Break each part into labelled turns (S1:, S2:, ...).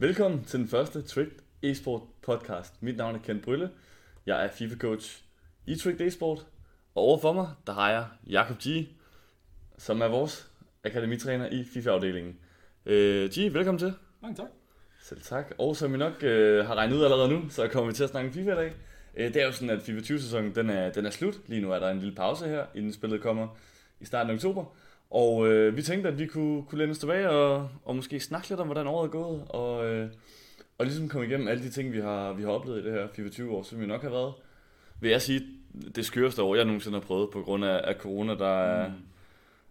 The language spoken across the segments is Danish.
S1: Velkommen til den første Tricked Esport podcast. Mit navn er Ken Brylle. Jeg er FIFA-coach i Tricked Esport. Og overfor mig, der har jeg Jakob G., som er vores akademitræner i FIFA-afdelingen. Øh, G, velkommen til.
S2: Mange tak.
S1: Selv tak. Og som vi nok øh, har regnet ud allerede nu, så kommer vi til at snakke FIFA i dag. Øh, det er jo sådan, at FIFA 20-sæsonen den er, den er slut. Lige nu er der en lille pause her, inden spillet kommer i starten af oktober. Og øh, vi tænkte, at vi kunne, kunne læne os tilbage og, og måske snakke lidt om, hvordan året er gået. Og, øh, og ligesom komme igennem alle de ting, vi har, vi har oplevet i det her FIFA 20 år, som vi nok har været, vil jeg sige, det skøreste år, jeg nogensinde har prøvet på grund af, af corona, der er, mm.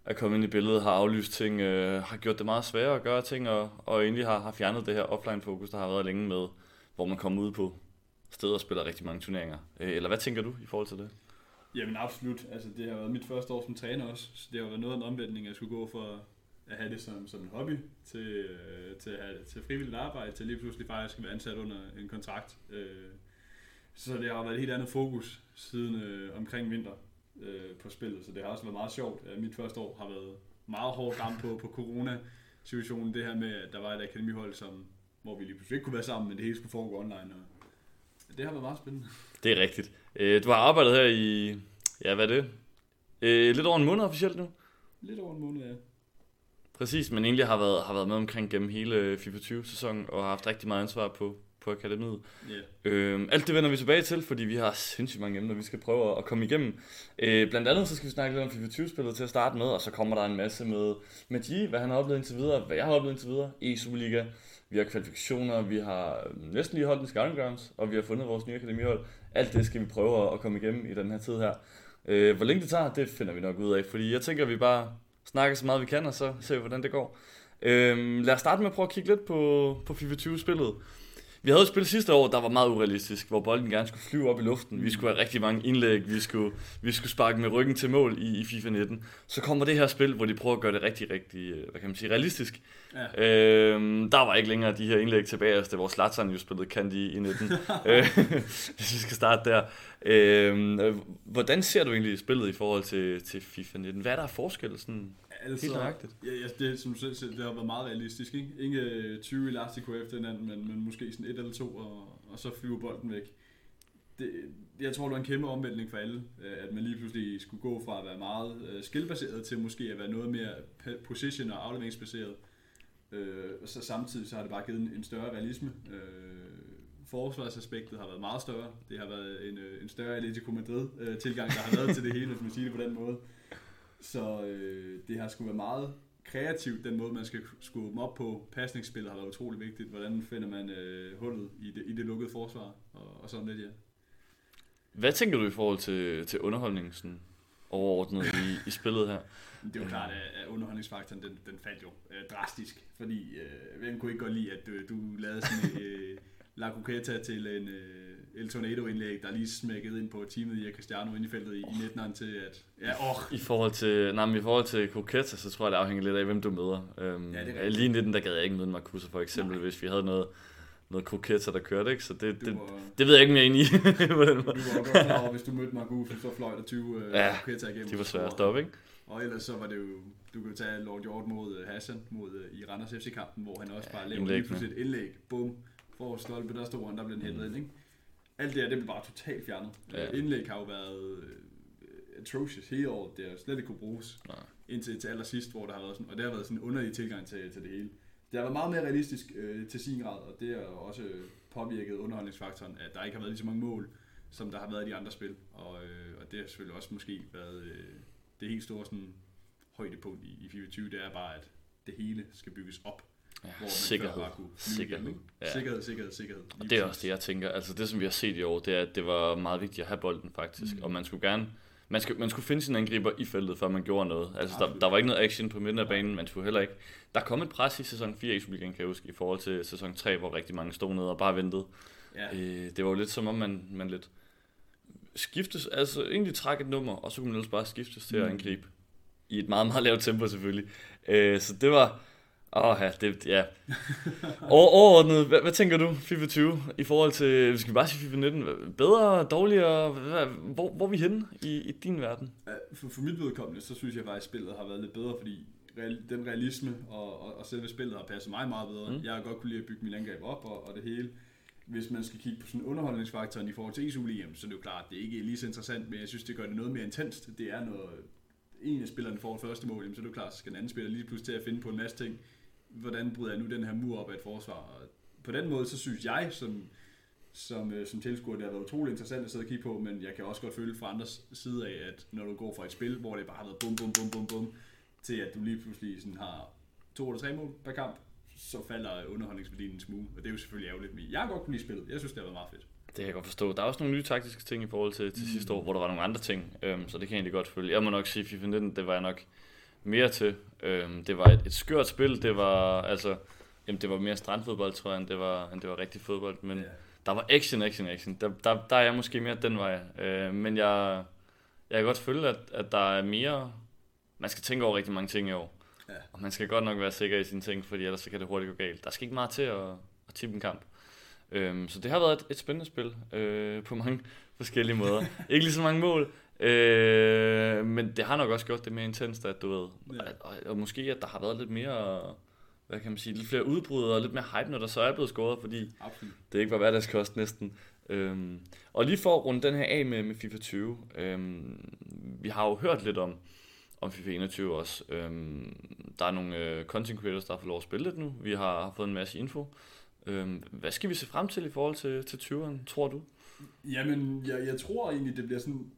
S1: er kommet ind i billedet, har aflyst ting, øh, har gjort det meget sværere at gøre ting, og, og egentlig har, har fjernet det her offline-fokus, der har været længe med, hvor man kommer ud på steder og spiller rigtig mange turneringer. Øh, eller hvad tænker du i forhold til det?
S2: Jamen absolut. Altså, det har været mit første år som træner også, så det har været noget af en omvæltning, at jeg skulle gå for at have det som, som en hobby, til, øh, til, at have, til frivilligt arbejde, til lige pludselig faktisk skal være ansat under en kontrakt. Øh, så det har været et helt andet fokus siden øh, omkring vinter øh, på spillet, så det har også været meget sjovt. At mit første år har været meget hårdt ramt på, på corona-situationen. Det her med, at der var et akademihold, som, hvor vi lige pludselig ikke kunne være sammen, men det hele skulle foregå online. Og det har været meget spændende.
S1: Det er rigtigt. Øh, du har arbejdet her i, ja hvad er det? Øh, lidt over en måned officielt nu?
S2: Lidt over en måned, ja.
S1: Præcis, men egentlig har været, har været med omkring gennem hele FIFA 20-sæsonen og har haft rigtig meget ansvar på, på akademiet.
S2: Yeah.
S1: Øh, alt det vender vi tilbage til, fordi vi har sindssygt mange emner, vi skal prøve at komme igennem. Øh, blandt andet så skal vi snakke lidt om FIFA 20-spillet til at starte med, og så kommer der en masse med, med G, hvad han har oplevet indtil videre, hvad jeg har oplevet indtil videre, i Superliga. Vi har kvalifikationer, vi har næsten lige holdt en Scouting Grounds, og vi har fundet vores nye akademihold. Alt det skal vi prøve at komme igennem i den her tid her. Øh, hvor længe det tager, det finder vi nok ud af, fordi jeg tænker, at vi bare snakker så meget vi kan, og så ser vi, hvordan det går. Øh, lad os starte med at prøve at kigge lidt på, på FIFA 20-spillet. Vi havde et spil sidste år, der var meget urealistisk, hvor bolden gerne skulle flyve op i luften. Vi skulle have rigtig mange indlæg, vi skulle, vi skulle sparke med ryggen til mål i, i FIFA 19. Så kommer det her spil, hvor de prøver at gøre det rigtig, rigtig, hvad kan man sige, realistisk. Ja. Øhm, der var ikke længere de her indlæg tilbage, altså det var Zlatan jo spillet Candy i 19. Øh, hvis vi skal starte der. Øhm, hvordan ser du egentlig spillet i forhold til, til FIFA 19? Hvad er der af forskel sådan?
S2: Altså,
S1: Helt nøjagtigt.
S2: Ja, ja, det, som selv det har været meget realistisk. Ikke, ikke 20 elastico efter hinanden, men, men måske sådan et eller to, og, og så flyver bolden væk. Det, jeg tror, det var en kæmpe omvæltning for alle, at man lige pludselig skulle gå fra at være meget uh, skillbaseret til måske at være noget mere position- og afleveringsbaseret. Uh, og så samtidig så har det bare givet en, en større realisme. Uh, forsvarsaspektet har været meget større. Det har været en, en større Atletico Madrid-tilgang, der har været til det hele, hvis man siger det på den måde. Så øh, det har skulle være meget kreativt, den måde, man skal skubbe dem op på. Pasningsspillet har været utrolig vigtigt. Hvordan finder man øh, hullet i det, i det lukkede forsvar, og, og sådan lidt, ja.
S1: Hvad tænker du i forhold til, til underholdningen sådan overordnet i, i spillet her?
S2: Det er jo klart, at underholdningsfaktoren den, den faldt jo øh, drastisk, fordi øh, hvem kunne ikke godt lide, at du, du lavede sådan øh, La Coqueta til en, øh, El Tornado-indlæg, der lige smækkede ind på teamet i Cristiano ind i feltet i, i 19'eren til at... Ja, oh.
S1: I forhold til, nej, men i forhold til Coqueta, så tror jeg, det afhænger lidt af, hvem du møder. Øhm, ja, det er lige i 19, der gad jeg ikke møde Marcusa for eksempel, nej. hvis vi havde noget, noget Coqueta, der kørte, ikke? Så det, det, var, det ved jeg ikke, mere ind i.
S2: på den måde. Du var godt klar over, hvis du mødte Marcusa, så fløj der 20 uh, ja, Coqueta igennem.
S1: de var svære at stoppe, ikke?
S2: Og ellers så var det jo, du kan tage Lord Hjort mod øh, Hassan, mod, uh, i Randers FC-kampen, hvor han også bare lavede lige et indlæg, bum, for stolpe, der stod han, der blev den hentet mm. ind, ikke? Alt det her, det blev bare totalt fjernet. Ja. Indlæg har jo været uh, atrocious hele året. Det har slet ikke kunne bruges. Nej. Indtil til allersidst, hvor der har været sådan, og det har været sådan en underlig tilgang til, til det hele. Det har været meget mere realistisk øh, til sin grad, og det har også påvirket underholdningsfaktoren, at der ikke har været lige så mange mål, som der har været i de andre spil. Og, øh, og det har selvfølgelig også måske været øh, det helt store sådan, højdepunkt i, i FIFA 20, det er bare, at det hele skal bygges op
S1: Ja, hvor man sikkerhed. Bare kunne
S2: sikkerhed. Ja. sikkerhed, sikkerhed, sikkerhed.
S1: Og det er også det, jeg tænker. Altså det, som vi har set i år, det er, at det var meget vigtigt at have bolden faktisk. Mm. Og man skulle gerne man skulle, man skulle finde sin angriber i feltet, før man gjorde noget. Altså, der, der var ikke noget action på midten af banen, man skulle heller ikke. Der kom et pres i sæson 4 i Superligaen, kan jeg huske, i forhold til sæson 3, hvor rigtig mange stod nede og bare ventede. Ja. Øh, det var jo lidt som om, man, man lidt skiftes, altså egentlig trække et nummer, og så kunne man ellers bare skiftes til mm. at angribe. I et meget, meget lavt tempo selvfølgelig. Øh, så det var, Åh ja, det, ja. Over, overordnet, hvad, hvad, tænker du, FIFA 20, i forhold til, vi skal bare sige FIFA 19, bedre, dårligere, hvad, hvor, hvor er vi henne i, i din verden?
S2: For, for mit vedkommende, så synes jeg faktisk, at spillet har været lidt bedre, fordi den realisme og, og, og selve spillet har passet mig meget bedre. Mm. Jeg har godt kunne lide at bygge min angreb op og, og det hele. Hvis man skal kigge på sådan underholdningsfaktoren i forhold til ESU så er det jo klart, det er ikke lige så interessant, men jeg synes, det gør det noget mere intenst. Det er noget, en af spillerne får første mål, så er det jo klart, så skal den anden spiller lige pludselig til at finde på en masse ting. Hvordan bryder jeg nu den her mur op af et forsvar? Og på den måde, så synes jeg, som, som, øh, som tilskuer, det har været utrolig interessant at sidde og kigge på, men jeg kan også godt føle fra andres side af, at når du går fra et spil, hvor det bare har været bum, bum, bum, bum, bum, til at du lige pludselig sådan har to eller tre mål per kamp, så falder underholdningsværdien en smule, og det er jo selvfølgelig ærgerligt, men jeg har godt kunne lide spillet. Jeg synes, det har været meget fedt.
S1: Det kan jeg godt forstå. Der er også nogle nye taktiske ting i forhold til, til mm. sidste år, hvor der var nogle andre ting, øhm, så det kan jeg egentlig godt følge. Jeg må nok sige, FIFA 19, det var jeg nok mere til. Øhm, det var et, et skørt spil, det var altså, jamen, det var mere strandfodbold, tror jeg, end det var, end det var rigtig fodbold, men yeah. der var action, action, action. Der, der, der er jeg måske mere den vej, øh, men jeg, jeg kan godt føle, at, at der er mere, man skal tænke over rigtig mange ting i år. Ja. Og man skal godt nok være sikker i sine ting, fordi ellers så kan det hurtigt gå galt. Der skal ikke meget til at, at tippe en kamp. Øhm, så det har været et, et spændende spil øh, på mange forskellige måder. ikke lige så mange mål, øh, men det har nok også gjort det mere intenst, at du ved, ja. og, og, måske at der har været lidt mere, hvad kan man sige, lidt flere udbrud og lidt mere hype, når der så er blevet scoret, fordi Absolut. det ikke var hverdagskost næsten. Øhm, og lige for at runde den her af med, med FIFA 20, øhm, vi har jo hørt lidt om, om FIFA 21 også. Øhm, der er nogle øh, content creators, der har fået lov at spille lidt nu. Vi har, har fået en masse info. Øhm, hvad skal vi se frem til i forhold til, til 20'eren, tror du?
S2: Jamen, jeg, jeg tror egentlig, det bliver sådan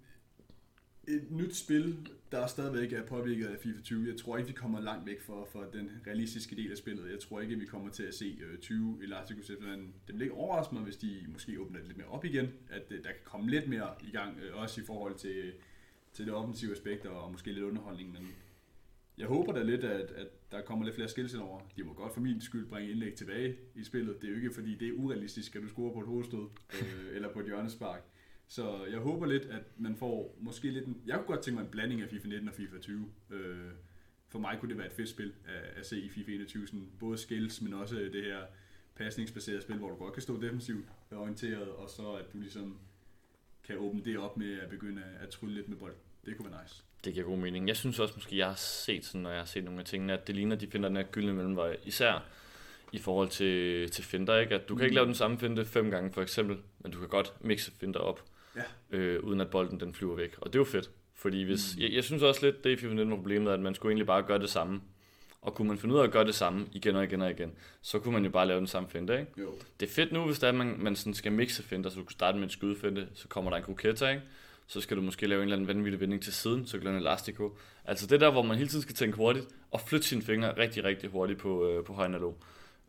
S2: et nyt spil, der stadigvæk er påvirket af FIFA 20. Jeg tror ikke, vi kommer langt væk fra, fra den realistiske del af spillet. Jeg tror ikke, vi kommer til at se øh, 20 Elasticus men det vil ikke overraske mig, hvis de måske åbner det lidt mere op igen, at øh, der kan komme lidt mere i gang, øh, også i forhold til, til det offensive aspekt og måske lidt underholdning, men jeg håber da lidt, at, at der kommer lidt flere skills over. De må godt for min skyld bringe indlæg tilbage i spillet. Det er jo ikke, fordi det er urealistisk, at du scorer på et hovedstød øh, eller på et hjørnespark. Så jeg håber lidt, at man får måske lidt en... Jeg kunne godt tænke mig en blanding af FIFA 19 og FIFA 20. Øh, for mig kunne det være et fedt spil at, at se i FIFA 21. Sådan både skills, men også det her pasningsbaserede spil, hvor du godt kan stå defensivt orienteret, og så at du ligesom kan åbne det op med at begynde at trylle lidt med bold. Det kunne være nice.
S1: Det giver god mening. Jeg synes også måske, jeg har set sådan, når jeg har set nogle af tingene, at det ligner, at de finder den her gyldne mellemvej. Især i forhold til, til finder, ikke? At du kan ikke lave den samme finte fem gange for eksempel, men du kan godt mixe finder op, ja. øh, uden at bolden den flyver væk. Og det er jo fedt, fordi hvis, mm. jeg, jeg, synes også lidt, det er FIFA 19 problemet, at man skulle egentlig bare gøre det samme. Og kunne man finde ud af at gøre det samme igen og igen og igen, så kunne man jo bare lave den samme finte, ikke? Jo. Det er fedt nu, hvis der er, man, man sådan skal mixe finder, så du kan starte med en skydefinte, så kommer der en kroketta, ikke? så skal du måske lave en eller anden vanvittig vending til siden, så kan du elastico. Altså det der, hvor man hele tiden skal tænke hurtigt, og flytte sine fingre rigtig, rigtig hurtigt på, øh, på høj og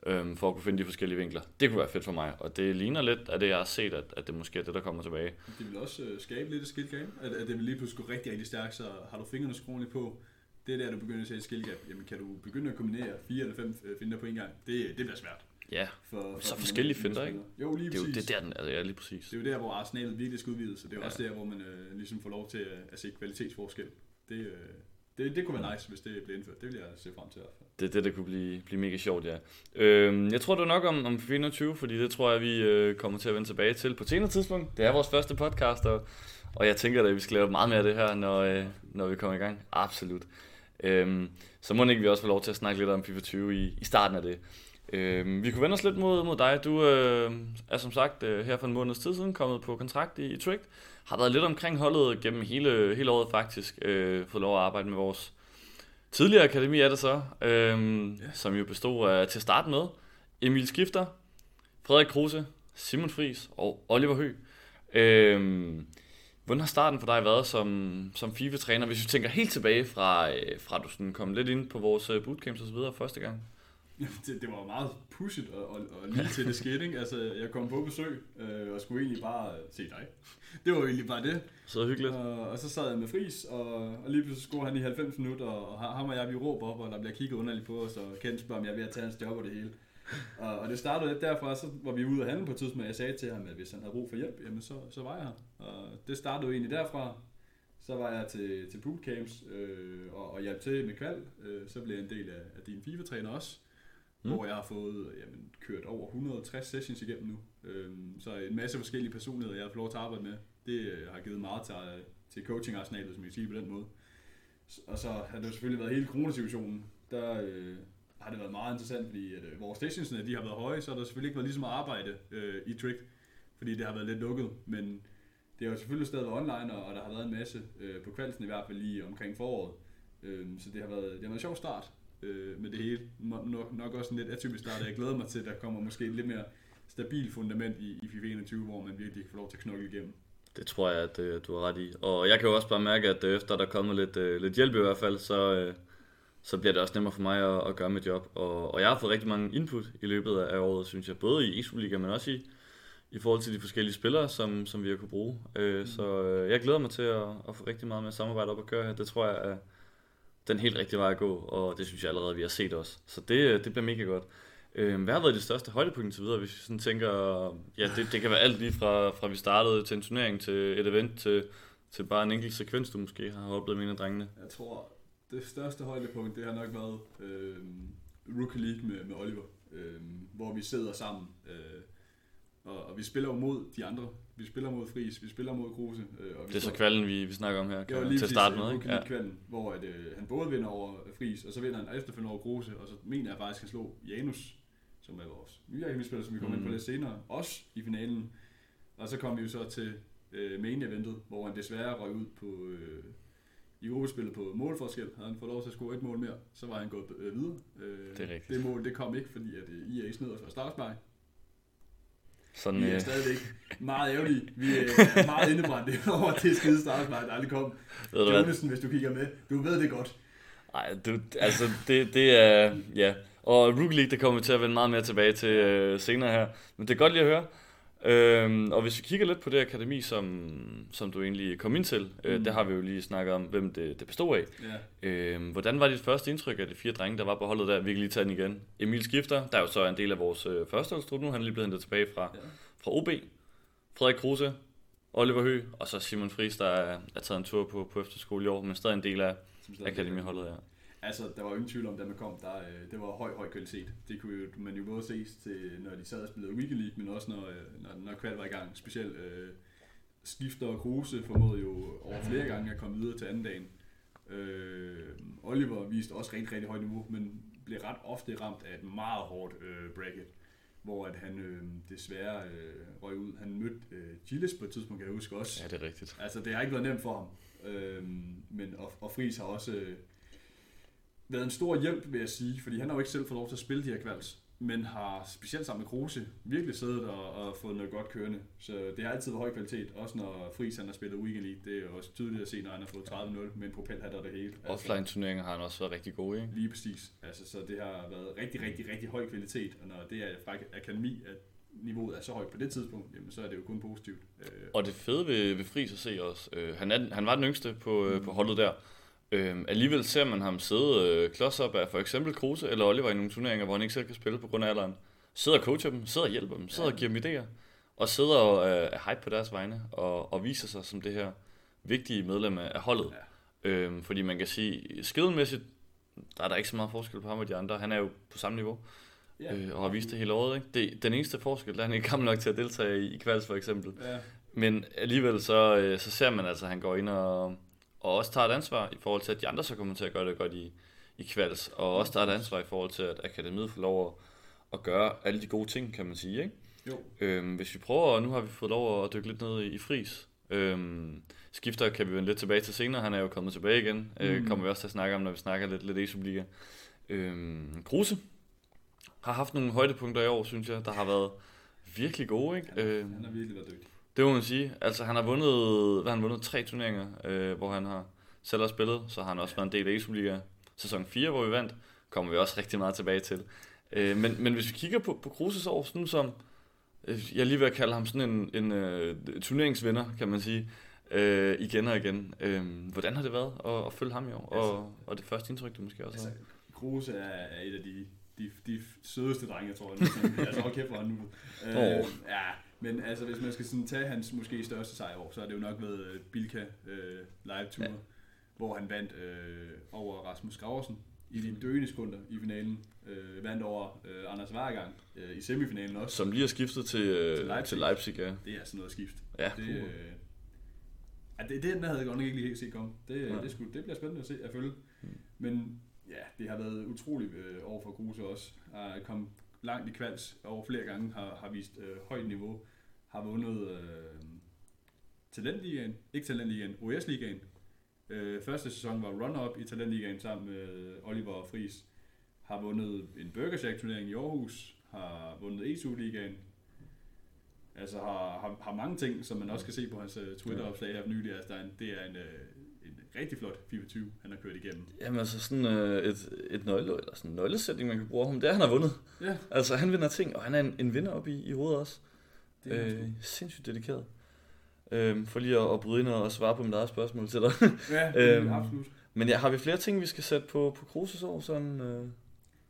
S1: øhm, for at kunne finde de forskellige vinkler. Det kunne være fedt for mig, og det ligner lidt af det, jeg har set, at, at det måske er det, der kommer tilbage.
S2: Det vil også øh, skabe lidt et skill game, at, at det vil lige pludselig gå rigtig, rigtig stærkt, så har du fingrene skruet på, det er der, du begynder at se et skill gap. Jamen kan du begynde at kombinere fire eller fem øh, finder på en gang? Det, det bliver svært.
S1: Ja, for, for så forskellige finder, ikke?
S2: Jo, lige
S1: præcis.
S2: Det er
S1: jo det der, den, altså, ja, lige præcis.
S2: Det er jo der, hvor arsenalet virkelig skal udvides, så det er ja. også der, hvor man øh, ligesom får lov til at, at se kvalitetsforskel. Det, øh, det, det kunne være nice, hvis det blev indført. Det vil jeg se frem til i hvert fald.
S1: Det er det, der kunne blive, blive mega sjovt, ja. Øhm, jeg tror, det var nok om, om 24, fordi det tror jeg, vi øh, kommer til at vende tilbage til på et senere tidspunkt. Det er vores første podcast, og, og jeg tænker, at vi skal lave meget mere af det her, når, øh, når vi kommer i gang. Absolut. Øhm, så må ikke vi også få lov til at snakke lidt om FIFA 20 i, i starten af det. Øhm, vi kunne vende os lidt mod, mod dig. Du øh, er som sagt øh, her for en måneds tid siden kommet på kontrakt i, i Tricked. Har været lidt omkring holdet gennem hele, hele året faktisk. Øh, fået lov at arbejde med vores tidligere akademi er det så, øh, ja. som jo bestod af til start med Emil Skifter, Frederik Kruse, Simon Fris og Oliver Høgh. Øh, Hvordan har starten for dig været som, som FIFA-træner, hvis vi tænker helt tilbage fra, øh, fra du sådan kom lidt ind på vores øh, bootcamps og så videre første gang?
S2: Det, det var meget pushet og, og, og lige til det skete, ikke? Altså, jeg kom på besøg øh, og skulle egentlig bare se dig. Det var egentlig bare det.
S1: Så hyggeligt.
S2: Og, og så sad jeg med Fris, og, og lige pludselig scorede han i 90 minutter, og ham og jeg, vi råber op, og der bliver kigget underligt på os, og Kent spørger, om jeg er ved at tage hans job og det hele. Og, og det startede lidt derfra, så var vi ude at handle på et tidspunkt, og jeg sagde til ham, at hvis han havde brug for hjælp, jamen så, så var jeg her. Og det startede jo egentlig derfra. Så var jeg til, til bootcamps øh, og, og hjalp til med kval. Øh, så blev jeg en del af, af din FIFA-træner også mm. hvor jeg har fået øh, jamen, kørt over 160 sessions igennem nu. Øhm, så en masse forskellige personligheder, jeg har fået lov til at arbejde med. Det øh, har givet meget til, øh, til coaching-arsenalet, som jeg siger på den måde. Og så har det jo selvfølgelig været hele coronasituationen, der øh, har det været meget interessant, fordi at, øh, vores stationsene, de har været høje, så har der selvfølgelig ikke været lige så meget arbejde øh, i trick, fordi det har været lidt lukket, men det har jo selvfølgelig stadig været online, og, og der har været en masse øh, på kvalsen i hvert fald lige omkring foråret. Øh, så det har været, det har været en sjov start øh, med det hele. Nok, nok også en lidt atypisk start, og jeg glæder mig til, at der kommer måske et lidt mere stabil fundament i, i FIFA 21, hvor man virkelig kan få lov til at knokle igennem.
S1: Det tror jeg, at øh, du har ret i. Og jeg kan jo også bare mærke, at øh, efter der er kommet lidt, øh, lidt hjælp i hvert fald, så, øh, så bliver det også nemmere for mig at, at gøre mit job. Og, og jeg har fået rigtig mange input i løbet af året, synes jeg. Både i Expo-liga, men også i, i forhold til de forskellige spillere, som, som vi har kunne bruge. Øh, mm. Så øh, jeg glæder mig til at, at få rigtig meget med samarbejde op at køre her. Det tror jeg er den helt rigtige vej at gå, og det synes jeg allerede, vi har set også. Så det, øh, det bliver mega godt. Øh, hvad har været det største højdepunkt til videre, hvis vi sådan tænker, ja, det, det kan være alt lige fra, fra vi startede til en turnering, til et event, til, til bare en enkelt sekvens, du måske har oplevet med en af drengene?
S2: Jeg tror, det største højdepunkt, det har nok været øh, Rookie League med, med Oliver, øh, hvor vi sidder sammen, øh, og, og vi spiller jo mod de andre. Vi spiller mod Fris, vi spiller mod Kruse.
S1: Øh, og vi det er så kvalden, vi, vi snakker om her, kan, lige til at starte med,
S2: ikke? Ja. Kvalden, hvor at, øh, han både vinder over Fris, og så vinder han efterfølgende over Kruse, og så mener jeg faktisk, at han slå Janus som er vores nye akademispiller, som vi kommer mm. ind på mm. lidt senere, også i finalen. Og så kom vi jo så til øh, main eventet, hvor han desværre røg ud på, øh, i gruppespillet på målforskel. Havde han fået lov til at score et mål mere, så var han gået øh, videre.
S1: Øh, det er rigtigt.
S2: Det mål, det kom ikke, fordi at øh, IA sned os fra startspej. Sådan, vi er øh... stadigvæk meget ærgerlige. Vi er meget indebrændte over det skide startspej, der aldrig kom. Jonasen, hvis du kigger med, du ved det godt.
S1: Nej, du, altså det, det er, ja, og Rookie League, det kommer vi til at vende meget mere tilbage til øh, senere her. Men det er godt lige at høre. Øhm, og hvis vi kigger lidt på det akademi, som, som du egentlig kom ind til, øh, mm. der har vi jo lige snakket om, hvem det, det bestod af. Yeah. Øhm, hvordan var dit første indtryk af de fire drenge, der var på holdet der? Vi kan lige tage den igen. Emil Skifter, der er jo så en del af vores øh, førsteholdstrup nu, han er lige blevet hentet tilbage fra, yeah. fra OB. Frederik Kruse, Oliver Høgh, og så Simon Friis, der er, er taget en tur på, på efterskole i år, men stadig en del af akademiholdet her. Ja.
S2: Altså, der var ingen tvivl om, da man kom, der, øh, det var høj, høj kvalitet. Det kunne man jo både ses til, når de sad og spillede Weekend League, men også når, øh, når, når kval var i gang. Specielt øh, Skifter og Kruse formåede jo over flere gange at komme videre til anden dagen. Øh, Oliver viste også rigtig, rigtig højt niveau, men blev ret ofte ramt af et meget hårdt øh, bracket, hvor at han øh, desværre øh, røg ud. Han mødte øh, Gilles på et tidspunkt, kan jeg huske også.
S1: Ja, det er rigtigt.
S2: Altså, det har ikke været nemt for ham. Øh, men, og, og Friis har også... Øh, været en stor hjælp, vil jeg sige, fordi han har jo ikke selv fået lov til at spille de her kvalds, men har specielt sammen med Kruse virkelig siddet og, og fået noget godt kørende. Så det har altid været høj kvalitet, også når Friis han har spillet Weekend League. Det er også tydeligt at se, når han har fået 30-0 med en propelhat og det hele.
S1: Altså, Offline-turneringer har han også været rigtig gode, ikke?
S2: Lige præcis. Altså, så det har været rigtig, rigtig, rigtig høj kvalitet, og når det er fra akademi, at niveauet er så højt på det tidspunkt, jamen, så er det jo kun positivt. Øh,
S1: og det fede ved, ved Friis at se også, øh, han, er, han var den yngste på, øh, på holdet der, Øhm, alligevel ser man ham sidde øh, klods op af for eksempel Kruse eller Oliver i nogle turneringer, hvor han ikke selv kan spille på grund af alderen. Sidder og coacher dem, sidder og hjælper dem, sidder ja. og giver dem idéer, og sidder og øh, er hype på deres vegne, og, og viser sig som det her vigtige medlem af holdet. Ja. Øhm, fordi man kan sige, skidelmæssigt, der er der ikke så meget forskel på ham og de andre. Han er jo på samme niveau. Ja. Øh, og har vist det hele året. Ikke? Det, den eneste forskel, der er han ikke gammel nok til at deltage i, i kvalds for eksempel. Ja. Men alligevel så, øh, så ser man altså, at han går ind og, og også tager et ansvar i forhold til, at de andre så kommer til at gøre det godt i, i kvalds, og også tager et ansvar i forhold til, at akademiet får lov at, at gøre alle de gode ting, kan man sige, ikke? Jo. Øhm, hvis vi prøver, og nu har vi fået lov at dykke lidt ned i, i fris, øhm, skifter kan vi vende lidt tilbage til senere, han er jo kommet tilbage igen, øh, mm. øh, kommer vi også til at snakke om, når vi snakker lidt, lidt e Øhm, Kruse har haft nogle højdepunkter i år, synes jeg, der har været virkelig gode, ikke?
S2: Han, øhm, han har virkelig været dygtig.
S1: Det må man sige. Altså, han har vundet, hvad han vundet tre turneringer, øh, hvor han har selv har spillet. Så har han også været en del af Superliga sæson 4, hvor vi vandt. Kommer vi også rigtig meget tilbage til. Øh, men, men hvis vi kigger på, på Kruses år, sådan som, øh, jeg lige vil kalde ham sådan en, en uh, turneringsvinder, kan man sige, øh, igen og igen. Øh, hvordan har det været at, at følge ham i år? Og, altså, og det første indtryk, du måske også altså, har?
S2: Kruse er, et af de, de, de sødeste drenge, jeg tror. Jeg, altså, hold kæft for han nu. Øh, oh. Ja, men altså, hvis man skal sådan tage hans måske største sejr år, så er det jo nok ved uh, Bilka uh, live tour, ja. hvor han vandt uh, over Rasmus Graversen i de døende sekunder i finalen. Uh, vandt over uh, Anders Vargang uh, i semifinalen også.
S1: Som lige har skiftet til, uh, til, Leipzig. til Leipzig, ja.
S2: Det er sådan noget skift.
S1: Ja,
S2: det, uh, ja, det, det den havde jeg godt nok ikke lige helt set komme. Det, ja. det, skulle, det bliver spændende at se at følge. Hmm. Men ja, det har været utroligt øh, over for Kruse også. Har kommet langt i kvalds over flere gange, har, har vist øh, højt niveau, har vundet øh, Talentligaen, ikke Talentligaen, OS-ligaen. Øh, første sæson var run-up i Talentligaen sammen med Oliver Fris. Har vundet en Burgersack-turnering i Aarhus, har vundet ESU-ligaen, altså har, har, har mange ting, som man også kan se på hans uh, Twitter-opslag her nylig. Altså, der er en, det er en, uh, en rigtig flot FIFA 20, han har kørt igennem.
S1: Jamen altså sådan uh, et, et nøgle, eller sådan en nøglesætning, man kan bruge ham, det er, han har vundet. Ja. Altså han vinder ting, og han er en, en vinder op i, i hovedet også. Det er øh, sindssygt dedikeret. Øhm, for lige at, at bryde ind og svare på mit eget spørgsmål til dig.
S2: Ja, det øhm, absolut.
S1: Men ja, har vi flere ting, vi skal sætte på, på Kruses år? Sådan, øh...
S2: Jeg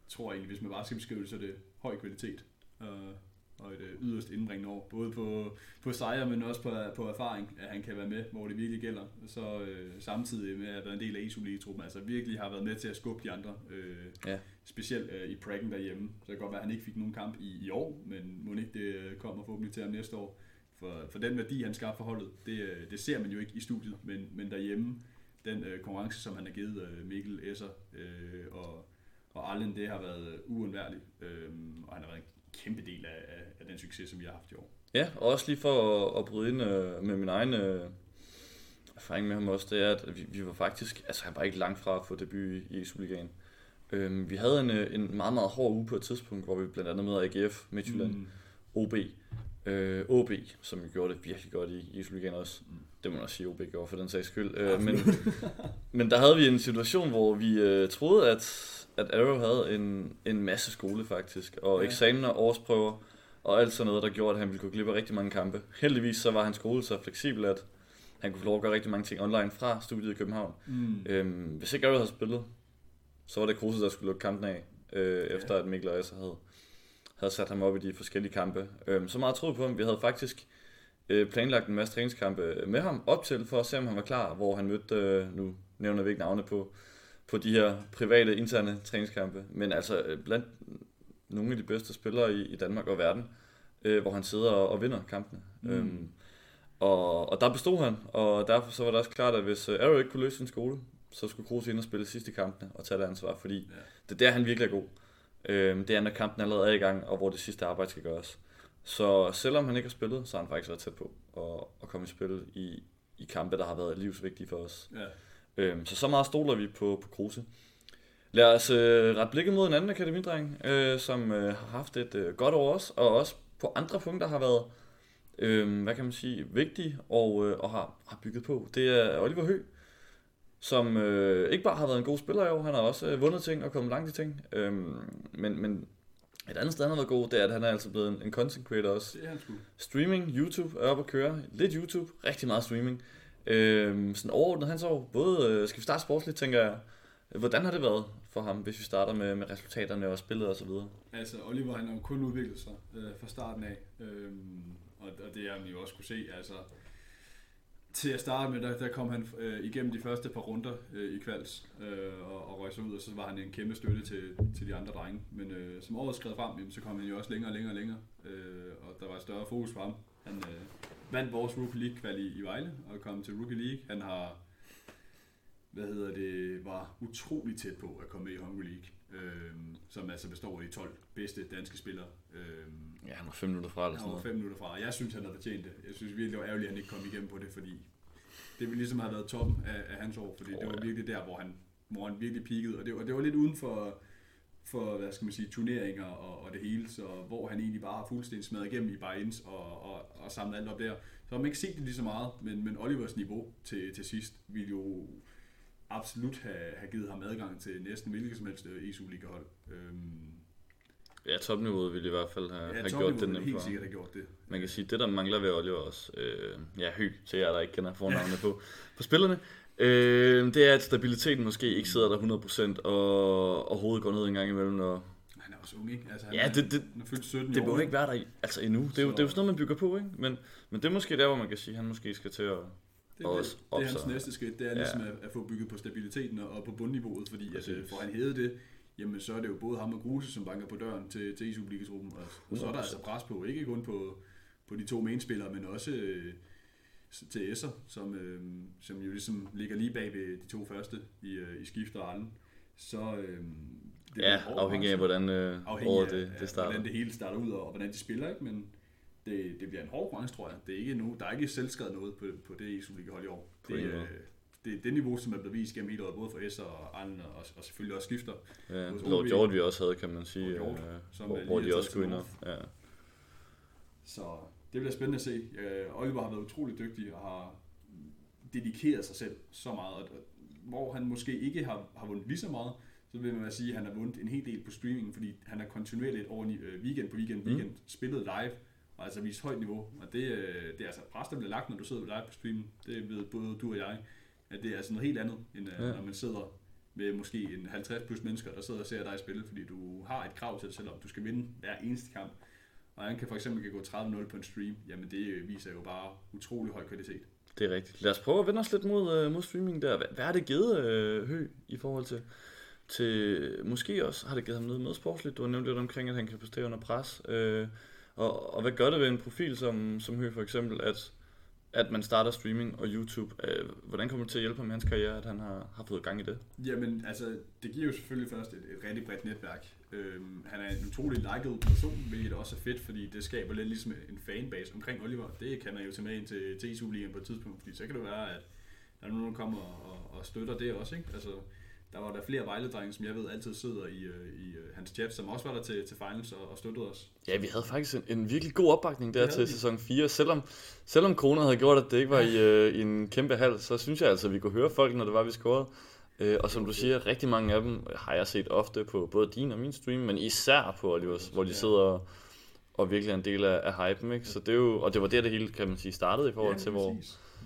S2: tror egentlig, hvis man bare skal beskrive det, så er det høj kvalitet. Uh, og et øh, yderst indbringende år, både på, på sejre, men også på, på erfaring, at han kan være med, hvor det virkelig gælder. Så øh, samtidig med at være en del af isu truppen altså virkelig har været med til at skubbe de andre, øh, ja. specielt øh, i Pragen derhjemme. Så det kan godt være, at han ikke fik nogen kamp i, i år, men må ikke det øh, kommer forhåbentlig til ham næste år. For, for den værdi, han skabte for holdet, det, øh, det ser man jo ikke i studiet, men, men derhjemme, den øh, konkurrence, som han har givet øh, Mikkel, Esser øh, og, og Allen, det har været uundværligt. Øh, og han har været en kæmpe del af, af, af den succes, som vi har haft i år.
S1: Ja, og også lige for at, at bryde ind øh, med min egen øh, erfaring med ham også, det er, at vi, vi var faktisk, altså han var ikke langt fra at få debut i Superligaen. Øh, vi havde en, øh, en meget, meget hård uge på et tidspunkt, hvor vi blandt andet med AGF, Midtjylland, mm. OB, øh, OB, som gjorde det virkelig godt i, Superligaen også. Mm. Det må man også sige, OB gjorde for den sags skyld. Øh, men, men der havde vi en situation, hvor vi øh, troede, at at Arrow havde en, en masse skole faktisk, og ja. eksamener, årsprøver og alt sådan noget, der gjorde, at han ville kunne glippe rigtig mange kampe. Heldigvis så var hans skole så fleksibel, at han kunne få lov at gøre rigtig mange ting online fra studiet i København. Mm. Øhm, hvis ikke Arrow havde spillet, så var det Kruse, der skulle lukke kampen af, øh, ja. efter at Mikkel og Esser havde, havde sat ham op i de forskellige kampe. Øhm, så meget troede på ham. Vi havde faktisk øh, planlagt en masse træningskampe med ham op til, for at se, om han var klar, hvor han mødte, øh, nu nævner vi ikke navne på, på de her private, interne træningskampe. Men altså øh, blandt nogle af de bedste spillere i, i Danmark og verden, øh, hvor han sidder og, og vinder kampene. Mm. Øhm, og, og der bestod han, og derfor så var det også klart, at hvis øh, Arrow ikke kunne løse sin skole, så skulle Kroos ind og spille sidste kampene og tage det ansvar, fordi ja. det er der, han virkelig er god. Øhm, det er, når kampen allerede er i gang, og hvor det sidste arbejde skal gøres. Så selvom han ikke har spillet, så har han faktisk været tæt på at, at komme i spil i, i kampe, der har været livsvigtige for os. Ja. Øhm, så så meget stoler vi på, på Kruse. Lad os øh, rette blikket mod en anden akademidreng, øh, som øh, har haft et øh, godt år også, og også på andre punkter har været, øh, hvad kan man sige, vigtig og, øh, og har, har bygget på. Det er Oliver Hø, som øh, ikke bare har været en god spiller i år, han har også øh, vundet ting og kommet langt i ting. Øh, men, men et andet sted, han har været god, det er, at han er altså blevet en, en content creator også.
S2: Det er han sgu.
S1: Streaming, YouTube er oppe at køre. Lidt YouTube, rigtig meget streaming. Øh, sådan overordnet hans år, både, øh, skal vi starte sportsligt, tænker jeg. Hvordan har det været for ham, hvis vi starter med, med resultaterne og spillet og så videre?
S2: Altså, Oliver han har jo kun udviklet sig øh, fra starten af, øh, og, og det har man jo også kunne se. Altså, til at starte med, der, der kom han øh, igennem de første par runder øh, i kvalds øh, og, og røg sig ud, og så var han en kæmpe støtte til, til de andre drenge. Men øh, som året skred frem, jamen, så kom han jo også længere og længere og længere, øh, og der var større fokus på ham. Han, øh, vandt vores Rookie League kval i, i Vejle og kom til Rookie League. Han har, hvad hedder det, var utrolig tæt på at komme med i Hungry League, øh, som altså består af de 12 bedste danske spillere. Øh,
S1: ja, han var 5 minutter fra. Eller
S2: han var 5 minutter fra, jeg synes, han havde fortjent det. Jeg synes virkelig, det var ærgerligt, at han ikke kom igennem på det, fordi det ville ligesom have været toppen af, af hans år, fordi oh, det var ja. virkelig der, hvor han, hvor han virkelig peakede, og det var, det var lidt uden for, for, hvad skal man sige, turneringer og, og det hele, så hvor han egentlig bare har fuldstændig smadret igennem i buy-ins og, og, og samlet alt op der. Så har man ikke set det lige så meget, men, men Olivers niveau til, til sidst ville jo absolut have, have givet ham adgang til næsten hvilket som helst øh, ESU-ligahold. Øhm,
S1: Ja, topniveauet ville i hvert fald have, ja, have gjort det nemt
S2: helt sikkert have gjort det.
S1: Man kan sige, det der mangler ved Oliver også, øh, ja, hy til jer, der ikke kender fornavnene på, på spillerne, Øh, det er, at stabiliteten måske ikke sidder der 100%, og, og hovedet går ned en gang imellem. Og...
S2: Han er også ung, ikke? Altså, han
S1: ja, det, det,
S2: han er fyldt 17
S1: det burde ikke være der i, altså endnu. Det er, jo, det er jo sådan noget, man bygger på, ikke? Men, men det er måske der, hvor man kan sige, at han måske skal til at
S2: det, er, det, det er hans næste skridt, det er ligesom ja. at, at få bygget på stabiliteten og, og på bundniveauet, fordi at, øh, for han hævede det, jamen så er det jo både ham og Gruse, som banker på døren til, til Superliga-truppen, og, og så er der altså pres på, ikke kun på, på de to mainspillere, men også øh, til Esser, som, øh, som jo ligesom ligger lige bag ved de to første i, øh, i skift og Allen. så... Øh,
S1: det ja, afhængig af, hvordan øh, året det, det starter.
S2: hvordan det hele starter ud, og hvordan de spiller, ikke? Men det, det bliver en hård konkurrence, tror jeg. Det er ikke nu, der er ikke selvskrevet noget på, på det i Superliga-hold i år. Det, øh, det er det niveau, som er blevet vist gennem hele året, både for S og Arlen, og, og selvfølgelig også skifter.
S1: Ja, Lord George vi også havde, kan man sige, George, øh, som hvor, hvor de også skulle ind ja.
S2: Så det bliver spændende at se. Uh, Oliver har været utrolig dygtig og har dedikeret sig selv så meget, og, hvor han måske ikke har, har vundet lige så meget, så vil man sige, at han har vundet en hel del på streaming, fordi han har kontinuerligt over øh, weekend på weekend, weekend mm. spillet live, og altså vist højt niveau. Og det, øh, det er altså pres, der bliver lagt, når du sidder live på streamen. Det ved både du og jeg, at det er altså noget helt andet, end øh, ja. når man sidder med måske en 50 plus mennesker, der sidder og ser dig spille, fordi du har et krav til dig selv om, du skal vinde hver eneste kamp. Og han kan for eksempel kan gå 30-0 på en stream, jamen det viser jo bare utrolig høj kvalitet.
S1: Det er rigtigt. Lad os prøve at vende os lidt mod, uh, mod streaming der. Hvad, er det givet uh, Hø i forhold til, til, måske også har det givet ham noget med sportsligt. Du har nævnt lidt omkring, at han kan præstere under pres. Uh, og, og hvad gør det ved en profil som, som Hø for eksempel, at, at man starter streaming og YouTube? Øh, hvordan kommer det til at hjælpe ham med hans karriere, at han har, har fået gang i det?
S2: Jamen, altså, det giver jo selvfølgelig først et, et rigtig bredt netværk. Øhm, han er en utrolig liked person, hvilket også er fedt, fordi det skaber lidt ligesom en fanbase omkring Oliver. Det kan man jo tage med ind til, til Superligaen på et tidspunkt, fordi så kan det være, at der er nogen, der kommer og, og støtter det også. Ikke? Altså, der var der flere vejledrenge, som jeg ved altid sidder i, øh, i øh, hans chat, som også var der til, til finals og, og støttede os.
S1: Ja, vi havde faktisk en, en virkelig god opbakning der til vi. sæson 4. Selvom, selvom corona havde gjort, at det ikke var i, øh, i en kæmpe hal, så synes jeg altså, at vi kunne høre folk, når det var, vi scorede. Øh, og som du siger, rigtig mange af dem har jeg set ofte på både din og min stream, men især på Olivers, hvor de sidder og virkelig er en del af, af hypen. Ikke? Så det er jo, og det var der, det hele kan man sige, startede i forhold ja, til, hvor,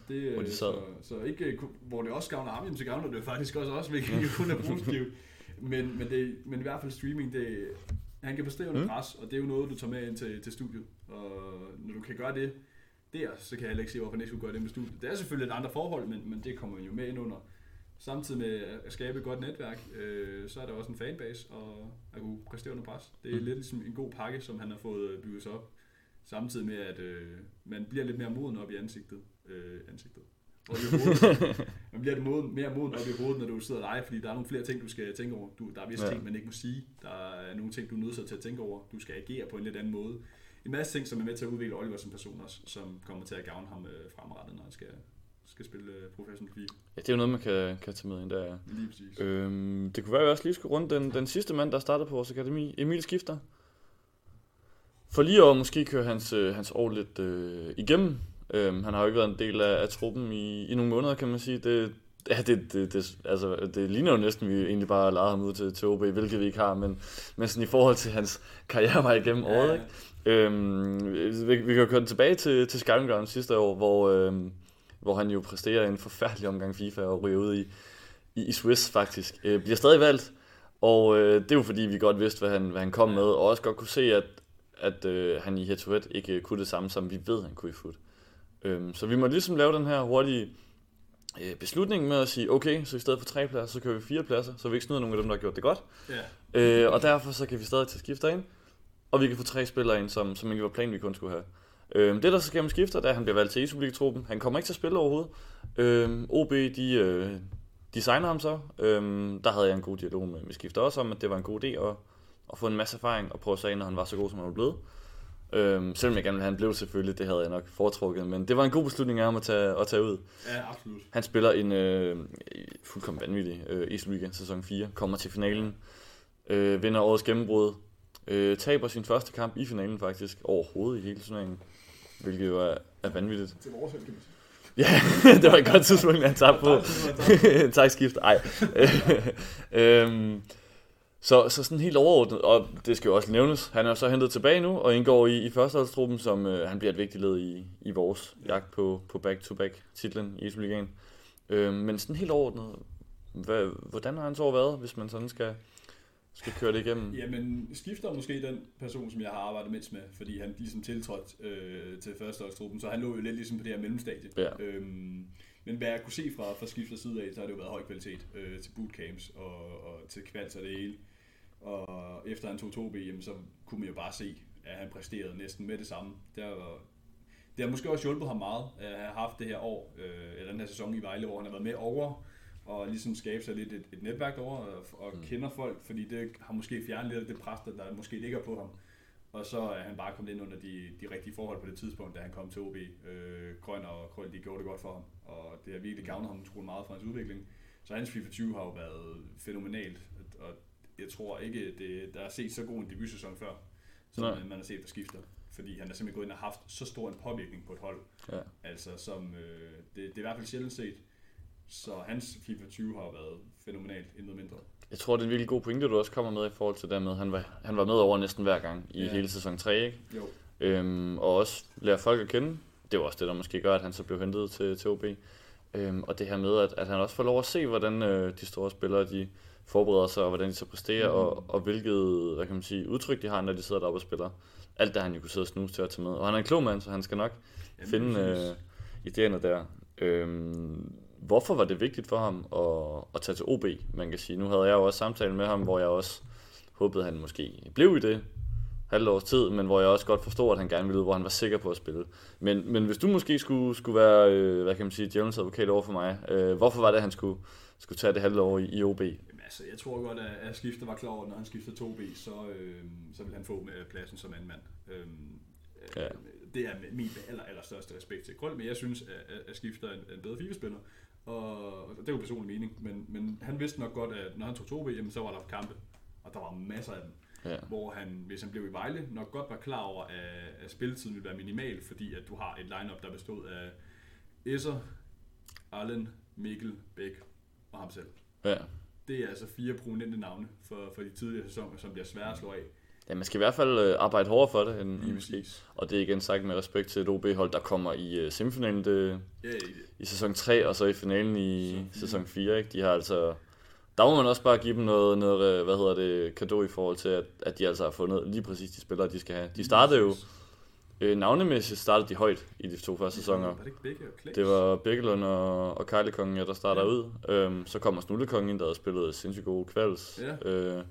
S2: det, hvor de sad. Så, så ikke, hvor det også gavner ham, så gavner det faktisk også os, hvilket jo kun er positivt. Men, men, det, men i hvert fald streaming, det, han kan præstere under mm. pres, og det er jo noget, du tager med ind til, til studiet. Og når du kan gøre det der, så kan jeg ikke se, hvorfor ikke skulle gøre det med studiet. Det er selvfølgelig et andre forhold, men, men det kommer jo med ind under samtidig med at skabe et godt netværk, øh, så er der også en fanbase og at kunne præstere under pres. Det er mm. lidt ligesom en god pakke, som han har fået bygget sig op. Samtidig med, at øh, man bliver lidt mere moden op i ansigtet. Øh, ansigtet. Og i hovedet. man bliver det moden, mere moden op i hovedet, når du sidder live, fordi der er nogle flere ting, du skal tænke over. Du, der er visse ja. ting, man ikke må sige. Der er nogle ting, du er nødt til at tænke over. Du skal agere på en lidt anden måde. En masse ting, som er med til at udvikle Oliver som person også, som kommer til at gavne ham øh, fremadrettet, når han skal skal spille øh, professionel krig.
S1: Ja, det er jo noget, man kan, kan tage med ind der.
S2: Lige præcis.
S1: Øhm, det kunne være, at vi også lige skulle rundt den, den sidste mand, der startede på vores akademi. Emil Skifter. For lige at måske køre hans, øh, hans år lidt øh, igennem. Øhm, han har jo ikke været en del af, af truppen i, i nogle måneder, kan man sige. Det, ja, det, det, det, altså, det ligner jo næsten, at vi egentlig bare lader ham ud til, til OB, hvilket vi ikke har, men, men sådan i forhold til hans karrierevej igennem ja, året. Ikke? Øhm, vi, vi kan jo køre den tilbage til, til Skyrim sidste år, hvor, øhm, hvor han jo præsterer en forfærdelig omgang FIFA og ryger ud i, i, i Swiss faktisk. Øh, bliver stadig valgt, og øh, det er jo fordi, vi godt vidste, hvad han, hvad han kom med, og også godt kunne se, at, at øh, han i head to head ikke kunne det samme, som vi ved, han kunne i foot. Øh, så vi må ligesom lave den her hurtige øh, beslutning med at sige, okay, så i stedet for tre pladser, så kører vi fire pladser, så vi ikke snyder nogen af dem, der har gjort det godt. Yeah. Øh, og derfor så kan vi stadig tage skifter ind, og vi kan få tre spillere ind, som, som ikke var planen, vi kun skulle have. Øhm, det, der så sker med skifter, det er, at han bliver valgt til e Superliga-truppen. Han kommer ikke til at spille overhovedet. Øhm, OB, de, øh, de signer ham så. Øhm, der havde jeg en god dialog med, med skifter også om, at det var en god idé at, at få en masse erfaring og prøve at sige, når han var så god, som han var blevet. Øhm, selvom jeg gerne ville have, han blev selvfølgelig, det havde jeg nok foretrukket, men det var en god beslutning af ham at tage, at tage ud.
S2: Ja, absolut.
S1: Han spiller en øh, fuldkommen vanvittig øh, e Superliga sæson 4, kommer til finalen, øh, vinder årets gennembrud, øh, taber sin første kamp i finalen faktisk, overhovedet i hele turneringen hvilket jo er, er vanvittigt.
S2: Til vores.
S1: Ja, det var et godt tidspunkt, han tabte på. Takskift, ej. øhm, så, så sådan helt overordnet, og det skal jo også nævnes, han er så hentet tilbage nu og indgår i, i førsteholdstruppen, som øh, han bliver et vigtigt led i, i vores jagt på, på back-to-back titlen i Superligaen. Øhm, men sådan helt overordnet, hvad, hvordan har han så været, hvis man sådan skal, skal køre det igennem?
S2: Jamen, skifter måske den person, som jeg har arbejdet mindst med, fordi han ligesom tiltrådt øh, til førsteholdstruppen, så han lå jo lidt ligesom på det her mellemstadie.
S1: Ja. Øhm,
S2: men hvad jeg kunne se fra, fra skifters side af, så har det jo været høj kvalitet øh, til bootcamps og, og til kvalds og det hele. Og efter han tog 2B, så kunne man jo bare se, at han præsterede næsten med det samme. Det har, det har måske også hjulpet ham meget at have haft det her år, øh, eller den her sæson i Vejle, hvor han har været med over og ligesom skabe sig lidt et, et netværk over og, og mm. kender folk, fordi det har måske fjernet lidt af det pres, der, der måske ligger på ham. Og så er han bare kommet ind under de, de rigtige forhold på det tidspunkt, da han kom til OB. Øh, Grøn og Krøl, de gjorde det godt for ham, og det har virkelig gavnet ham utrolig meget for hans udvikling. Så hans FIFA 20 har jo været fænomenalt, og jeg tror ikke, det, der er set så god en debutsæson før, som Nej. man har set, der skifter. Fordi han er simpelthen gået ind og haft så stor en påvirkning på et hold. Ja. Altså, som, øh, det, det er i hvert fald sjældent set. Så hans FIFA 20 har været fænomenalt, intet mindre.
S1: Jeg tror, det er en virkelig god pointe, du også kommer med i forhold til det med, han var, han var med over næsten hver gang i ja. hele sæson 3, ikke? Jo. Øhm, og også lære folk at kende. Det var også det, der måske gør, at han så blev hentet til, til OB. Øhm, og det her med, at, at han også får lov at se, hvordan øh, de store spillere, de forbereder sig, og hvordan de så præsterer, mm. og, og hvilket, hvad kan man sige, udtryk de har, når de sidder deroppe og spiller. Alt det han jo kunne sidde og snuse til at tage med. Og han er en klog mand, så han skal nok Jamen, finde øh, idéerne der. Øhm, hvorfor var det vigtigt for ham at, at tage til OB, man kan sige. Nu havde jeg jo også samtale med ham, hvor jeg også håbede, at han måske blev i det halvt tid, men hvor jeg også godt forstod, at han gerne ville ud, hvor han var sikker på at spille. Men, men hvis du måske skulle, skulle være, øh, hvad kan man sige, djævelens advokat over for mig, øh, hvorfor var det, at han skulle, skulle tage det halvt år i, i OB? Jamen,
S2: altså, jeg tror godt, at, at skifter var klar over, når han skiftede til OB, så, øh, så ville han få med pladsen som anden mand. Øh, ja. Det er min aller, aller største respekt til Krøl, men jeg synes, at, at skifter er en, en bedre FIFA-spiller. Og det er jo personlig mening, men, men han vidste nok godt, at når han tog 2B, jamen, så var der kampe, og der var masser af dem. Ja. Hvor han, hvis han blev i Vejle, nok godt var klar over, at, at spilletiden ville være minimal, fordi at du har et lineup der bestod af Esser, Allen, Mikkel, Bæk og ham selv. Ja. Det er altså fire prominente navne for, for de tidligere sæsoner, som bliver svære at slå af.
S1: Ja, man skal i hvert fald øh, arbejde hårdere for det, end i måske. Og det er igen sagt med respekt til et OB-hold, der kommer i uh, semifinalen det, ja, i, i sæson 3, og så i finalen i så, sæson 4. Ikke? De har altså... Der må man også bare give dem noget, noget øh, hvad hedder det, kado i forhold til, at, at de altså har fundet lige præcis de spillere, de skal have. De startede jo, øh, navnemæssigt startede de højt i de to første sæsoner. Var det ikke Begge og Det var Birkelund og, og Kejlekongen, ja, der starter ja. ud. Øhm, så kommer Snullekongen ind, der havde spillet sindssygt gode kvals. Ja. Øh,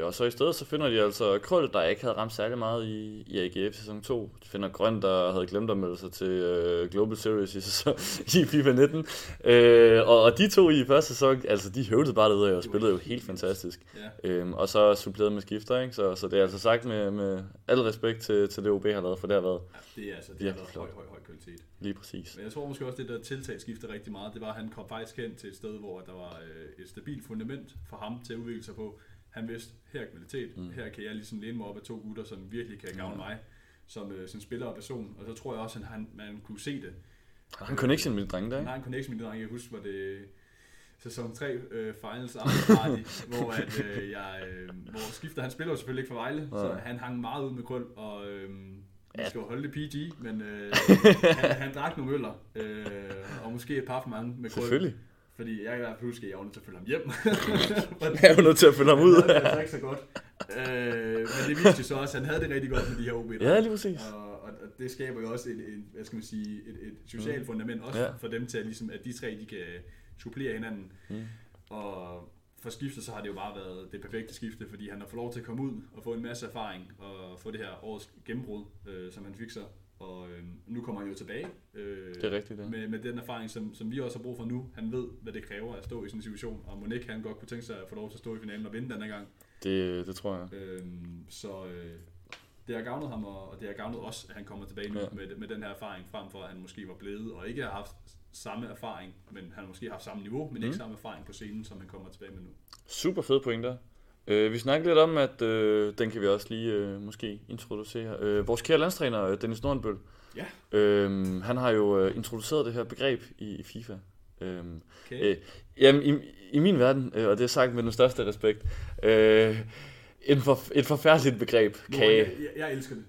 S1: og så i stedet så finder de altså Krøl, der ikke havde ramt særlig meget i, i AGF sæson 2. De finder Grøn, der havde glemt at melde sig til uh, Global Series i, sæson, i FIFA 19. Uh, og, og de to i første sæson, altså de høvdede bare det og spillede jo helt fantastisk. Yeah. Uh, og så suppleret med skifter, ikke? Så, så det er altså sagt med, med al respekt til, til det OB har lavet, for det har været
S2: ja, det er altså det har været høj, høj, høj kvalitet.
S1: Lige præcis.
S2: Men jeg tror måske også, det der tiltag skifter rigtig meget. Det var, at han kom faktisk hen til et sted, hvor der var et stabilt fundament for ham til at udvikle sig på han vidste, her er kvalitet, mm. her kan jeg ligesom læne mig op af to gutter, som virkelig kan gavne mig som, øh, som spiller og person. Og så tror jeg også, at han, man kunne se det.
S1: Har han connection med de drenge der,
S2: ikke? Han har en connection med de drenge. Jeg husker, hvor det sæson 3 øh, finals party, hvor, at, øh, jeg, øh, hvor skifter, han spiller jo selvfølgelig ikke for Vejle, ja. så han hang meget ud med krøl, og øh, vi skal jo holde det PG, men øh, han, han drak nogle øller, øh, og måske et par for mange med krøl.
S1: Selvfølgelig.
S2: Fordi jeg kan i hvert fald huske, at jeg var nødt til at følge ham hjem.
S1: jeg var nødt til at følge ham ud.
S2: det var ikke så godt. Øh, men det viste jo så også, at han havde det rigtig godt med de her OB'er.
S1: Ja, lige præcis.
S2: Og, og, det skaber jo også et, et, hvad skal man sige, et, et socialt mm. fundament, også ja. for dem til, at, ligesom, at de tre de kan supplere hinanden. Mm. Og for skiftet, så har det jo bare været det perfekte skifte, fordi han har fået lov til at komme ud og få en masse erfaring og få det her årets gennembrud, øh, som han fik så og øh, nu kommer han jo tilbage
S1: øh, det er rigtigt, ja.
S2: med, med den erfaring, som, som vi også har brug for nu. Han ved, hvad det kræver at stå i sådan en situation, og Monique han godt kunne tænke sig at få lov til at stå i finalen og vinde denne gang.
S1: Det, det tror jeg.
S2: Øh, så øh, det har gavnet ham, og det har gavnet os, at han kommer tilbage nu ja. med, med den her erfaring, frem for at han måske var blevet og ikke har haft samme erfaring, men han måske har haft samme niveau, men mm. ikke samme erfaring på scenen, som han kommer tilbage med nu.
S1: Super fed pointer. Øh, vi snakkede lidt om, at øh, den kan vi også lige øh, måske introducere. Øh, vores kære landstræner, øh, Dennis Nordenbøl, ja. øh, han har jo øh, introduceret det her begreb i, i FIFA. Øh, okay. øh, jamen, i, i min verden, øh, og det er sagt med den største respekt, øh, en for, et forfærdeligt begreb, kage.
S2: Jeg, jeg, jeg elsker det.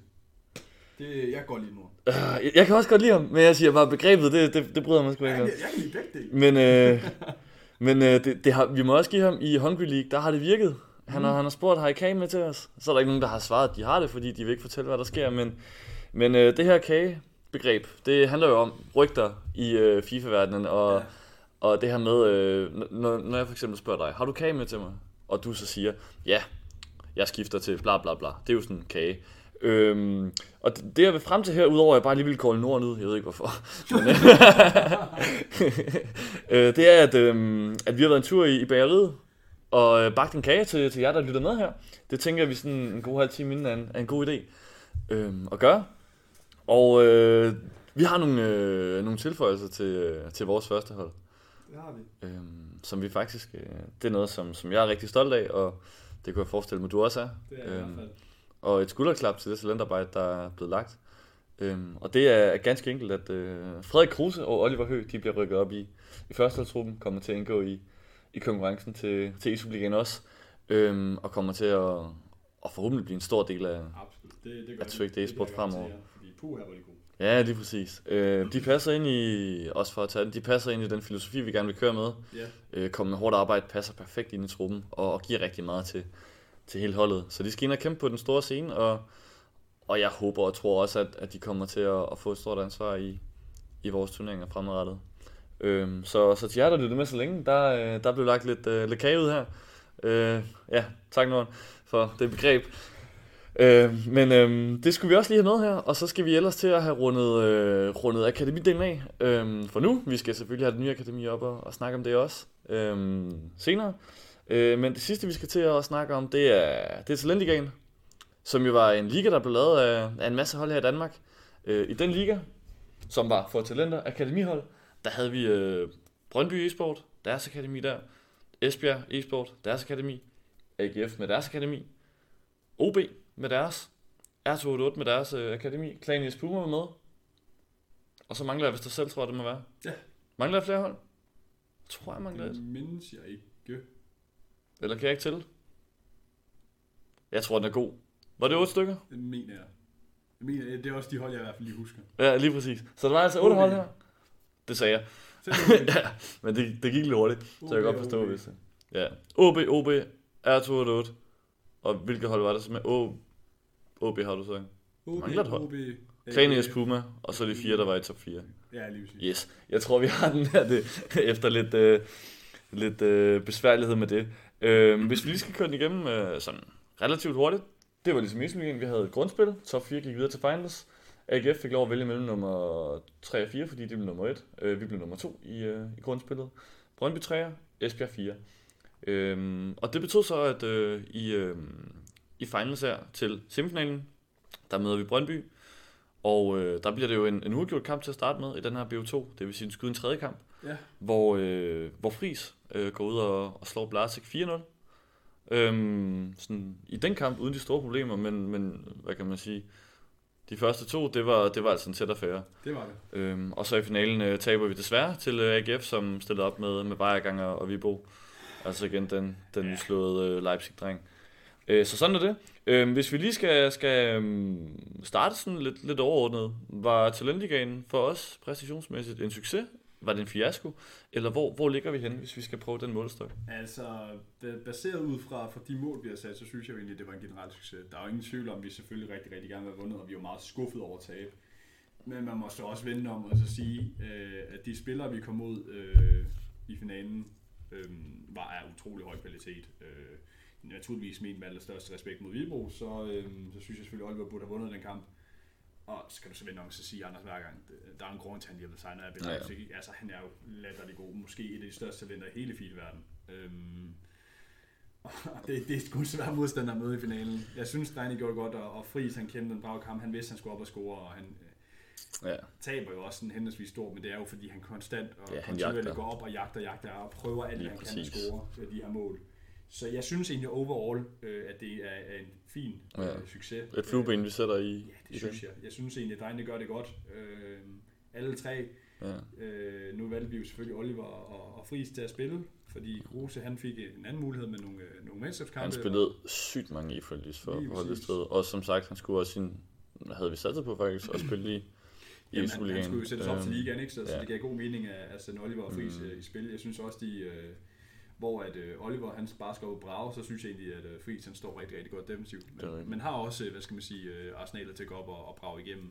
S2: Det, jeg godt lide nu.
S1: Uh, jeg, jeg kan også godt lide ham, men jeg siger bare, begrebet, det, det, det bryder mig sgu ikke
S2: om. Jeg, jeg kan lide begge
S1: Men, øh, men øh, det, det har, vi må også give ham i Hungry League, der har det virket. Han, mm. har, han har spurgt, har I kage med til os? Så er der ikke nogen, der har svaret, at de har det, fordi de vil ikke fortælle, hvad der sker. Men, men øh, det her kagebegreb, det handler jo om rygter i øh, FIFA-verdenen, og, ja. og det her med, øh, når, når jeg for eksempel spørger dig, har du kage med til mig? Og du så siger, ja, jeg skifter til bla bla bla. Det er jo sådan en kage. Øhm, og det, det jeg vil frem til her, udover at jeg bare lige vil kolde Norden ud, jeg ved ikke hvorfor, men, øh, det er, at, øh, at vi har været en tur i, i bageriet, og øh, bagt en kage til, til jer, der lytter med her. Det tænker jeg, vi sådan en god halv time inden er en, er en god idé øh, at gøre. Og øh, vi har nogle, øh, nogle tilføjelser til, øh, til vores første hold.
S2: Det har vi.
S1: Øh, som vi faktisk, øh, det er noget, som, som jeg er rigtig stolt af, og det kunne jeg forestille mig, du også er.
S2: Det er øh, i hvert fald.
S1: Og et skulderklap til det talentarbejde, der er blevet lagt. Øhm, og det er ganske enkelt, at øh, Frederik Kruse og Oliver Høgh, de bliver rykket op i, i førsteholdsgruppen, kommer til at indgå i, i konkurrencen til, til e også, øhm, og kommer til at, at forhåbentlig blive en stor del af,
S2: Absolut. Det, det gør
S1: af Trick e-sport fremover.
S2: Fordi puh, her var de gode.
S1: Ja, lige præcis. Øh, de passer ind i, også for at tage den, de passer ind i den filosofi, vi gerne vil køre med.
S2: Ja.
S1: Øh, kommer med hårdt arbejde, passer perfekt ind i truppen, og, og giver rigtig meget til, til hele holdet. Så de skal ind og kæmpe på den store scene, og, og jeg håber og tror også, at, at de kommer til at, at få et stort ansvar i, i vores turneringer fremadrettet. Øhm, så, så til jer, der lyttede med så længe, der, øh, der blev lagt lidt, øh, lidt kage ud her. Øh, ja, tak Norden for det begreb. Øh, men øh, det skulle vi også lige have med her, og så skal vi ellers til at have rundet, øh, rundet akademidelen af. Øh, for nu, vi skal selvfølgelig have det nye akademi op og, og snakke om det også øh, senere. Øh, men det sidste, vi skal til at snakke om, det er, det er Talentligaen, som jo var en liga, der blev lavet af, af en masse hold her i Danmark. Øh, I den liga, som var for talenter, akademihold, der havde vi øh, Brøndby e-sport, deres akademi der, Esbjerg e-sport, deres akademi, AGF med deres akademi, OB med deres, R288 med deres øh, akademi, Klan Puma var med, og så mangler jeg, hvis der selv tror, det må være.
S2: Ja.
S1: Mangler jeg flere hold? Tror, jeg mangler et.
S2: Det mindes jeg ikke.
S1: Eller kan jeg ikke tælle? Jeg tror, den er god. Var det otte stykker?
S2: Det mener jeg. jeg mener, det er også de hold, jeg i hvert fald lige husker.
S1: Ja, lige præcis. Så der var altså otte hold her. Det sagde jeg. Ja, men det, det gik lidt hurtigt, så jeg kan
S2: OB,
S1: godt forstå,
S2: OB.
S1: hvis det. Ja. OB, OB, R288. Og hvilke hold var det som er? O, OB har du så.
S2: OB,
S1: Mangler et hold.
S2: OB,
S1: Klanius
S2: AGF.
S1: Puma, og så de fire, der var i top 4.
S2: Ja, lige præcis.
S1: Yes. Jeg tror, vi har den her, det, efter lidt, øh, lidt øh, besværlighed med det. Øh, hvis vi lige skal køre den igennem øh, sådan relativt hurtigt. Det var ligesom i. Vi havde grundspil. Top 4 gik videre til finals. AGF fik lov at vælge mellem nummer 3 og 4, fordi de blev nummer 1. Øh, vi blev nummer 2 i, øh, i grundspillet. Brøndby 3, Esbjerg 4. Øhm, og det betød så, at øh, i, øh, i finals her til semifinalen, der møder vi Brøndby. Og øh, der bliver det jo en, en uafgjort kamp til at starte med i den her BO2. Det vil sige en skyde en tredje kamp,
S2: Ja.
S1: hvor, øh, hvor Fris øh, går ud og, og slår Blasik 4-0. Øhm, sådan, I den kamp uden de store problemer, men, men hvad kan man sige, de første to, det var, det var altså en tæt affære.
S2: Det var det.
S1: Øhm, og så i finalen øh, taber vi desværre til øh, AGF, som stillede op med, med Bayergang og, og Vibo. Altså igen den, den
S2: Ja.
S1: nyslåede øh, Leipzig-dreng. Øh, så sådan er det. Øh, hvis vi lige skal, skal øh, starte sådan lidt, lidt overordnet, var Talentligaen for os præstationsmæssigt en succes? Var det en fiasko? Eller hvor, hvor ligger vi henne, hvis vi skal prøve den målestok?
S2: Altså, baseret ud fra, fra de mål, vi har sat, så synes jeg jo egentlig, det var en generel succes. Der er jo ingen tvivl om, at vi selvfølgelig rigtig, rigtig gerne vil have vundet, og vi er jo meget skuffet over tab. Men man må så også vende om og så sige, øh, at de spillere, vi kom ud øh, i finalen, øh, var af utrolig høj kvalitet. Øh, naturligvis med med allerstørste respekt mod Vibro, så, øh, så synes jeg selvfølgelig, at Oliver burde have vundet den kamp. Og så kan du så vende om og sige, Anders hver gang, der er en grund til, at han lige har signet af
S1: Ja, ja.
S2: Altså, han er jo latterlig god. Måske et af de største talenter i hele filverden. Øhm, og det, det er sgu en svær modstander at møde i finalen. Jeg synes, Drejne gjorde det godt, og, og Friis, han kæmpede en brav kamp. Han vidste, han skulle op og score, og han øh,
S1: Ja,
S2: taber jo også sådan henholdsvis stort, men det er jo, fordi han konstant og
S1: Ja, han
S2: kontinuerligt
S1: jagter.
S2: går op og jagter, jagter og prøver alt,
S1: Lige
S2: hvad han kan at score øh, de her mål. Så jeg synes egentlig overall, øh, at det er, er en fin øh,
S1: Ja.
S2: succes.
S1: et flueben, vi sætter i,
S2: Ja,
S1: i
S2: det synes jeg. Jeg synes egentlig, at drengene gør det godt. Øh, alle tre.
S1: Ja.
S2: Øh, nu valgte vi jo selvfølgelig Oliver og, og Friis til at spille, fordi Kruse han fik en anden mulighed med nogle, øh, nogle mesterskabskampe.
S1: Han spillede sygt mange e for, holdet
S2: præcis.
S1: sted. Og som sagt, han skulle også sin, havde vi sat på faktisk, at spille i, i
S2: Jamen, han, han skulle jo sættes op til
S1: Øhm,
S2: ligaen, ikke? Så, så
S1: ja.
S2: det gav god mening at, at sende Oliver og Friis
S1: Mm.
S2: mm. i spil. Jeg synes også, de, øh, hvor at øh, Oliver han bare skal og brage, så synes jeg egentlig, at øh, Friis han står rigtig, rigtig godt defensivt.
S1: Det
S2: Men,
S1: rigtigt.
S2: men har også, øh, hvad skal man sige, øh, arsenalet til at gå op og, og brage igennem.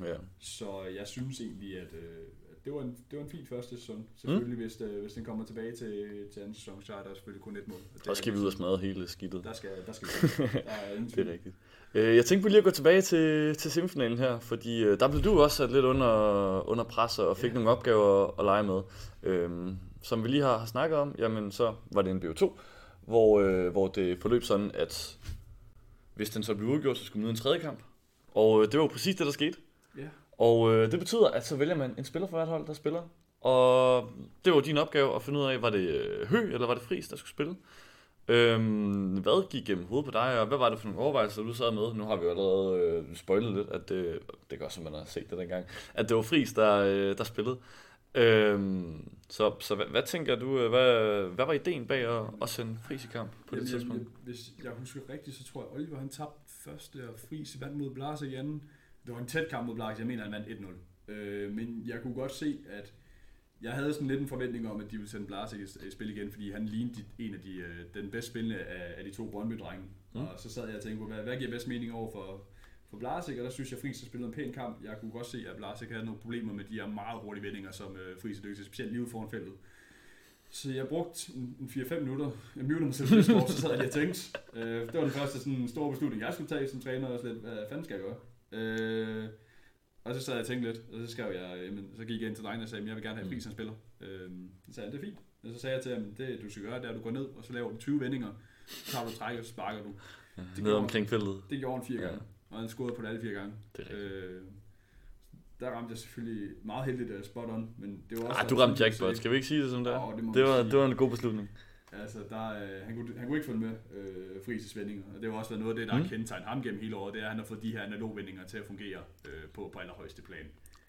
S1: Ja.
S2: Så jeg synes egentlig, at, øh, at det, var en, det var en fin første sæson. Selvfølgelig, mm. hvis, øh, hvis den kommer tilbage til, til anden sæson, så er der selvfølgelig kun et mål. Og det
S1: Og skal vi ud og smadre hele skidtet.
S2: Der skal, der skal vi. Der er
S1: Det er rigtigt. Øh, jeg tænkte på lige at gå tilbage til, til semifinalen her, fordi øh, der blev du også sat lidt under, under pres og fik ja. nogle opgaver at, lege med. Øhm, som vi lige har, har snakket om, jamen så var det en BO2, hvor, øh, hvor det forløb sådan, at hvis den så blev udgjort, så skulle man møde en tredje kamp. Og øh, det var præcis det, der skete. Ja. Og øh, det betyder, at så vælger man en spiller for hvert hold, der spiller. Og det var din opgave at finde ud af, var det øh, Hø eller var det Fris, der skulle spille. Øhm, hvad gik gennem hovedet på dig, og hvad var det for nogle overvejelser, du sad med? Nu har vi jo allerede øh, spoilet lidt, at det, det gør, som man har set det dengang, at det var Fris, der, øh, der spillede. Øhm, så så hvad, hvad tænker du, øh, hvad, hvad var ideen bag at, at sende Fris i kamp på Jamen, det tidspunkt?
S2: Jeg, hvis jeg husker rigtigt, så tror jeg, Oliver han tabte første, og Fris vandt mod Blase i anden. Det var en tæt kamp mod Blase, jeg mener, han vandt 1-0. Øh, men jeg kunne godt se, at jeg havde sådan lidt en forventning om, at de ville sende Blasik i spil igen, fordi han lignede en af de, øh, den bedst spillende af, af de to Brøndby-drenge. Mm. Og så sad jeg og tænkte på, hvad, hvad giver bedst mening over for, for Blasik, og der synes jeg, Friis har spillet en pæn kamp. Jeg kunne godt se, at Blasik havde nogle problemer med de her meget hurtige vendinger, som uh, Friis er dygtig specielt lige foran feltet. Så jeg brugte en 4-5 minutter. Jeg mutede mig selv lidt så sad jeg lige og tænkte. Uh, det var den første sådan, store beslutning, jeg skulle tage som træner, og slet, hvad fanden skal jeg gøre? Uh, og så sad jeg og tænkte lidt, og så skrev jeg, jamen, så gik jeg ind til drengene og sagde, at jeg vil gerne have Friis, han spiller. Øhm, så sagde han, det er fint. Og så sagde jeg til ham, det du skal gøre, det er, at du går ned, og så laver du 20 vendinger, så tager du træk, og så sparker du.
S1: Det ned omkring feltet.
S2: Det gjorde han fire gange, og han scorede på det alle fire gange. Det er øh, der ramte jeg selvfølgelig meget heldigt uh, spot on, men det var også...
S1: Ah, du ramte jackpot, skal vi ikke sige det som der? Oh, det, det, var, det var en god beslutning.
S2: Altså, der, øh, han, kunne, han kunne ikke følge med øh, Frises vendinger, og det har også været noget af det, der mm. har kendetegnet ham gennem hele året, det er, at han har fået de her analogvendinger til at fungere øh, på, på allerhøjeste plan.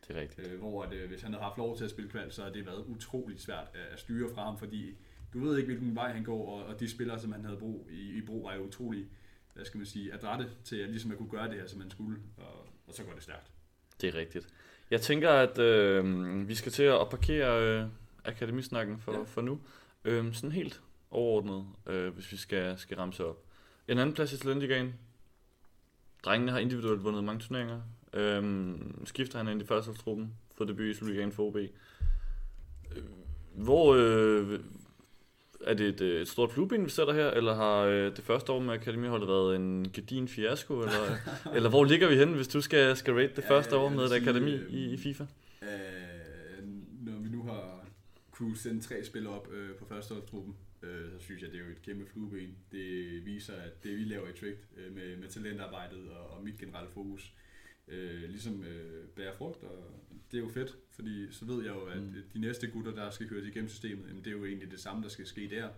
S1: Det er rigtigt.
S2: Øh, hvor at, øh, hvis han havde haft lov til at spille kval, så har det været utroligt svært at, at styre fra ham, fordi du ved ikke, hvilken vej han går, og, og de spillere, som han havde brug i, i brug, var jo utrolig, hvad skal man sige, adrette til at, ligesom at kunne gøre det her, som han skulle, og, og så går det stærkt.
S1: Det er rigtigt. Jeg tænker, at øh, vi skal til at parkere øh, akademisnakken for, ja. for nu. Øh, sådan helt overordnet, øh, hvis vi skal, skal ramse op. En anden plads i Talendigaen. Drengene har individuelt vundet mange turneringer. Øhm, skifter han ind i førsteholdstruppen, for debut i Superligaen for OB. Øh, hvor øh, er det et, øh, et stort flueben, vi sætter her, eller har øh, det første år med akademiholdet været en gedin fiasko, eller, eller hvor ligger vi henne, hvis du skal, skal rate det første år med et akademi i, i FIFA?
S2: Øh, når vi nu har kunne sende tre spillere op øh, på førsteholdstruppen, øh, så synes jeg, det er jo et kæmpe flueben. Det viser, at det vi laver i Trick øh, med, med talentarbejdet og, og mit generelle fokus, øh, ligesom øh, bærer frugt, og det er jo fedt, fordi så ved jeg jo, at mm. de næste gutter, der skal køres igennem systemet, jamen, det er jo egentlig det samme, der skal ske der.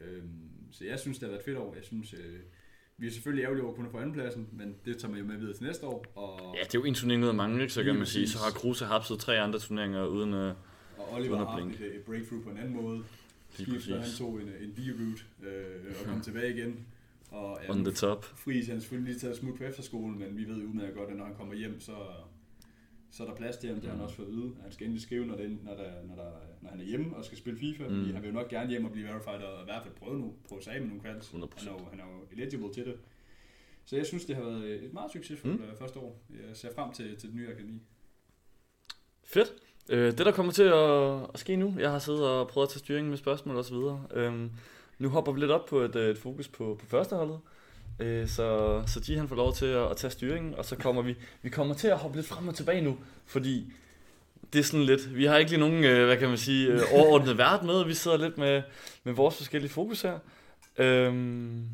S2: Øh, så jeg synes, det har været fedt år. Jeg synes, øh, vi er selvfølgelig ærgerlige over at kunne få andenpladsen, men det tager man jo med videre til næste år. Og
S1: ja, det er jo en turnering ud af mange, ikke? så kan man sige. Så har Kruse hapset tre andre turneringer uden, uh,
S2: og Oliver uden at har et, et breakthrough på en anden måde. Skifter, han tog en, en B-route øh, og kom tilbage igen. Og,
S1: ja, On the top.
S2: Friis, han selvfølgelig lige taget smut på efterskolen, men vi ved udmærket godt, at når han kommer hjem, så, så er der plads til ham, det har han også fået vide. Han skal endelig skrive, når, det, når, der, når, der, når han er hjemme og skal spille FIFA, mm. han vil jo nok gerne hjem og blive verified, og i hvert fald prøve nu på med nogle kvalds. 100%. Han er, jo, han er jo eligible til det. Så jeg synes, det har været et meget succesfuldt mm. Øh, første år. Jeg ser frem til, til det nye akademi.
S1: Fedt. Øh, det, der kommer til at, at ske nu, jeg har siddet og prøvet at tage styringen med spørgsmål og så videre. Øh, nu hopper vi lidt op på et, øh, et fokus på, på førsteholdet. Øh, så, så de han får lov til at, at tage styringen, og så kommer vi, vi kommer til at hoppe lidt frem og tilbage nu, fordi det er sådan lidt, vi har ikke lige nogen, øh, hvad kan man sige, øh, overordnet vært med, vi sidder lidt med, med vores forskellige fokus her. Øhm,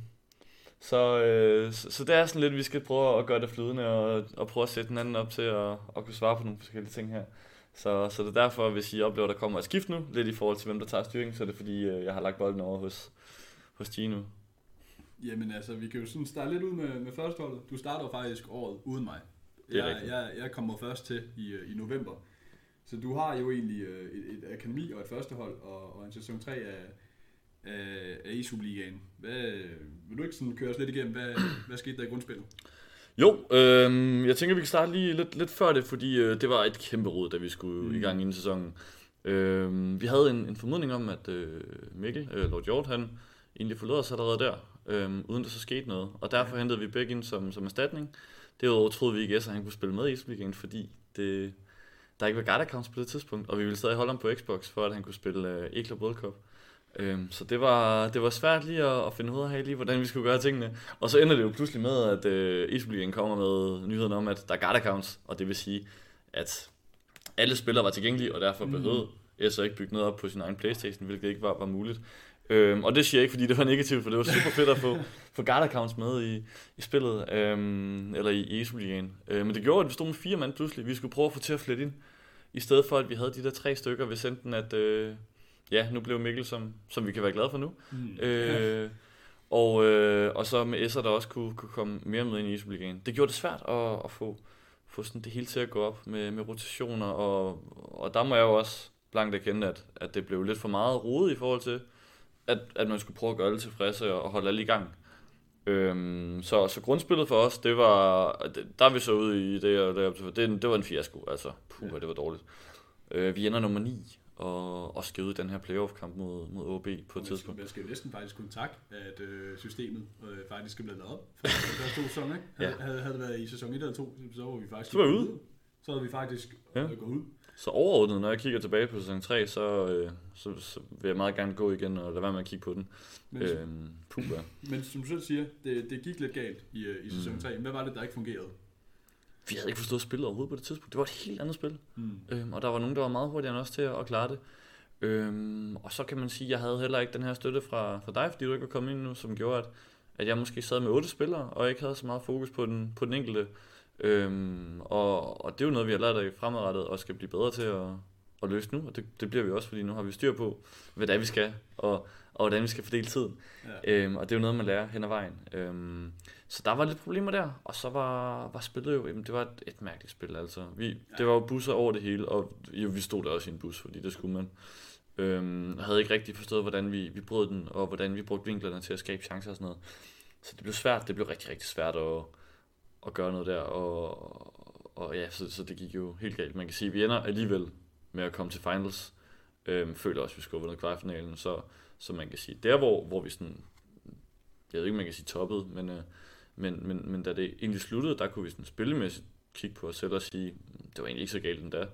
S1: så, øh, så, så det er sådan lidt, vi skal prøve at gøre det flydende, og, og prøve at sætte den anden op til at, at kunne svare på nogle forskellige ting her. Så, så det er derfor, hvis I oplever, at der kommer et skift nu, lidt i forhold til, hvem der tager styringen, så er det fordi, øh, jeg har lagt bolden over hos, hos Gino.
S2: Jamen altså, vi kan jo sådan starte lidt ud med, med førsteholdet. Du starter faktisk året uden mig. Jeg, jeg, jeg kommer først til i, øh, i november. Så du har jo egentlig øh, et, et akademi og et førstehold, og, og en sæson 3 af, af, af E-Superligaen. Hvad, vil du ikke sådan køre os lidt igennem, hvad, hvad skete der i grundspillet?
S1: Jo, øh, jeg tænker, vi kan starte lige lidt, lidt før det, fordi øh, det var et kæmpe råd, da vi skulle mm. i gang inden sæsonen. Øh, vi havde en, en formodning om, at øh, Mikkel, øh, Lord Hjort, han egentlig forlod os allerede der, øh, uden der så skete noget. Og derfor hentede vi begge ind som, som erstatning. Derudover troede vi ikke, at han kunne spille med i Weekend, fordi det, der ikke var guard accounts på det tidspunkt, og vi ville stadig holde ham på Xbox, for at han kunne spille øh, E-Club World Cup. Øhm, så det var, det var svært lige at, at finde ud af lige, hvordan vi skulle gøre tingene. Og så ender det jo pludselig med, at øh, Esportligaen kommer med nyheden om, at der er guard accounts, og det vil sige, at alle spillere var tilgængelige, og derfor behøvede mm. så ikke bygge noget op på sin egen Playstation, hvilket ikke var, var muligt. Øhm, og det siger jeg ikke, fordi det var negativt, for det var super fedt at få, få guard accounts med i, i spillet, øhm, eller i, i Esportligaen. Øh, men det gjorde, at vi stod med fire mand pludselig. Vi skulle prøve at få til at flette ind, i stedet for at vi havde de der tre stykker, hvis enten at... Øh, ja, nu blev Mikkel, som, som vi kan være glade for nu. Mm. Øh, og, øh, og så med S'er, der også kunne, kunne komme mere med ind i Superligaen. Det gjorde det svært at, at få, få sådan det hele til at gå op med, med rotationer, og, og der må jeg jo også blankt erkende, at, at det blev lidt for meget rodet i forhold til, at, at man skulle prøve at gøre alle tilfredse og holde alle i gang. Øhm, så, så grundspillet for os, det var, der er vi så ude i det, og det, det, det var en fiasko, altså, puh, det var dårligt. Øh, vi ender nummer 9, og, og skal ud i den her playoff-kamp mod, mod OB på et tidspunkt.
S2: Man skal jo næsten faktisk kunne takke, at øh, systemet øh, faktisk er blevet lavet op for første to sæsoner. Ikke? ja. havde, havde det været i sæson 1 eller 2, så var vi faktisk
S1: så var vi ude.
S2: Så havde vi faktisk ja. øh, gået ud.
S1: Så overordnet, når jeg kigger tilbage på sæson 3, så, øh, så, så vil jeg meget gerne gå igen og lade være med at kigge på den. Men, øhm, puh, ja.
S2: men som du selv siger, det, det gik lidt galt i, øh, i sæson mm. 3. Hvad var det, der ikke fungerede?
S1: vi havde ikke forstået spillet overhovedet på det tidspunkt. Det var et helt andet spil. Mm. Øhm, og der var nogen, der var meget hurtigere end os til at, at klare det. Øhm, og så kan man sige, at jeg havde heller ikke den her støtte fra, fra dig, fordi du ikke var kommet ind nu, som gjorde, at, at jeg måske sad med otte spillere, og ikke havde så meget fokus på den, på den enkelte. Øhm, og, og det er jo noget, vi har lært af fremadrettet, og skal blive bedre til at, at løse nu, og det, det bliver vi også, fordi nu har vi styr på, hvad det er, vi skal, og, og hvordan vi skal fordele tiden. Ja. Øhm, og det er jo noget, man lærer hen ad vejen. Øhm, så der var lidt problemer der, og så var, var spillet jo, jamen det var et, et mærkeligt spil, altså. Vi, ja. Det var jo busser over det hele, og jo, vi stod der også i en bus, fordi det skulle man. Øhm, havde ikke rigtig forstået, hvordan vi, vi brød den, og hvordan vi brugte vinklerne til at skabe chancer og sådan noget. Så det blev svært, det blev rigtig, rigtig svært at, at gøre noget der, og, og ja, så, så det gik jo helt galt. Man kan sige, at vi ender alligevel med at komme til finals. Øhm, føler også, at vi skulle have vundet kvartfinalen, så, så man kan sige, der hvor, hvor vi sådan, jeg ved ikke, man kan sige toppet, men, øh, men, men, men da det egentlig sluttede, der kunne vi sådan spillemæssigt kigge på os selv og sige, det var egentlig ikke så galt endda.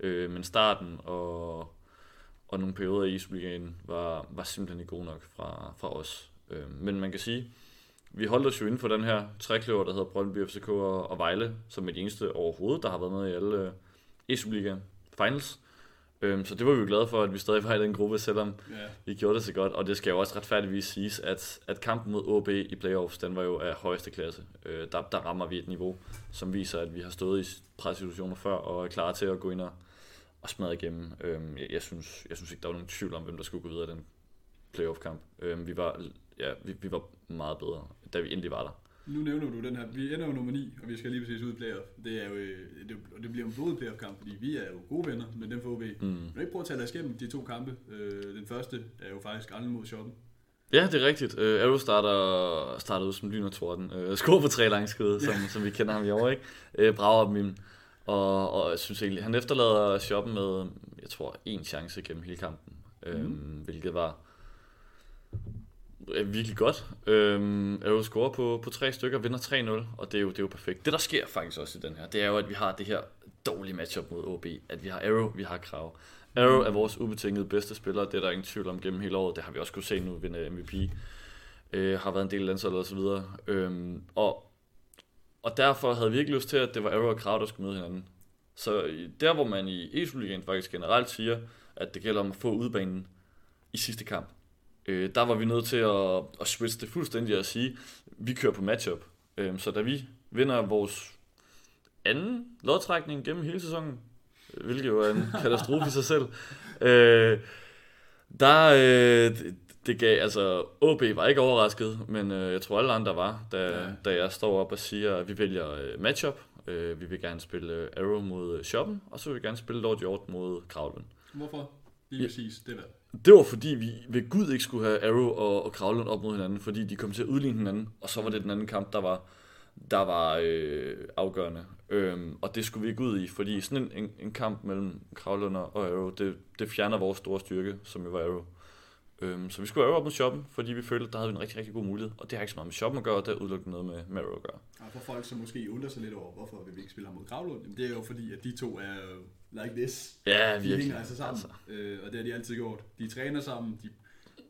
S1: Øh, men starten og, og nogle perioder i Superligaen var, var simpelthen ikke gode nok fra, fra os. Øh, men man kan sige, vi holdt os jo inden for den her trækløver, der hedder Brøndby, FCK og, og Vejle, som de eneste overhovedet, der har været med i alle øh, Finals. Øhm, så det var vi jo glade for, at vi stadig var i den gruppe, selvom yeah. vi gjorde det så godt. Og det skal jo også retfærdigvis siges, at, at kampen mod OB i playoffs, den var jo af højeste klasse. Øh, der, der rammer vi et niveau, som viser, at vi har stået i pressituationer før og er klar til at gå ind og, og smadre igennem. Øhm, jeg, jeg, synes, jeg synes ikke, der var nogen tvivl om, hvem der skulle gå videre i den playoff-kamp. Øhm, vi, var, ja, vi, vi var meget bedre, da vi endelig var der.
S2: Nu nævner du den her. Vi ender jo nummer 9, og vi skal lige præcis ud i playoff. Det, er jo, øh, det, det bliver en blodet playoff-kamp, fordi vi er jo gode venner med dem for OB. Mm. Men ikke prøve at tage os igennem de to kampe. Øh, den første er jo faktisk Arlen mod Shoppen.
S1: Ja, det er rigtigt. Uh, Arrow starter, starter ud som lyn og torden. Uh, skår på tre langskud, som, som vi kender ham i år, ikke? Uh, brager dem im. Og, og jeg synes egentlig, han efterlader shoppen med, jeg tror, en chance gennem hele kampen. Mm. Uh, hvilket var er virkelig godt. Øhm, er jo scorer på, på tre stykker, vinder 3-0, og det er, jo, det er jo perfekt. Det, der sker faktisk også i den her, det er jo, at vi har det her dårlige matchup mod OB. At vi har Arrow, vi har Krav. Arrow er vores ubetingede bedste spiller, det er der ingen tvivl om gennem hele året. Det har vi også kunne se nu vinde øh, MVP. Øh, har været en del af landsholdet og så videre. Øhm, og, og derfor havde vi ikke lyst til, at det var Arrow og Krav, der skulle møde hinanden. Så der, hvor man i e faktisk generelt siger, at det gælder om at få udbanen i sidste kamp, øh, der var vi nødt til at, at switch det fuldstændig og sige, vi kører på matchup. Øh, så da vi vinder vores anden lodtrækning gennem hele sæsonen, hvilket jo er en katastrofe i sig selv, øh, der, øh, det gav, altså, OB var ikke overrasket, men øh, jeg tror alle andre var, da, ja. da jeg står op og siger, at vi vælger øh, matchup. Øh, vi vil gerne spille øh, Arrow mod øh, Shoppen, og så vil vi gerne spille Lord Hjort mod Kravlen.
S2: Hvorfor? Lige præcis, det der.
S1: Det var fordi, vi ved Gud ikke skulle have Arrow og, og Kravlund op mod hinanden, fordi de kom til at udligne hinanden, og så var det den anden kamp, der var, der var øh, afgørende. Øhm, og det skulle vi ikke ud i, fordi sådan en, en, en kamp mellem Kravlund og Arrow, det, det fjerner vores store styrke, som jo var Arrow. Øhm, så vi skulle Arrow op mod shoppen, fordi vi følte, at der havde vi en rigtig, rigtig god mulighed. Og det har ikke så meget med shoppen at gøre, det har udelukkende noget med, med at gøre.
S2: Og for folk, som måske undrer sig lidt over, hvorfor vi ikke spille ham mod Kravlund, jamen det er jo fordi, at de to er like this.
S1: Ja,
S2: virkelig. De hænger altså sammen, altså. Øh, og det har de altid gjort. De træner sammen, de,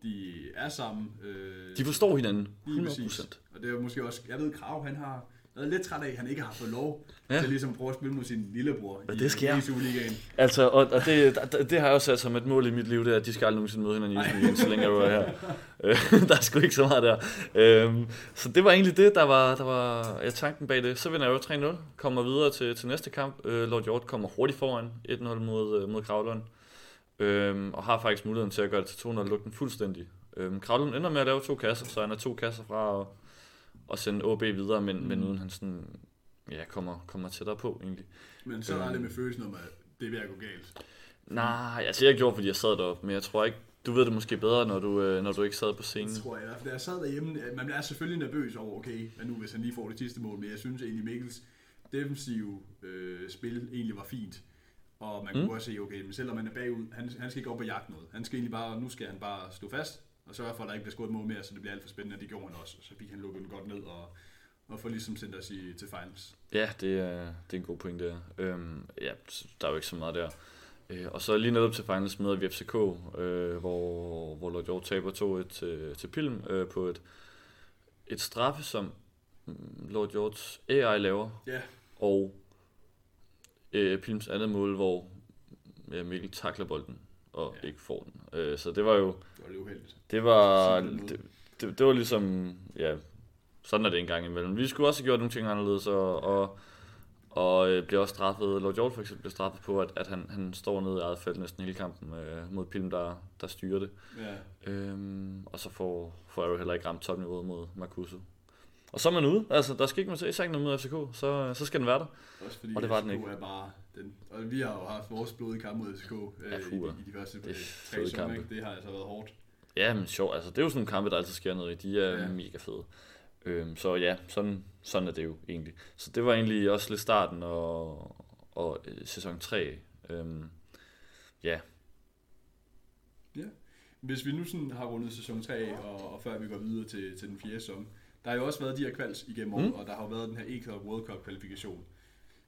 S2: de er sammen. Øh,
S1: de forstår hinanden,
S2: 100%. Og det er måske også, jeg ved, Krav, han har været lidt træt af, at han ikke har fået lov ja. til ligesom at prøve at spille mod sin lillebror
S1: og det sker.
S2: i Superligaen.
S1: Altså, og, og det, det, det, har jeg også sat som et mål i mit liv, det er, at de skal aldrig nogensinde møde hinanden i Superligaen, så længe du er her. Øh, der er sgu ikke så meget der. Øhm, så det var egentlig det, der var, der var ja, tanken bag det. Så vinder jeg jo 3-0, kommer videre til, til næste kamp. Øh, Lord Hjort kommer hurtigt foran 1-0 mod, øh, mod Kravlund. Øhm, og har faktisk muligheden til at gøre det til 2-0 og lukke den fuldstændig. Øhm, Kravlund ender med at lave to kasser, så han er to kasser fra at, at sende OB videre, men, mm. men uden han sådan, ja, kommer, kommer tættere på egentlig.
S2: Men så er det med følelsen om, at det er ved at gå galt.
S1: Nej, altså jeg gjorde, fordi jeg sad deroppe, men jeg tror ikke, du ved det måske bedre, når du, øh, når du ikke sad på scenen.
S2: Det tror jeg, for da jeg sad derhjemme, man er selvfølgelig nervøs over, okay, hvad nu hvis han lige får det sidste mål, men jeg synes egentlig Mikkels defensive øh, spil egentlig var fint. Og man kunne mm. også se, okay, men selvom man er bagud, han, han skal ikke op og jagte noget. Han skal egentlig bare, nu skal han bare stå fast, og sørge for, at der ikke bliver scoret mål mere, så det bliver alt for spændende, og det gjorde han også. Så fik han lukket den godt ned, og, og får ligesom sendt os i, til finals.
S1: Ja, det er, det er en god point der. Øhm, ja, der er jo ikke så meget der. Øh, og så lige netop til finals møder vi FCK, øh, hvor, hvor Lord Hjort taber 2-1 til, til Pilm øh, på et, et straffe, som Lord Hjorts AI laver.
S2: Ja.
S1: Og øh, Pilms andet mål, hvor ja, Mikkel takler bolden og ja. ikke får den. Øh, så det var jo...
S2: Det var lidt uheldigt.
S1: Det var, det, det, det var ligesom, ja, sådan er det en gang imellem. Vi skulle også have gjort nogle ting anderledes, og, og, og øh, bliver også straffet, Lord George for eksempel bliver straffet på, at, at han, han står nede i eget felt næsten hele kampen øh, mod Pilm, der, der styrer det.
S2: Ja.
S1: Øhm, og så får, får jo heller ikke ramt topniveauet mod Marcuso. Og så er man ude. Altså, der skal ikke, man ikke noget mod FCK, så, så skal den være der.
S2: Også fordi og det var FCK den ikke. er bare den, og vi har jo haft vores blodige kamp mod FCK øh, ja, i, i, de første det tre sommer, Det har altså været hårdt.
S1: Ja, men sjovt. Altså, det er jo sådan nogle kampe, der altid sker noget i. De er ja. mega fede. Øhm, så ja, sådan, sådan er det jo egentlig. Så det var egentlig også lidt starten og, og øh, sæson 3. Øhm, ja.
S2: Ja. Hvis vi nu sådan har rundet sæson 3, og, og før vi går videre til, til den fjerde sæson, der har jo også været de her kvals igennem mm. år, og der har jo været den her E-Club World Cup kvalifikation.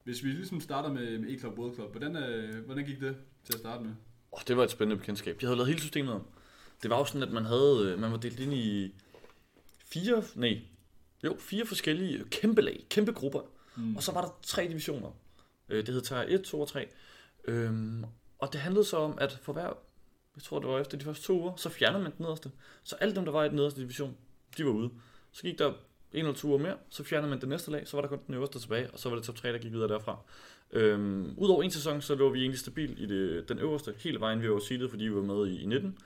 S2: Hvis vi ligesom starter med, med E-Club World Cup, hvordan, øh, hvordan gik det til at starte med?
S1: Oh, det var et spændende bekendtskab. De havde lavet hele systemet om. Det var jo sådan, at man havde, øh, man var delt ind i fire, nej, jo, fire forskellige kæmpe lag, kæmpe grupper. Mm. Og så var der tre divisioner. Øh, det hed Tier 1, 2 og 3. Øhm, og det handlede så om, at for hver, jeg tror det var efter de første to uger, så fjernede man den nederste. Så alle dem, der var i den nederste division, de var ude. Så gik der en eller to uger mere, så fjernede man det næste lag, så var der kun den øverste tilbage, og så var det top 3, der gik videre derfra. Øhm, Udover en sæson, så lå vi egentlig stabil i det, den øverste, hele vejen vi var seedet, fordi vi var med i, i 19.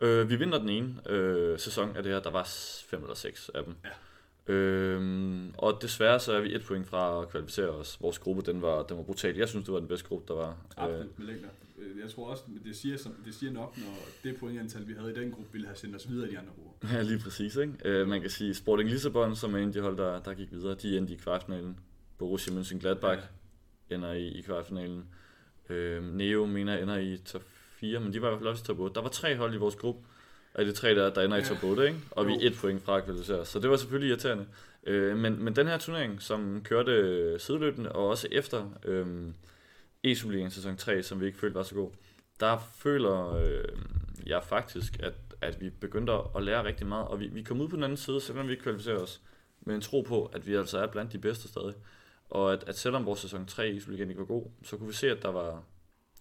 S1: Øh, vi vinder den ene øh, sæson af det her, der var fem eller seks af dem.
S2: Ja.
S1: Øhm, og desværre så er vi et point fra at kvalificere os. Vores gruppe, den var, den var brutal. Jeg synes, det var den bedste gruppe, der var.
S2: Absolut, med længder. Øh, jeg tror også, det siger, det siger nok, når det pointantal, vi havde i den gruppe, ville have sendt os videre i de andre grupper.
S1: Ja, lige præcis. Ikke? Øh, man kan sige, Sporting Lissabon, som er en af de hold, der, der gik videre, de endte i kvartfinalen. Borussia Mönchengladbach ja. ender i, i kvartfinalen. Øh, Neo mener ender i top 4, men de var i hvert fald også i top 8. Der var tre hold i vores gruppe, af de tre der, der ender ja. i top 8, ikke? og jo. vi er et point fra at kvalificere Så det var selvfølgelig irriterende. Øh, men, men den her turnering, som kørte sideløbende, og også efter øh, e sæson 3, som vi ikke følte var så god, der føler øh, jeg faktisk, at, at vi begyndte at lære rigtig meget, og vi, vi kom ud på den anden side, selvom vi ikke kvalificerer os, med en tro på, at vi altså er blandt de bedste stadig. Og at, at selvom vores sæson 3 i Superligaen ikke var god, så kunne vi se, at der var,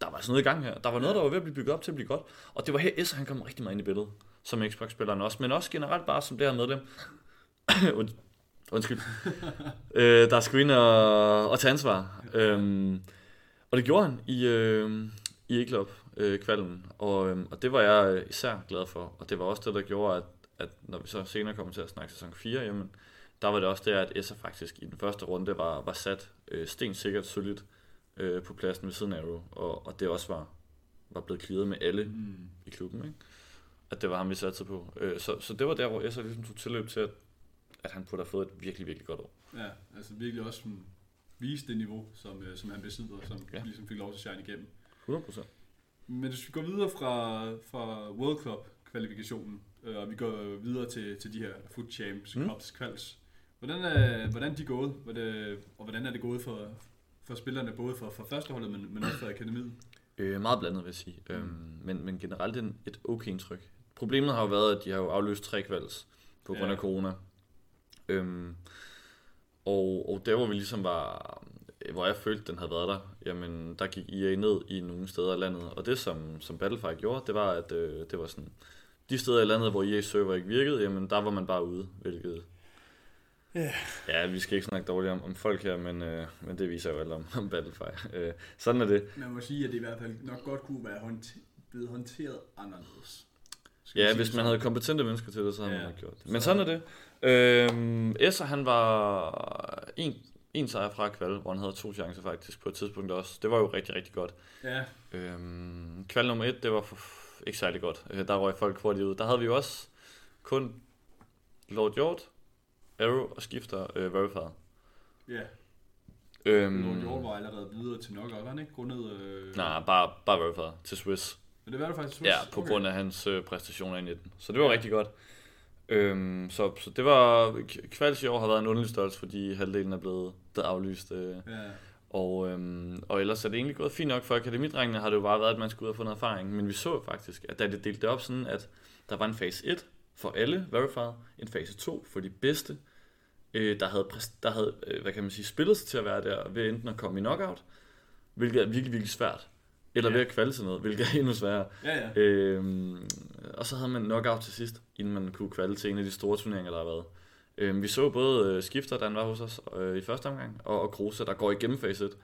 S1: der var sådan noget i gang her. Der var noget, der var ved at blive bygget op til at blive godt. Og det var her, Esser, han kom rigtig meget ind i billedet, som Xbox-spilleren også, men også generelt bare som det her medlem. Und, undskyld. øh, der skulle ind og, og tage ansvar. Øhm, og det gjorde han i, øh, i E-Club øh, kvalden, og, øh, og det var jeg øh, især glad for. Og det var også det, der gjorde, at, at når vi så senere kom til at snakke sæson 4, jamen, der var det også det, at Esser faktisk i den første runde var, var sat øh, stensikkert solidt øh, på pladsen ved siden af Arrow, og, og det også var, var blevet clearet med alle mm. i klubben, ikke? at det var ham, vi satte på. Øh, så, så det var der, hvor Esser ligesom tog tilløb til, at, at han burde have fået et virkelig, virkelig godt år.
S2: Ja, altså virkelig også vise det niveau, som, øh, som han besidder, som ja. ligesom fik lov til at shine igennem.
S1: 100%.
S2: Men hvis vi går videre fra, fra World Cup kvalifikationen, øh, og vi går videre til, til de her Foot Champs mm. Cups kvals, hvordan er, hvordan er de gået, og hvordan er det gået for, for spillerne, både for, for førsteholdet, men, men også for akademiet?
S1: Øh, meget blandet, vil jeg sige. Mm. Øhm, men, men generelt en, et okay indtryk. problemet har jo været, at de har jo afløst tre kvalds på grund af ja. corona. Øhm, og, og der hvor vi ligesom var, hvor jeg følte, den havde været der, jamen der gik EA ned i nogle steder i landet. Og det som, som Battlefy gjorde, det var, at øh, det var sådan, de steder i landet, hvor EA server ikke virkede, jamen der var man bare ude, hvilket Yeah. Ja, vi skal ikke snakke dårligt om, om folk her, men, øh, men det viser jo alt om, om Battlefy. Øh, sådan er det.
S2: Man må sige, at det i hvert fald nok godt kunne være håndter- blevet håndteret anderledes.
S1: Ja, hvis man havde kompetente mennesker til det, så havde ja, man gjort det. Men sådan er det. Øhm, Esser, han var en, en sejr fra kval, hvor han havde to chancer faktisk på et tidspunkt også. Det var jo rigtig, rigtig godt.
S2: Ja.
S1: Øhm, kval nummer et, det var for, ikke særlig godt. Øh, der røg folk hurtigt ud. Der havde vi jo også kun Lord Hjort, Arrow og skifter øh, Verified.
S2: Ja. Øhm, Lord Hjort var allerede videre til nok, var han ikke? Grundet... Øh...
S1: Nej, bare, bare Verified til Swiss.
S2: Men det var det faktisk Swiss?
S1: Ja, på okay. grund af hans øh, præstationer i 19. Så det var ja. rigtig godt. Øhm, så, så det var... Kvals i år har været en underlig størrelse, fordi halvdelen er blevet, blevet aflyst. Øh. Ja. Og, øhm, og ellers er det egentlig gået fint nok for akademidrengene, har det jo bare været, at man skulle ud og få noget erfaring. Men vi så faktisk, at da det delte op sådan, at der var en fase 1 for alle Verified, en fase 2 for de bedste, øh, der havde, der havde øh, hvad kan man sige, spillet sig til at være der ved enten at komme i knockout, hvilket er virkelig, virkelig svært, eller ja. ved at kvalde til noget, hvilket er endnu sværere.
S2: Ja, ja.
S1: Øhm, og så havde man knockout til sidst, inden man kunne kvalde til en af de store turneringer, der har været. Øhm, vi så både øh, Skifter, der var hos os øh, i første omgang, og, og Kruse, der går igennem facet,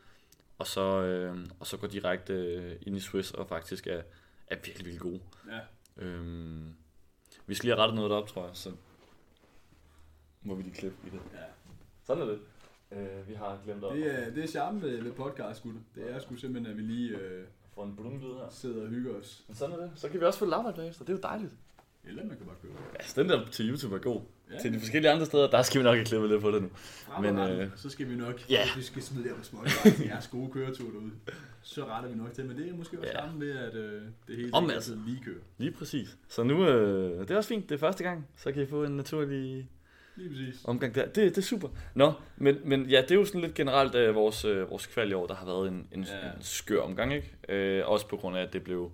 S1: og så, øh, og så går direkte øh, ind i Swiss, og faktisk er, er virkelig, virkelig gode.
S2: Ja.
S1: Øhm, vi skal lige have rettet noget op, tror jeg, så må vi lige klippe i det.
S2: Ja.
S1: Sådan er det. Øh, vi har glemt op.
S2: Det er, det er charmen ved, ved podcast, gutter. Det er sgu simpelthen, at vi lige øh,
S1: får en blumlyd her.
S2: Sidder og hygger os.
S1: Men sådan er det. Så kan vi også få lavt bagefter. Det er jo dejligt.
S2: Eller man kan bare købe.
S1: Ja, så den der til YouTube er god. Ja. Til de forskellige andre steder, der skal vi nok have klippet lidt på det nu.
S2: Men, øh, så skal vi nok,
S1: ja.
S2: vi skal smide der på små til jeres gode køretur derude. Så retter vi nok til, men det er måske også ja. sammen med, at øh, det hele Om, altså, lige kører.
S1: Lige præcis. Så nu, øh, det er også fint, det er første gang, så kan I få en naturlig
S2: Lige præcis.
S1: omgang der. Det, det er super. Nå, men, men ja, det er jo sådan lidt generelt uh, vores, uh, vores kval i år, der har været en, en, ja. en skør omgang, ikke? Uh, også på grund af, at det blev,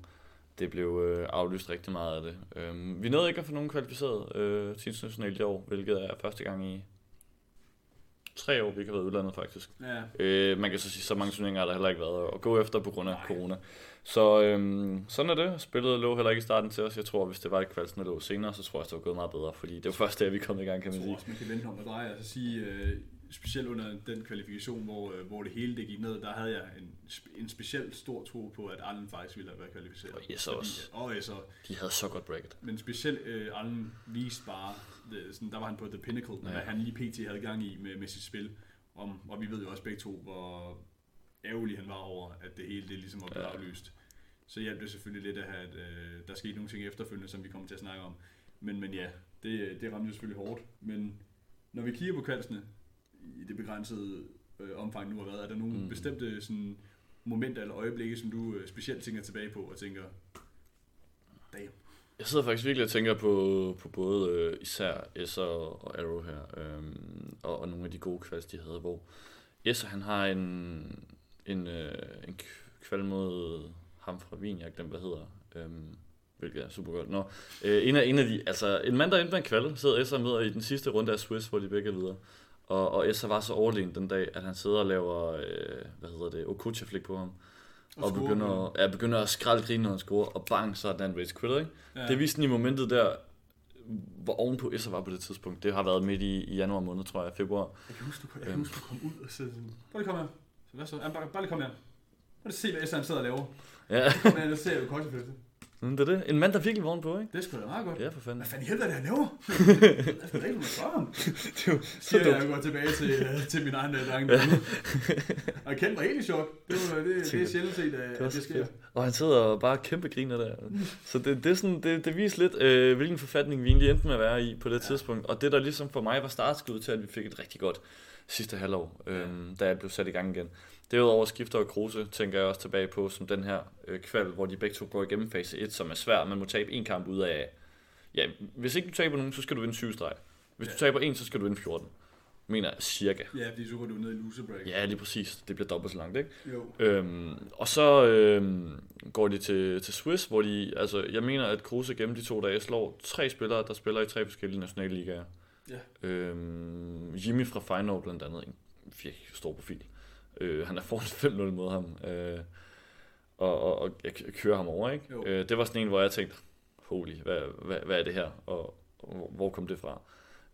S1: det blev uh, aflyst rigtig meget af det. Uh, vi nåede ikke at få nogen kvalificeret uh, til internationalt i år, hvilket er første gang i tre år, vi ikke har været udlandet faktisk.
S2: Ja.
S1: Uh, man kan så sige, så mange turneringer har der heller ikke været at gå efter på grund af Nej. corona. Så øhm, sådan er det. Spillet lå heller ikke i starten til os. Jeg tror, hvis det var et kvalsen, der lå senere, så tror jeg, det var gået meget bedre. Fordi det var først der, vi kom i gang, kan man sige. Jeg
S2: tror også, man kan vente om at dreje. Altså sige, øh, specielt under den kvalifikation, hvor, øh, hvor det hele det gik ned, der havde jeg en, en specielt stor tro på, at Allen faktisk ville have været kvalificeret.
S1: Og yes også.
S2: Og yes,
S1: De havde så godt bracket.
S2: Men specielt øh, Allen viste bare, det, sådan, der var han på the pinnacle, ja. hvad han lige pt. havde gang i med, med sit spil. Om, og vi ved jo også begge to, hvor ærgerlig han var over, at det hele det ligesom var blevet ja. aflyst. Så hjalp det selvfølgelig lidt, at øh, der skete nogle ting efterfølgende, som vi kommer til at snakke om. Men, men ja, det, det ramte jo selvfølgelig hårdt. Men når vi kigger på kvalsene, i det begrænsede øh, omfang nu har været, er der nogle mm. bestemte sådan, momenter eller øjeblikke, som du øh, specielt tænker tilbage på og tænker, damn.
S1: Jeg sidder faktisk virkelig og tænker på, på både øh, især Esser og Arrow her, øh, og, og nogle af de gode kvalds, de havde, hvor Esser han har en, en, øh, en kval mod ham fra Wien, jeg glemte, hvad hedder, øhm, hvilket er super godt. Nå, øh, en, af, en af de, altså en mand, der endte med en kval, sidder Esser med i den sidste runde af Swiss, hvor de begge er videre. Og, og Esser var så overlegen den dag, at han sidder og laver, øh, hvad hedder det, Okucha-flik på ham. Og, og begynder, ja, begynder at skralde grine, når han scorer, og bang, så er den race quitter, ikke? Ja. Det viste i momentet der, hvor ovenpå Esser var på det tidspunkt. Det har været midt i, i januar måned, tror jeg, februar.
S2: Jeg kan huske, du, jeg kan huske, du kom ud og sagde sådan, bare lige kom Så hvad så? Bare, bare lige kom her. Bare se, hvad han sidder og laver.
S1: Ja.
S2: Kom her, ser jo koldefælde.
S1: Mm, det er det. En mand, der virkelig vågen på, ikke?
S2: Det er sgu da meget godt.
S1: Ja, for fanden.
S2: Hvad fanden helvede er det, han laver? det er sgu da ikke, man ham. det er jo så dumt. Jeg går tilbage til, uh, til min egen uh, dreng. Ja. og jeg kendte mig helt i chok. Det, var, det, det er sjældent set, at det, det sker.
S1: Og han sidder og bare kæmpe griner der. så det, det, er sådan, det, det viser lidt, øh, hvilken forfatning vi egentlig endte med at være i på det ja. tidspunkt. Og det, der ligesom for mig var startskud til, at vi fik et rigtig godt sidste halvår, øh, ja. da jeg blev sat i gang igen. Derudover skifter og Kruse, tænker jeg også tilbage på, som den her øh, kval, hvor de begge to går igennem fase 1, som er svær. Man må tabe en kamp ud af... Ja, hvis ikke du taber nogen, så skal du vinde 7 streg. Hvis ja. du taber en, så skal du vinde 14. mener jeg, cirka.
S2: Ja, fordi så går du ned i loser break.
S1: Ja, lige præcis. Det bliver dobbelt så langt, ikke?
S2: Jo.
S1: Øhm, og så øhm, går de til, til Swiss, hvor de, altså jeg mener, at Kruse gennem de to dage slår tre spillere, der spiller i tre forskellige nationale ligaer.
S2: Ja.
S1: Øhm, Jimmy fra Feyenoord blandt andet, en virkelig stor profil. Øh, han er foran 5-0 mod ham, øh, og, og, og jeg kører ham over, ikke? Øh, det var sådan en, hvor jeg tænkte, holy, hvad, hvad, hvad er det her, og, og hvor kom det fra?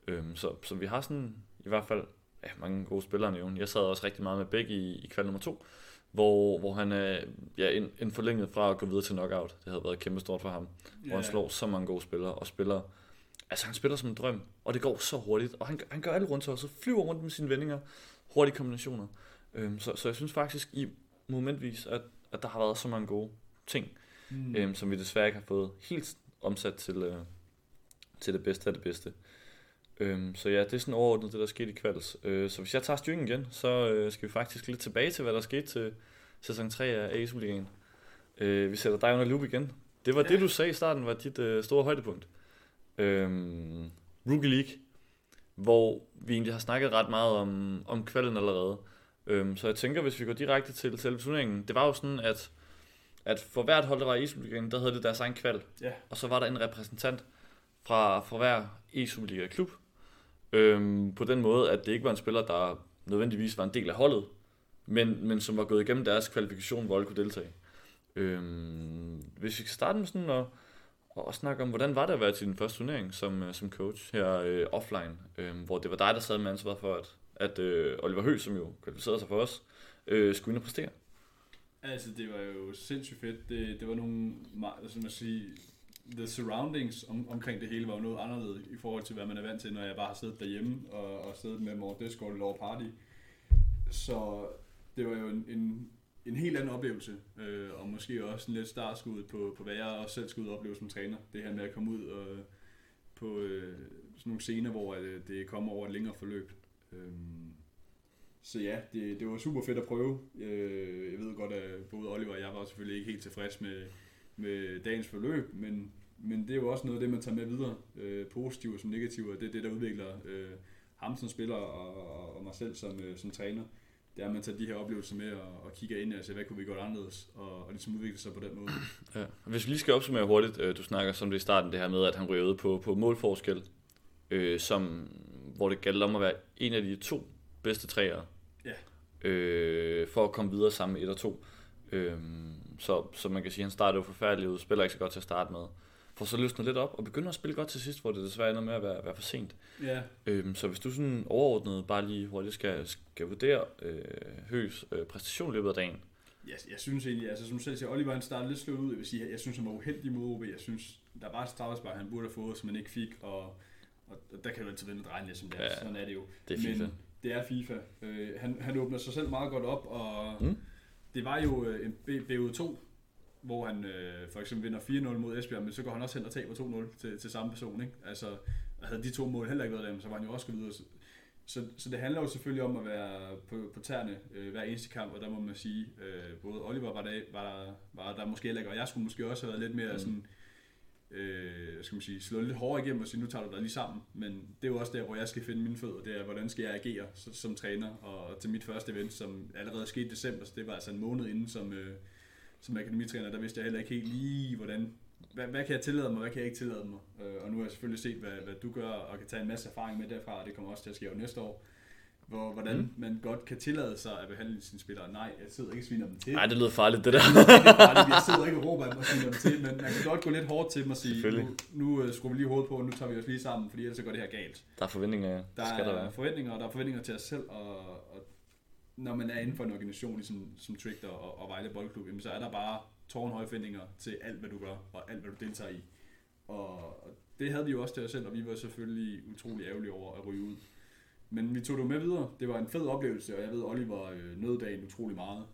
S1: Øhm, så, så vi har sådan i hvert fald ja, mange gode spillere nævne. Jeg sad også rigtig meget med Bæk i, i kval nummer to, hvor, hvor han er ja, en, en forlænget fra at gå videre til knockout. Det havde været kæmpe stort for ham. Yeah. Hvor han slår så mange gode spillere og spiller Altså han spiller som en drøm, og det går så hurtigt, og han, han gør alt rundt så flyver rundt med sine vendinger, hurtige kombinationer. Øhm, så, så jeg synes faktisk i momentvis, at, at der har været så mange gode ting, mm. øhm, som vi desværre ikke har fået helt omsat til, øh, til det bedste af det bedste. Øhm, så ja, det er sådan overordnet det, der skete i kvalds. Øh, så hvis jeg tager styringen igen, så øh, skal vi faktisk lidt tilbage til, hvad der skete til sæson 3 af AS Ligaen. Øh, vi sætter dig under loop igen. Det var ja. det, du sagde i starten, var dit øh, store højdepunkt. Øhm, Rookie League, hvor vi egentlig har snakket ret meget om, om kvalden allerede. Øhm, så jeg tænker, hvis vi går direkte til selve turneringen, det var jo sådan, at, at for hvert hold, der var i Superligaen, der havde det deres egen kval.
S2: Ja.
S1: Og så var der en repræsentant fra, fra hver e-Superliga-klub. Øhm, på den måde, at det ikke var en spiller, der nødvendigvis var en del af holdet, men, men som var gået igennem deres kvalifikation, hvor alle kunne deltage. Øhm, hvis vi skal starte med sådan at, og snakke om, hvordan var det at være til din første turnering som, øh, som coach her øh, offline, øh, hvor det var dig, der sad med ansvaret for, at, at øh, Oliver Høgh, som jo kvalificerede sig for os, øh, skulle ind og præstere?
S2: Altså, det var jo sindssygt fedt. Det, det var nogle, altså man sige, the surroundings om, omkring det hele var jo noget anderledes i forhold til, hvad man er vant til, når jeg bare har siddet derhjemme og, og siddet med Morten Discord over party. Så det var jo en, en, en helt anden oplevelse, øh, og måske også en lidt startskud på, på, hvad jeg også selv skulle opleve som træner. Det her med at komme ud og, på øh, sådan nogle scener, hvor det, det kommer over et længere forløb. Øh, så ja, det, det var super fedt at prøve. Øh, jeg ved godt, at både Oliver og jeg var selvfølgelig ikke helt tilfreds med, med dagens forløb, men, men det er jo også noget af det, man tager med videre, øh, positivt som negativt, og det er det, der udvikler øh, ham som spiller og, og mig selv som, øh, som træner. Det er, at man tager de her oplevelser med og, og kigger ind og ser, hvad kunne vi gøre anderledes, og, og ligesom udvikle sig på den måde.
S1: Ja. Hvis vi lige skal opsummere hurtigt, øh, du snakker som det i starten, det her med, at han ryger på, på målforskel, øh, som, hvor det galt om at være en af de to bedste træer,
S2: ja.
S1: øh, for at komme videre sammen med et og to. Øh, så, så man kan sige, at han startede jo forfærdeligt ud, spiller ikke så godt til at starte med. For så løsner lidt op og begynder at spille godt til sidst, hvor det desværre ender med at være, være for sent.
S2: Ja.
S1: Øhm, så hvis du sådan overordnet bare lige hurtigt skal, skal vurdere øh, Høgs øh, præstation i løbet af dagen.
S2: Ja, jeg synes egentlig, altså som du selv siger, Oliver han startede lidt slået ud. Jeg vil sige, jeg synes han var uheldig mod OB. Jeg synes, der var et straffespark, han burde have fået, som han ikke fik. Og, og der kan du altid vende drejen lidt som det er. Ja, Sådan er det jo.
S1: Det er FIFA.
S2: Men det er FIFA. Øh, han, han åbner sig selv meget godt op, og mm det var jo øh, en BO2, hvor han øh, for eksempel vinder 4-0 mod Esbjerg, men så går han også hen og taber 2-0 til, til samme person. Ikke? Altså, havde de to mål heller ikke været dem, så var han jo også gået videre. Så, så det handler jo selvfølgelig om at være på, på tæerne øh, hver eneste kamp, og der må man sige, øh, både Oliver var der, var der, var der måske heller ikke, og jeg skulle måske også have været lidt mere mm. sådan, øh, skal man sige, slå lidt hårdere igennem og sige, nu tager du dig lige sammen. Men det er jo også der, hvor jeg skal finde mine fødder. Det er, hvordan skal jeg agere som, som træner. Og til mit første event, som allerede skete i december, så det var altså en måned inden som, øh, som akademitræner, der vidste jeg heller ikke helt lige, hvordan, hvad, hvad kan jeg tillade mig, hvad kan jeg ikke tillade mig. Øh, og nu har jeg selvfølgelig set, hvad, hvad du gør, og kan tage en masse erfaring med derfra, og det kommer også til at ske næste år hvor, hvordan mm. man godt kan tillade sig at behandle sine spillere. Nej, jeg sidder ikke og sviner dem til.
S1: Nej, det lyder farligt, det der.
S2: det er farligt. Jeg sidder ikke og råber dem og sviner dem til, men man kan godt gå lidt hårdt til dem og sige, nu, nu uh, skruer vi lige hovedet på, og nu tager vi os lige sammen, fordi ellers så går det her galt.
S1: Der er forventninger,
S2: der skal der være. forventninger, og der er forventninger til os selv, og når man er inden for en organisation, ligesom som Trickter og, og Vejle Boldklub, jamen, så er der bare tårnhøje forventninger til alt, hvad du gør, og alt, hvad du deltager i. Og det havde vi jo også til os selv, og vi var selvfølgelig utrolig ærgerlige over at ryge ud. Men vi tog det med videre. Det var en fed oplevelse, og jeg ved, Oliver øh, nød dagen utrolig meget.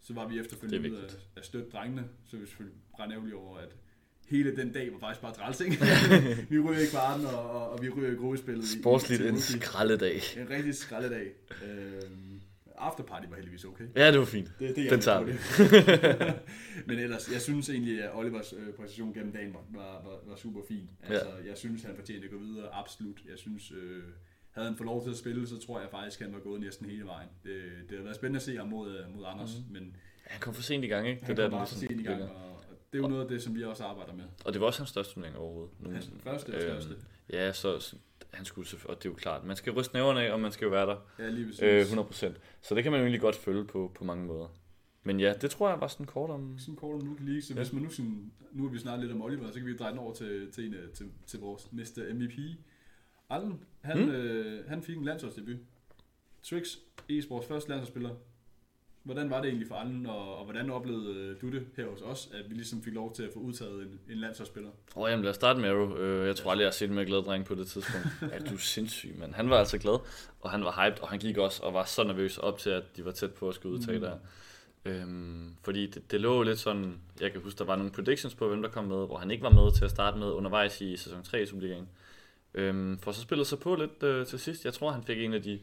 S2: Så var vi efterfølgende ude af, af støtte drengene, så vi selvfølgelig brændte over, at hele den dag var faktisk bare træls, ikke? vi ryger i kvarten, og, og, og vi ryger i gruppespillet.
S1: Sportsligt en skraldedag.
S2: En rigtig skraldedag. Øhm, afterparty var heldigvis okay.
S1: Ja, det var fint.
S2: Det, det
S1: den tager vi.
S2: Men ellers, jeg synes egentlig, at Olivers øh, præstation gennem dagen var, var, var, var super fin. Altså, ja. jeg synes, han fortjente at gå videre, absolut. Jeg synes, øh, havde han fået lov til at spille, så tror jeg faktisk, at han var gået næsten hele vejen. Det, det har været spændende at se ham mod, mod Anders, mm. men
S1: han kom for sent i gang, ikke?
S2: Han det kom der, bare for sent i gang, og, det er jo noget af det, som vi også arbejder med.
S1: Og det var også hans største turnering overhovedet.
S2: Hans første og største.
S1: Øh, ja, så, så han skulle, og det er jo klart, man skal ryste næverne af, og man skal jo være der.
S2: Ja, lige
S1: øh, 100%. Så det kan man jo egentlig godt følge på, på mange måder. Men ja, det tror jeg var sådan kort om...
S2: Sådan kort om Luke League, så ja. hvis man nu sådan, nu har vi snart lidt om Oliver, så kan vi dreje den over til, til, en, til, til vores næste MVP. Allen, han, hmm? øh, han fik en landsholdsdebut. Trix, e-sports første landsholdsspiller, Hvordan var det egentlig for Allen, og, og hvordan oplevede øh, du det her hos os, at vi ligesom fik lov til at få udtaget en, en landsholdsspiller?
S1: Åh, oh, jamen lad os starte med Arrow. Øh, jeg tror aldrig, jeg har set mere glad dreng på det tidspunkt. ja, du er sindssyg, men han var altså glad, og han var hyped, og han gik også og var så nervøs op til, at de var tæt på at skulle udtage mm. der. Øhm, fordi det, det lå lidt sådan, jeg kan huske, der var nogle predictions på, hvem der kom med, hvor han ikke var med til at starte med undervejs i sæson 3 i Superligaen. Øhm, for så spillede sig på lidt øh, til sidst. Jeg tror, han fik en af de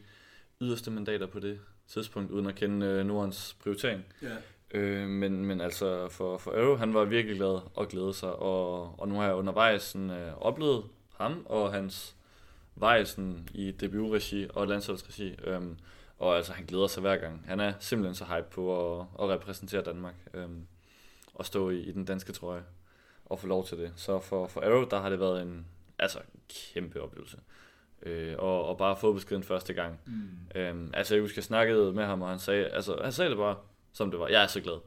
S1: yderste mandater på det tidspunkt, uden at kende øh, Nordens prioritering.
S2: Ja.
S1: Øh, men, men altså for, for Arrow, han var virkelig glad og glæde sig, og, og nu har jeg undervejs sådan, øh, oplevet ham og hans vej sådan, i debutregi og landsholdsregi. Øhm, og altså, han glæder sig hver gang. Han er simpelthen så hype på at, at repræsentere Danmark øhm, og stå i, i den danske trøje og få lov til det. Så for, for Arrow, der har det været en altså, kæmpe oplevelse øh, og, og bare få beskeden første gang. Mm. Øhm, altså jeg husker, jeg snakkede med ham, og han sagde, altså, han sagde det bare, som det var. Jeg er så glad.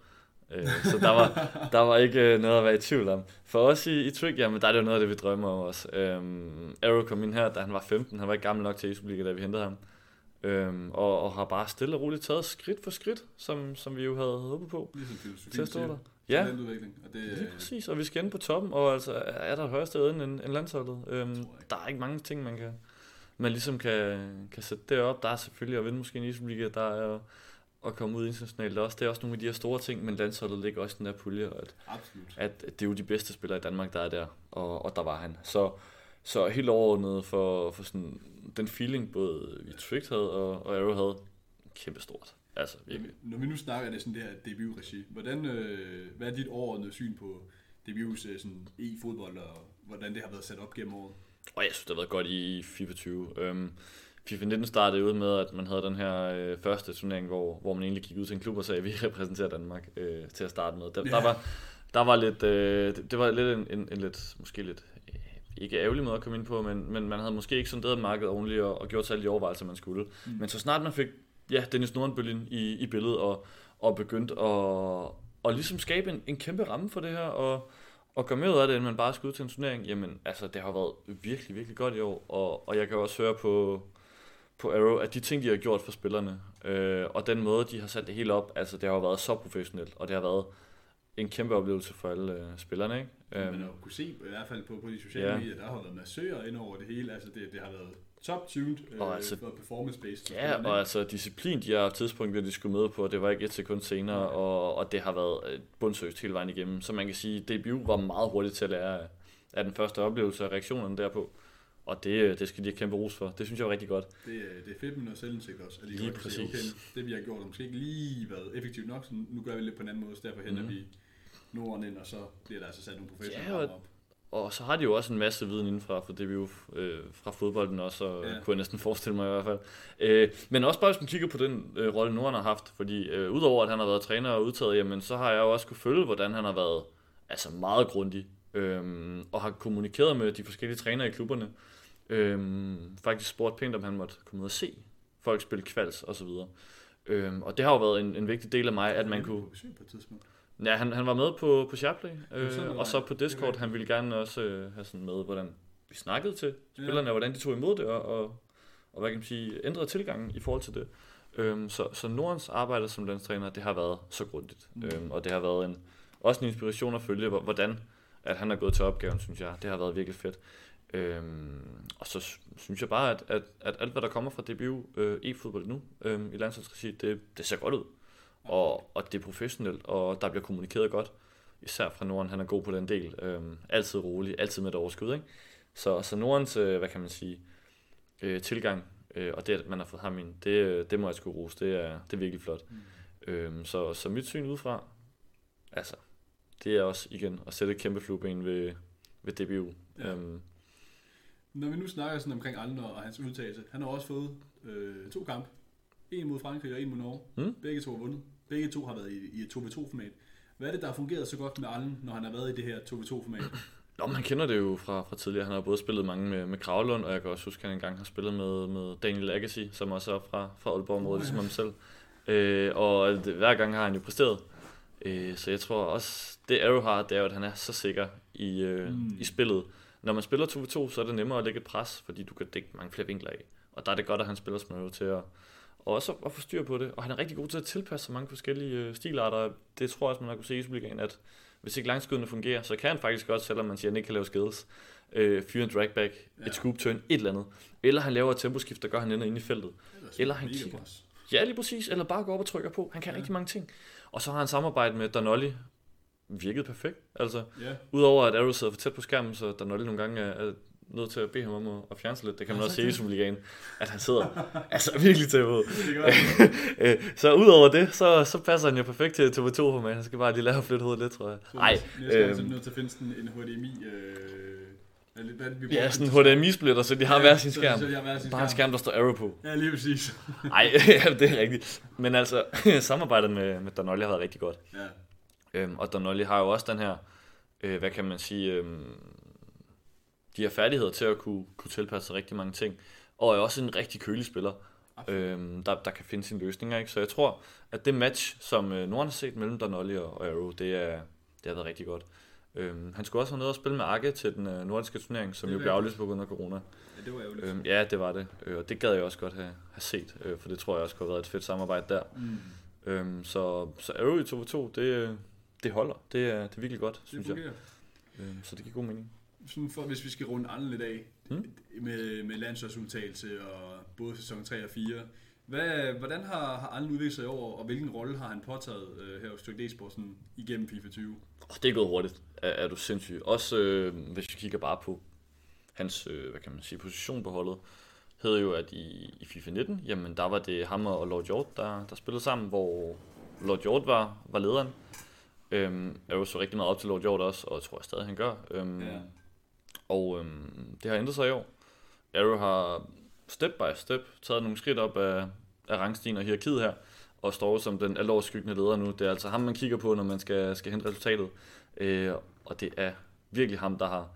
S1: Øh, så der var, der var ikke øh, noget at være i tvivl om. For os i, i Trick, jamen, der er det jo noget af det, vi drømmer om også. Øhm, Arrow kom ind her, da han var 15. Han var ikke gammel nok til Superliga, da vi hentede ham. Øhm, og, og har bare stille og roligt taget skridt for skridt, som, som vi jo havde håbet på.
S2: Ligesom til at stå der.
S1: Ja, og det, lige præcis. Og vi skal ind på toppen, og altså er der højere sted end, end landsholdet. Øhm, der er ikke mange ting, man kan, man ligesom kan, kan sætte det op. Der er selvfølgelig at vinde måske en Isoliga, der er at komme ud internationalt også. Det er også nogle af de her store ting, men landsholdet ligger også i den der pulje. At,
S2: Absolut.
S1: at det er jo de bedste spillere i Danmark, der er der, og, og der var han. Så, så helt overordnet for, for sådan, den feeling, både vi Trick havde og, og Arrow havde, kæmpe stort. Altså,
S2: virkelig. Når vi nu snakker det sådan det her debutregi, hvordan, øh, hvad er dit overordnede syn på debuts øh, sådan, e-fodbold, og hvordan det har været sat op gennem året?
S1: Og jeg synes, det har været godt i FIFA 20. Øhm, FIFA 19 startede ud med, at man havde den her øh, første turnering, hvor, hvor man egentlig gik ud til en klub og sagde, at vi repræsenterer Danmark øh, til at starte med. Der, yeah. der, var, der var lidt, øh, det, det var lidt en, en, en lidt, måske lidt, øh, ikke ærgerlig måde at komme ind på, men, men man havde måske ikke sonderet markedet ordentligt og, og gjort sig alle de overvejelser, man skulle. Mm. Men så snart man fik ja, Dennis Nordenbølgen i, i billedet og, og begyndte at, og ligesom skabe en, en kæmpe ramme for det her, og og gøre med ud af det, end man bare skal ud til en turnering, jamen altså det har været virkelig, virkelig godt i år, og, og jeg kan også høre på, på Arrow, at de ting, de har gjort for spillerne, øh, og den måde, de har sat det hele op, altså det har været så professionelt, og det har været en kæmpe oplevelse for alle øh, spillerne, ikke?
S2: Man har kunne se, i hvert fald på, på de sociale ja. medier, der har været massører ind over det hele, altså det, det har været top-tuned øh, altså, for performance-based.
S1: Ja, og altså disciplin, de har tidspunkt, hvor de skulle med på, det var ikke et sekund senere, okay. og, og det har været øh, bundsøgt hele vejen igennem. Så man kan sige, debut var meget hurtigt til at lære af, den første oplevelse og reaktionerne derpå. Og det, øh, det skal de have kæmpe ros for. Det synes jeg er rigtig godt.
S2: Det, det er fedt med noget selvindsigt også.
S1: At lige, lige præcis. Sige, okay,
S2: det vi har gjort har måske ikke lige været effektivt nok, så nu gør vi lidt på en anden måde, så derfor henter mm. vi Norden ind, og så bliver der altså sat nogle professionelle ja, op
S1: og så har de jo også en masse viden indenfra, for det er jo øh, fra fodbolden også, og ja. kunne jeg næsten forestille mig i hvert fald. Øh, men også bare hvis man kigger på den øh, rolle, Norden har haft, fordi øh, udover at han har været træner og udtaget, jamen, så har jeg jo også kunne følge, hvordan han har været altså meget grundig, øh, og har kommunikeret med de forskellige trænere i klubberne. Øh, faktisk spurgt pænt, om han måtte komme ud og se folk spille kvals og så videre. Øh, og det har jo været en, en vigtig del af mig, at man kunne...
S2: På et tidspunkt.
S1: Ja, han, han var med på, på Sharplay, øh, og så på Discord, han ville gerne også øh, have sådan med, hvordan vi snakkede til spillerne, ja. og hvordan de tog imod det, og, og, og hvad kan man sige, ændrede tilgangen i forhold til det. Øhm, så, så Nordens arbejde som landstræner, det har været så grundigt, mm. øhm, og det har været en, også en inspiration at følge, hvordan at han er gået til opgaven, synes jeg. Det har været virkelig fedt. Øhm, og så synes jeg bare, at, at, at alt, hvad der kommer fra DBU øh, e-fodbold nu øh, i landsholdsregi, det, det ser godt ud og, og det er professionelt, og der bliver kommunikeret godt. Især fra Norden, han er god på den del. Øhm, altid rolig, altid med et overskud. Ikke? Så, så Nordens, øh, hvad kan man sige, øh, tilgang, øh, og det, at man har fået ham ind, det, det må jeg sgu rose. Det er, det er virkelig flot. Mm. Øhm, så, så mit syn udefra, altså, det er også igen at sætte et kæmpe flueben ved, ved DBU. Ja. Øhm,
S2: Når vi nu snakker sådan omkring Allen og hans udtalelse, han har også fået øh, to kampe. En mod Frankrig og en mod Norge. Mm. Begge to har vundet. Begge to har været i, i et 2v2-format. Hvad er det, der har fungeret så godt med Allen, når han har været i det her 2v2-format?
S1: Nå, man kender det jo fra, fra tidligere. Han har både spillet mange med, med Kravlund, og jeg kan også huske, at han engang har spillet med, med Daniel Legacy, som også er fra, fra Aalborg mod, ja. ligesom ham selv. Øh, og det, hver gang har han jo præsteret. Øh, så jeg tror også, det Arrow har, det er jo, at han er så sikker i, øh, mm. i spillet. Når man spiller 2v2, så er det nemmere at lægge et pres, fordi du kan dække mange flere vinkler af. Og der er det godt, at han spiller som til at, og også at få styr på det. Og han er rigtig god til at tilpasse sig mange forskellige øh, stilarter. Det tror jeg også, man har kunne se i Superligaen, at hvis ikke langskuddene fungerer, så kan han faktisk godt, selvom man siger, at han ikke kan lave skills, øh, fyre en dragback, ja. et scoop turn, et eller andet. Eller han laver et temposkift, der gør, han ender inde i feltet. Eller han kigger. Ja, lige præcis. Eller bare går op og trykker på. Han kan ja. rigtig mange ting. Og så har han samarbejdet med Danolli. Virkede perfekt. Altså, ja. udover at Arrow sidder for tæt på skærmen, så Danolli nogle gange er, er nødt til at bede ham om at, at fjerne sig lidt. Det kan man også se i Superligaen, at han sidder altså virkelig til ud. Øh, så udover det, så, så passer han jo perfekt til TV2 for mig. Han skal bare lige lade flytte hovedet lidt, tror jeg.
S2: Nej. Jeg skal altså nødt til at finde sådan en HDMI... Øh
S1: Ja, sådan en HDMI-splitter, så de har ja, hver sin skærm. Så, de har hver sin Bare en skærm, der står Arrow på.
S2: Ja, lige præcis.
S1: Nej, ja, det er rigtigt. Men altså, samarbejdet med, med Donolli har været rigtig godt. Ja. Øhm, og Donolli har jo også den her, øh, hvad kan man sige, øh, de har færdigheder til at kunne, kunne tilpasse rigtig mange ting. Og er også en rigtig kølig spiller, øh, der, der kan finde sine løsninger. Ikke? Så jeg tror, at det match, som øh, Norden har set mellem Donolli og, og Arrow, det, er, det har været rigtig godt. Øhm, han skulle også have noget at spille med Arke til den øh, nordiske turnering, som jo blev aflyst på grund af corona.
S2: Ja, det var ærgerligt.
S1: Øhm, ja, det var det. Øh, og det gad jeg også godt have, have set, øh, for det tror jeg også kunne have været et fedt samarbejde der. Mm. Øhm, så, så Arrow i 2v2, det, det holder. Det er, det er virkelig godt, det synes fungerer. jeg. Øhm, så det giver god mening.
S2: Sådan for, hvis vi skal runde anden lidt af, hmm? med, med landsholdsudtagelse og både sæson 3 og 4, hvad, hvordan har, har Arlen udviklet sig i år, og hvilken rolle har han påtaget øh, her hos Dirk Sportsen igennem FIFA 20?
S1: Oh, det er gået hurtigt, er, er du sindssyg. Også øh, hvis vi kigger bare på hans øh, hvad kan man sige, position på holdet, hed jo, at i, i FIFA 19, jamen der var det ham og Lord Hjort, der, der spillede sammen, hvor Lord Hjort var, var lederen. Øhm, jeg jo så rigtig meget op til Lord Hjort også, og jeg tror jeg stadig, han gør. Øhm, ja. Og øhm, det har ændret sig i år. Arrow har step by step taget nogle skridt op af, af rangstigen og hierarkiet her, og står som den alvorskyggende leder nu. Det er altså ham, man kigger på, når man skal, skal hente resultatet. Øh, og det er virkelig ham, der har,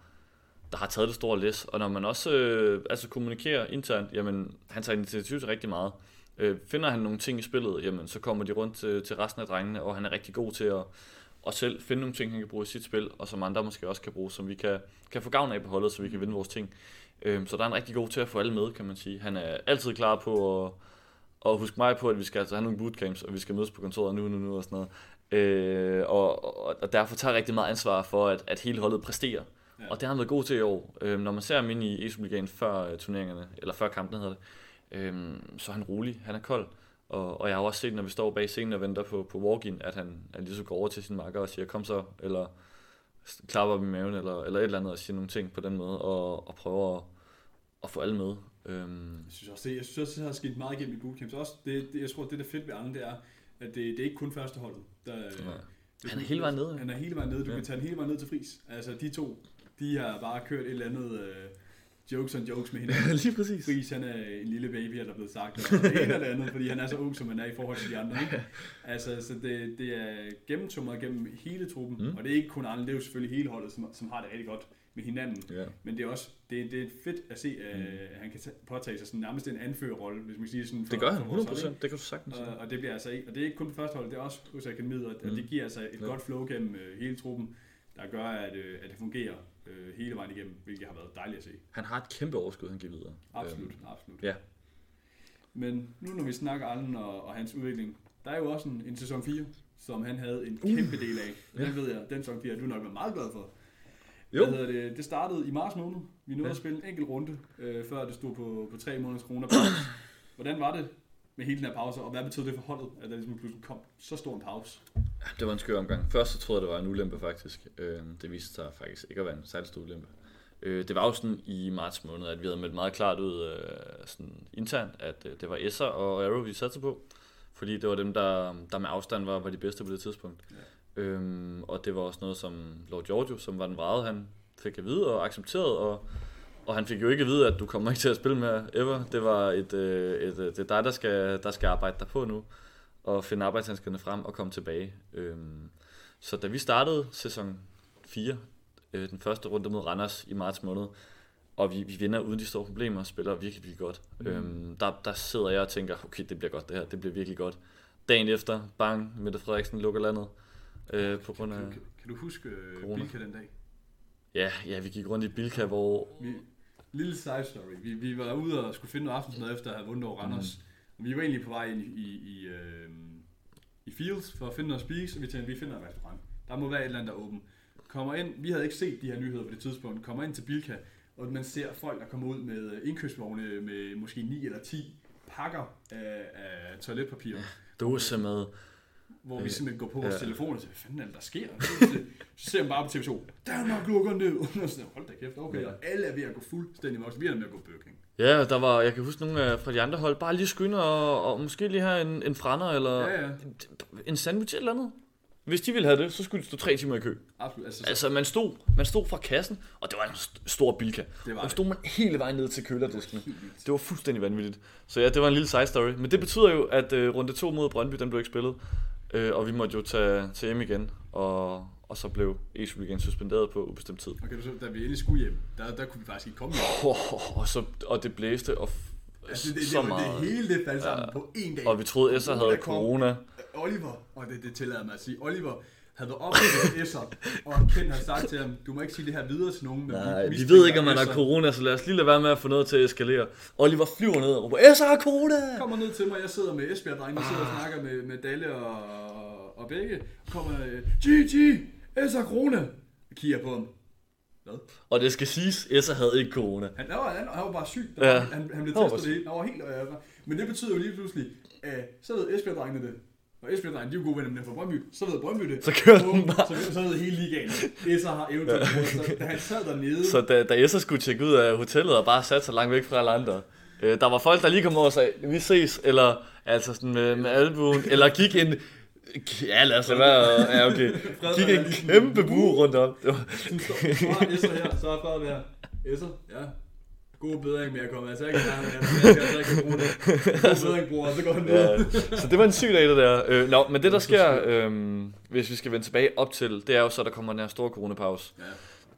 S1: der har taget det store læs. Og når man også øh, altså kommunikerer internt, jamen han tager initiativ til rigtig meget. Øh, finder han nogle ting i spillet, jamen så kommer de rundt til, til resten af drengene, og han er rigtig god til at, at selv finde nogle ting, han kan bruge i sit spil, og som andre måske også kan bruge, som vi kan, kan få gavn af på holdet, så vi kan vinde vores ting. Øh, så der er en rigtig god til at få alle med, kan man sige. Han er altid klar på at, at huske mig på, at vi skal altså have nogle bootcamps, og vi skal mødes på kontoret nu, nu, nu og sådan noget. Øh, og, og, og derfor tager rigtig meget ansvar for, at, at hele holdet præsterer. Ja. Og det har han været god til i år. Øh, når man ser ham ind i ESU før uh, turneringerne, eller før kampene hedder det, øh, så er han rolig, han er kold. Og, og jeg har også set, når vi står bag scenen og venter på, på walk-in, at han, han lige så går over til sin makker og siger, kom så, eller klapper op i maven, eller, eller et eller andet, og siger nogle ting på den måde, og, og prøver at, at få alle med.
S2: Øhm. Jeg synes også, det, jeg synes også, det har sket meget igennem i bootcamps. Også det, det, jeg tror, det der er fedt ved andre, det er, at det, det er ikke kun førsteholdet. Der, ja.
S1: Han er hele vejen nede.
S2: Han er hele vejen nede. Du ja. kan tage den hele vejen ned til fris. Altså, de to, de har bare kørt et eller andet... Uh, jokes and jokes med hinanden.
S1: Lige præcis.
S2: Fris, han er en lille baby, der er blevet sagt, og det ene eller andet, fordi han er så ung, som han er i forhold til de andre. Ikke? Altså, så det, det er gennemtumret gennem hele truppen, mm. og det er ikke kun andre, det er jo selvfølgelig hele holdet, som, som har det rigtig godt med hinanden. Yeah. Men det er også det, det er fedt at se, at mm. han kan påtage sig sådan nærmest en anførerrolle, hvis man siger sådan.
S1: For, det gør han, 100%, det kan du sagtens
S2: og, og, det bliver altså ikke, og det er ikke kun på første hold, det er også hos akademiet, og, mm. og det giver altså et ja. godt flow gennem uh, hele truppen, der gør, at, uh, at det fungerer uh, hele vejen igennem, hvilket har været dejligt at se.
S1: Han har et kæmpe overskud, han giver videre.
S2: Absolut, øhm, absolut. Ja. Men nu når vi snakker Allen og, og hans udvikling, der er jo også en, en sæson 4, som han havde en uh. kæmpe del af. Den ja. ved jeg, den sæson 4 du nok været meget glad for. Jo. Hvad det? det startede i marts måned. Vi nåede ja. at spille en enkelt runde, øh, før det stod på, på tre måneders kroner. Hvordan var det med hele den her pause, og hvad betød det for holdet, at der ligesom pludselig kom så stor en pause?
S1: Ja, det var en skør omgang. Først så troede jeg, det var en ulempe faktisk. Øh, det viste sig faktisk ikke at være en særlig stor ulempe. Øh, det var jo sådan i marts måned, at vi havde meldt meget klart ud øh, sådan internt, at det var Esser og Arrow, vi satte på. Fordi det var dem, der, der med afstand var, var de bedste på det tidspunkt. Ja. Øhm, og det var også noget, som Lord Giorgio, som var den vrede, han fik at vide og accepterede, og, Og han fik jo ikke at vide, at du kommer ikke til at spille mere ever. Det var et, øh, et, et, det er dig, der skal, der skal arbejde dig på nu, og finde arbejdshandskerne frem og komme tilbage. Øhm, så da vi startede sæson 4, øh, den første runde mod Randers i marts måned, og vi, vi vinder uden de store problemer og spiller virkelig, virkelig godt. Mm. Øhm, der, der sidder jeg og tænker, okay, det bliver godt det her, det bliver virkelig godt. Dagen efter, bang, Mette Frederiksen lukker landet. Øh, på grund af
S2: kan, kan, kan du huske øh, corona. Bilka den dag?
S1: Ja, ja, vi gik rundt i Bilka, hvor...
S2: Vi, lille side story. Vi, vi var ude og skulle finde noget aftensmad efter at have vundet over Randers. Mm. Og vi var egentlig på vej ind i, i, i, øh, i Fields for at finde noget at spise, og vi tænkte, vi finder en restaurant. Der må være et eller andet, der er åben. Kommer ind, vi havde ikke set de her nyheder på det tidspunkt, kommer ind til Bilka, og man ser folk, der kommer ud med indkøbsvogne med måske 9 eller 10 pakker af, af toiletpapir.
S1: Dåse med
S2: hvor vi simpelthen går på vores ja. telefon og siger, hvad fanden er det, der sker? Så, så ser man bare på TV2, Danmark lukker ned. Og så hold da kæft, okay, og alle er ved at gå fuldstændig voksen. Vi er med at gå bøkning.
S1: Ja, der var, jeg kan huske nogle fra de andre hold, bare lige skynde og, og måske lige have en, en frander eller ja, ja. En, en sandwich eller andet. Hvis de ville have det, så skulle de stå tre timer i kø.
S2: Absolut. Altså,
S1: altså man, stod, man stod fra kassen, og det var en stor bilka. Det var og stod man hele vejen ned til kølerdisken. Det var fuldstændig vanvittigt. Så ja, det var en lille side story. Men det betyder jo, at uh, runde 2 mod Brøndby, den blev ikke spillet. Øh, og vi måtte jo tage, tage hjem igen, og, og så blev ESU igen suspenderet på ubestemt tid.
S2: Okay, så da vi endelig skulle hjem, der, der kunne vi faktisk ikke komme hjem.
S1: Oh, og, så, og det blæste, og
S2: altså, det, det, så det, meget. Det hele det faldt sammen ja. på en dag.
S1: Og vi troede, Esser havde corona.
S2: Oliver, og det, det tillader mig at sige, Oliver havde været oppe med Esser, og Ken havde sagt til ham, du må ikke sige det her videre til nogen.
S1: Men Nej, vi, vi ved ikke, om man har corona, så lad os lige lade være med at få noget til at eskalere. Oliver flyver ned og råber, Esser har corona!
S2: Kommer ned til mig, jeg sidder med Esbjerg drenge, og sidder og snakker med, med Dalle og, og begge. Kommer, GG, Esser har corona! Jeg kigger på ham.
S1: Hvad? Og det skal siges, Esser havde ikke corona.
S2: Han, han, var, han, han var bare syg. Ja. Han, han blev testet det hele. Han var helt, øh, men det betyder jo lige pludselig, at så ved Esbjerg-drengene det. Og Esbjerg Dreng, de er gode venner med fra Brøndby. Så ved Brøndby det.
S1: Så kører den bare.
S2: Så, så ved hele ligaen. Esser har eventuelt så da han sad dernede.
S1: Så da, da Esser skulle tjekke ud af hotellet og bare satte sig langt væk fra alle andre, øh, der var folk, der lige kom over og sagde, vi ses, eller altså sådan med, med albuen, eller gik ind, Ja, lad os lade være. Ja, okay. Gik en kæmpe bue rundt om. Det var...
S2: Esser her, så er Frederik her. Esser, ja god bedring med at komme. Altså, jeg kan jeg kan bruge det. God bedring, bror, så går han ned.
S1: Ja, så det var en syg dag, det der. Øh, no, men det, der sker, øh, hvis vi skal vende tilbage op til, det er jo så, der kommer den her store coronapause.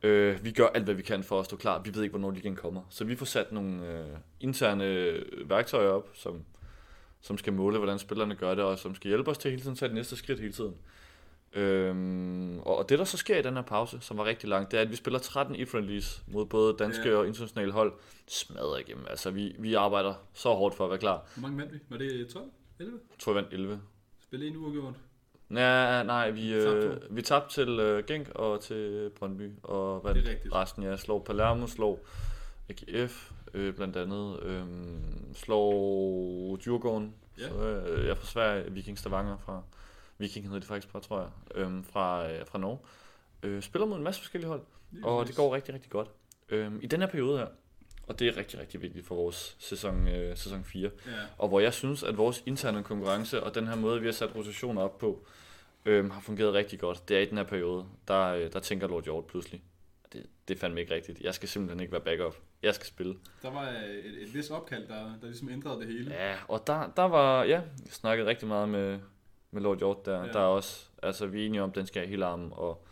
S1: Ja. Øh, vi gør alt, hvad vi kan for at stå klar. Vi ved ikke, hvornår de igen kommer. Så vi får sat nogle øh, interne værktøjer op, som, som skal måle, hvordan spillerne gør det, og som skal hjælpe os til hele tiden at tage det næste skridt hele tiden. Øhm, og det der så sker i den her pause, som var rigtig lang, det er, at vi spiller 13 e-friendlies mod både danske ja. og internationale hold. Smadrer igennem. Altså, vi, vi arbejder så hårdt for at være klar.
S2: Hvor mange vandt vi? Var det 12? 11?
S1: Jeg tror, vi vandt 11.
S2: Spille en uafgjort?
S1: Ja, nej, vi, øh, vi tabte til øh, Genk og til Brøndby, og vandt resten, ja. Slår Palermo, slår AGF, øh, blandt andet, øh, slår Djurgården, ja. så, øh, jeg fra Sverige, Viking Stavanger fra Viking hedder de faktisk på, tror jeg, øhm, fra, øh, fra Norge. Øh, spiller mod en masse forskellige hold, og det går rigtig, rigtig godt. Øhm, I den her periode her, og det er rigtig, rigtig vigtigt for vores sæson, øh, sæson 4, ja. og hvor jeg synes, at vores interne konkurrence og den her måde, vi har sat rotationer op på, øhm, har fungeret rigtig godt. Det er i den her periode, der, øh, der tænker Lord Hjort pludselig, det, det er fandme ikke rigtigt. Jeg skal simpelthen ikke være backup. Jeg skal spille.
S2: Der var et, et vis opkald, der, der ligesom ændrede det hele.
S1: Ja, og der, der var, ja, jeg snakkede rigtig meget med, med Lord Hjort der. Ja. Der er også, altså vi er enige om, den skal have hele armen, og,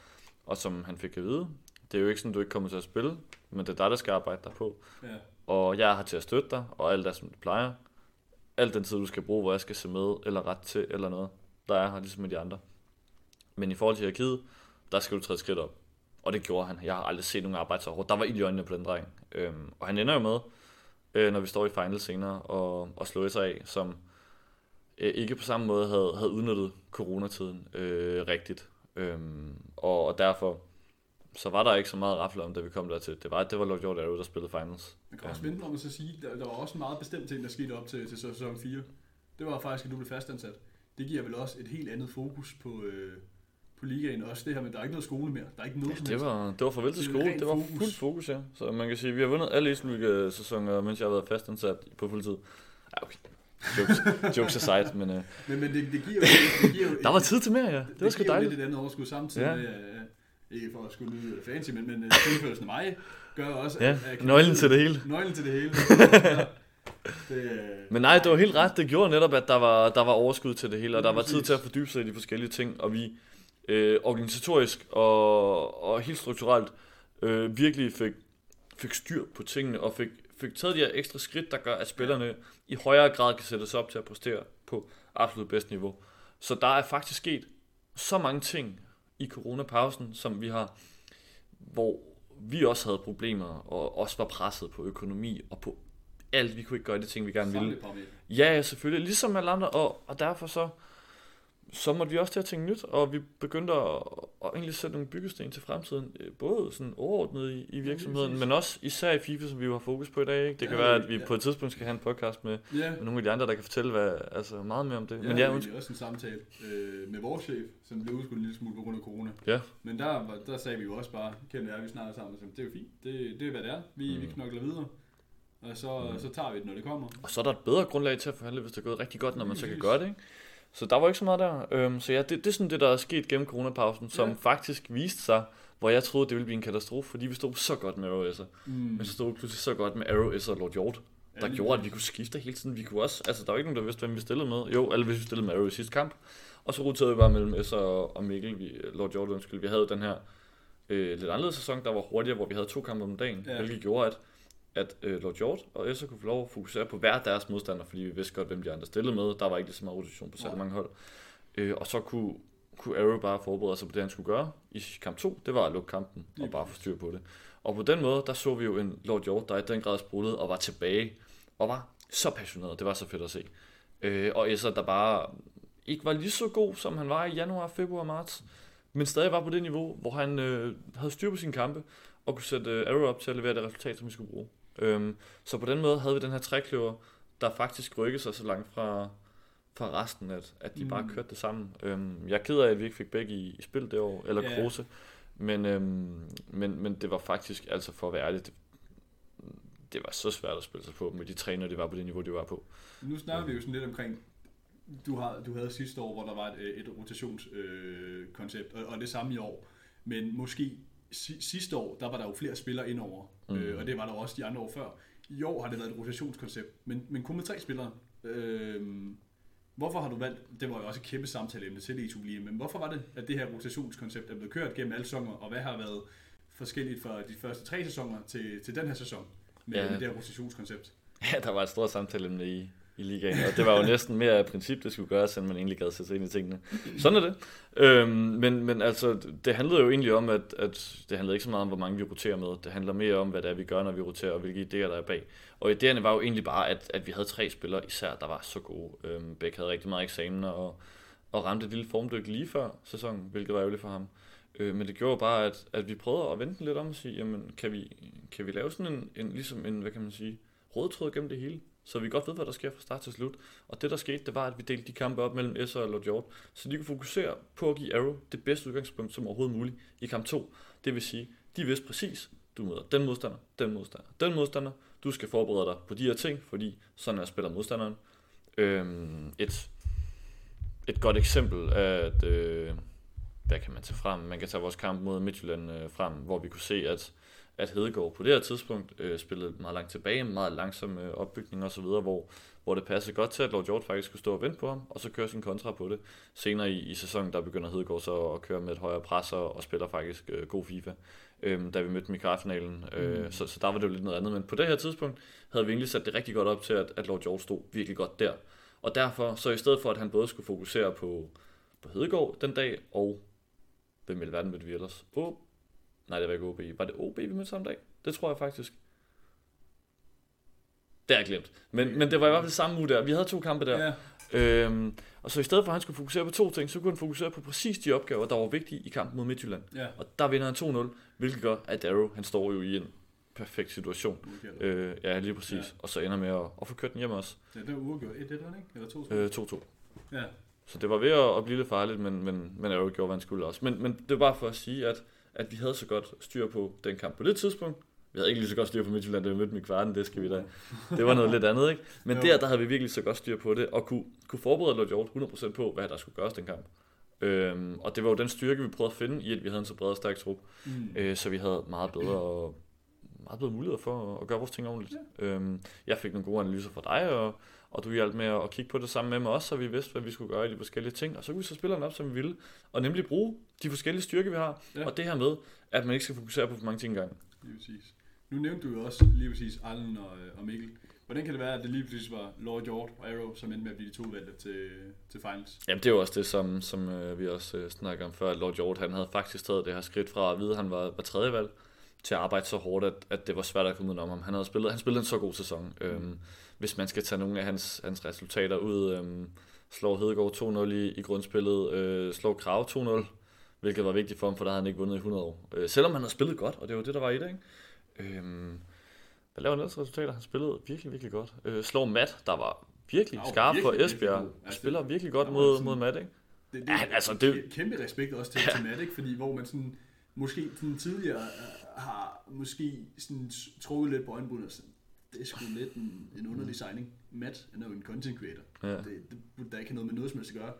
S1: og som han fik at vide, det er jo ikke sådan, du ikke kommer til at spille, men det er dig, der skal arbejde der på. Ja. Og jeg er her til at støtte dig, og alt er som det plejer. Alt den tid, du skal bruge, hvor jeg skal se med, eller ret til, eller noget, der er her, ligesom med de andre. Men i forhold til hierarkiet, der skal du træde skridt op. Og det gjorde han. Jeg har aldrig set nogen arbejde så hårdt. Der var ild i øjnene på den dreng. Øhm, og han ender jo med, øh, når vi står i final senere, og, og slå sig af, som øh, ikke på samme måde havde, havde udnyttet coronatiden øh, rigtigt. Øhm, og, og derfor så var der ikke så meget rafle om, da vi kom dertil. Det var, det var Lord Jordan, der spillede finals.
S2: Man kan også øhm. vente om at så sige, der, der var også en meget bestemt ting, der skete op til, til sæson 4. Det var faktisk, at du blev fastansat. Det giver vel også et helt andet fokus på, øh, på ligaen. Også det her med, at der er ikke noget skole mere. Der er ikke noget
S1: ja, det var, det var farvel til skole. Det var fokus. fuld fokus, ja. Så man kan sige, at vi har vundet alle Eastleague-sæsoner, mens jeg har været fastansat på fuldtid. Ja, okay. Jokes, jokes aside, men... Uh...
S2: Men, men det, det, giver jo, det giver jo...
S1: der var tid til mere, ja. Det, det var sgu dejligt.
S2: Det giver lidt et andet overskud samtidig ja. med... Uh, ikke for at skulle lyde fancy, men, men tilførelsen af mig gør også...
S1: Ja, at, at nøglen til det hele.
S2: Nøglen til det hele.
S1: det, men nej, det var helt ret. Det gjorde netop, at der var, der var overskud til det hele, og der var tid til at fordybe sig i de forskellige ting, og vi øh, organisatorisk og, og helt strukturelt øh, virkelig fik, fik styr på tingene, og fik, fik taget de her ekstra skridt, der gør, at spillerne i højere grad kan sættes op til at præstere på absolut bedst niveau. Så der er faktisk sket så mange ting i coronapausen, som vi har, hvor vi også havde problemer, og også var presset på økonomi og på alt. Vi kunne ikke gøre de ting, vi gerne ville. Ja, selvfølgelig. Ligesom alle andre, og, og derfor så, så måtte vi også til at tænke nyt, og vi begyndte at, at egentlig sætte nogle byggesten til fremtiden, øh, både sådan overordnet i, i virksomheden, ja, men også især i FIFA, som vi har fokus på i dag. Ikke? Det kan ja, være, at vi ja. på et tidspunkt skal have en podcast med, ja. med nogle af de andre, der kan fortælle hvad, altså meget mere om det.
S2: Ja, men ja, det er også en samtale øh, med vores chef, som blev udskudt en lille smule på grund af corona.
S1: Ja.
S2: Men der, der sagde vi jo også bare, kender jeg, vi snakker sammen, så det er jo fint, det, det er hvad det er, vi, mm. vi knokler videre. Og så, mm. så tager vi det, når det kommer.
S1: Og så er der et bedre grundlag til at forhandle, hvis det er gået rigtig godt, når man så kan gøre det. Ikke? Så der var ikke så meget der. Øhm, så ja, det, det er sådan det, der er sket gennem coronapausen, som ja. faktisk viste sig, hvor jeg troede, det ville blive en katastrofe, fordi vi stod så godt med Arrow S'er. Mm. Men så stod vi pludselig så godt med Arrow S'er og Lord Hjort, der ja, gjorde, at vi kunne skifte hele tiden. Vi kunne også, altså der var ikke nogen, der vidste, hvem vi stillede med. Jo, eller hvis vi stillede med Arrow i sidste kamp. Og så roterede vi bare mellem S'er og Mikkel, vi, Lord Hjort, undskyld. Vi havde den her øh, lidt anderledes sæson, der var hurtigere, hvor vi havde to kampe om dagen, ja. hvilket gjorde, at at øh, Lord Hjort og Esser kunne få lov at fokusere på hver deres modstander, fordi vi vidste godt, hvem de andre stillede med. Der var ikke så meget rotation på så mange hold. Øh, og så kunne, kunne Arrow bare forberede sig på det, han skulle gøre i kamp 2. Det var at lukke kampen og bare få styr på det. Og på den måde, der så vi jo en Lord Hjort, der i den grad spruttede og var tilbage. Og var så passioneret. Det var så fedt at se. Øh, og Esser, der bare ikke var lige så god, som han var i januar, februar, marts. Men stadig var på det niveau, hvor han øh, havde styr på sine kampe og kunne sætte øh, Arrow op til at levere det resultat, som vi skulle bruge. Øhm, så på den måde havde vi den her trækløver, der faktisk rykkede sig så langt fra, fra resten, at, at de mm. bare kørte det sammen. Øhm, jeg er ked af, at vi ikke fik begge i, i spil det år, eller yeah. Kruse, men, øhm, men, men det var faktisk, altså for at være ærlig, det, det var så svært at spille sig på med de træner, de var på det niveau, de var på.
S2: Nu snakker vi jo sådan lidt omkring, du, har, du havde sidste år, hvor der var et, et rotationskoncept, øh, og, og det samme i år. Men måske sidste år, der var der jo flere spillere indover, mm. øh, og det var der også de andre år før. I år har det været et rotationskoncept, men, men kun med tre spillere. Øh, hvorfor har du valgt, det var jo også et kæmpe samtaleemne til det i men hvorfor var det, at det her rotationskoncept er blevet kørt gennem alle sæsoner, og hvad har været forskelligt fra de første tre sæsoner til, til den her sæson med, ja. med det her rotationskoncept?
S1: Ja, der var et stort samtaleemne i, i ligaen, og det var jo næsten mere af princip, det skulle gøres, end man egentlig gad sætte sig ind i tingene. Sådan er det. Øhm, men, men altså, det handlede jo egentlig om, at, at det handlede ikke så meget om, hvor mange vi roterer med. Det handler mere om, hvad det er, vi gør, når vi roterer, og hvilke idéer, der er bag. Og idéerne var jo egentlig bare, at, at vi havde tre spillere især, der var så gode. Øhm, Bæk havde rigtig meget eksamener, og, og ramte et lille formdyk lige før sæsonen, hvilket var ærgerligt for ham. Øh, men det gjorde bare, at, at vi prøvede at vente lidt om og sige, jamen, kan vi, kan vi lave sådan en, en, ligesom en, hvad kan man sige, rødtråd gennem det hele? Så vi godt ved, hvad der sker fra start til slut. Og det, der skete, det var, at vi delte de kampe op mellem S og Lord Hjort, så de kunne fokusere på at give Arrow det bedste udgangspunkt som overhovedet muligt i kamp 2. Det vil sige, de vidste præcis, du møder den modstander, den modstander, den modstander. Du skal forberede dig på de her ting, fordi sådan er spiller modstanderen. Øhm, et, et godt eksempel er, at, øh, hvad kan man tage frem? Man kan tage vores kamp mod Midtjylland øh, frem, hvor vi kunne se, at at Hedegaard på det her tidspunkt øh, spillede meget langt tilbage, meget langsom øh, opbygning osv., hvor, hvor det passede godt til, at Lord George faktisk skulle stå og vente på ham, og så køre sin kontra på det. Senere i, i sæsonen, der begynder Hedegaard så at køre med et højere pres og, og spiller faktisk øh, god FIFA, øh, da vi mødte dem i kvartfinalen. Øh, mm. så, så der var det jo lidt noget andet, men på det her tidspunkt havde vi egentlig sat det rigtig godt op til, at, at Lord George stod virkelig godt der. Og derfor, så i stedet for, at han både skulle fokusere på, på Hedegaard den dag, og hvem i verden mødte vi ellers? Oh, Nej, det var ikke OB. Var det OB, vi mødte samme dag? Det tror jeg faktisk. Det har jeg glemt. Men, men det var i hvert fald samme uge der. Vi havde to kampe der. Ja. Øhm, og så i stedet for, at han skulle fokusere på to ting, så kunne han fokusere på præcis de opgaver, der var vigtige i kampen mod Midtjylland. Ja. Og der vinder han 2-0, hvilket gør, at Darrow, han står jo i en perfekt situation. Øh, ja, lige præcis. Ja. Og så ender med at, at få kørt den hjem også.
S2: Ja, det var uafgjort 1-1, ikke? Eller 2-2? Øh, 2-2.
S1: Ja. Så det var ved at, at blive lidt farligt, men, men, men Arrow gjorde, hvad han skulle også. Men, men det var bare for at sige, at at vi havde så godt styr på den kamp på det tidspunkt. Vi havde ikke lige så godt styr på Midtjylland, da vi mødte dem i kvarten, det skal vi da. Det var noget lidt andet, ikke? Men der, der havde vi virkelig så godt styr på det, og kunne, kunne forberede Lord Hjort 100% på, hvad der skulle gøres den kamp. Øhm, og det var jo den styrke, vi prøvede at finde i, at vi havde en så bred og stærk trup. Mm. Øh, så vi havde meget bedre, meget bedre muligheder for at gøre vores ting ordentligt. Ja. Øhm, jeg fik nogle gode analyser fra dig, og, og du hjalp med at kigge på det sammen med mig også, så vi vidste, hvad vi skulle gøre i de forskellige ting. Og så kunne vi så spille den op, som vi ville. Og nemlig bruge de forskellige styrker, vi har. Ja. Og det her med, at man ikke skal fokusere på for mange ting engang.
S2: Lige præcis. Nu nævnte du jo også lige præcis Allen og, øh, og Mikkel. Hvordan kan det være, at det lige præcis var Lord Hjort og Arrow, som endte med at blive de to valgte til, til finals?
S1: Jamen det er jo også det, som, som øh, vi også øh, snakker om før, at Lord Hjort, han havde faktisk taget det her skridt fra at vide, at han var, var tredje valg, til at arbejde så hårdt, at, at det var svært at komme ud om ham. Han havde spillet, han spillede en så god sæson. Mm. Øhm, hvis man skal tage nogle af hans, hans resultater ud, øhm, slår Hedegaard 2-0 i, i grundspillet, øh, slår Krav 2-0, hvilket var vigtigt for ham, for der havde han ikke vundet i 100 år. Øh, selvom han havde spillet godt, og det var det, der var i det, ikke? Øhm, hvad laver han ellers resultater? Han spillede virkelig, virkelig godt. Øh, slår Matt, der var virkelig ja, skarp virkelig, for Esbjerg. Altså, spiller virkelig godt mod, sådan, mod Matt, ikke?
S2: Det, det, ja, altså, det, kæmpe respekt også til, ja. til Matt, ikke? Fordi hvor man sådan, måske sådan tidligere uh, har måske sådan trukket lidt på sådan, det er sgu lidt en, en underlig signing. Matt er jo en content creator. Ja. Det, det, der ikke have noget med noget som helst at gøre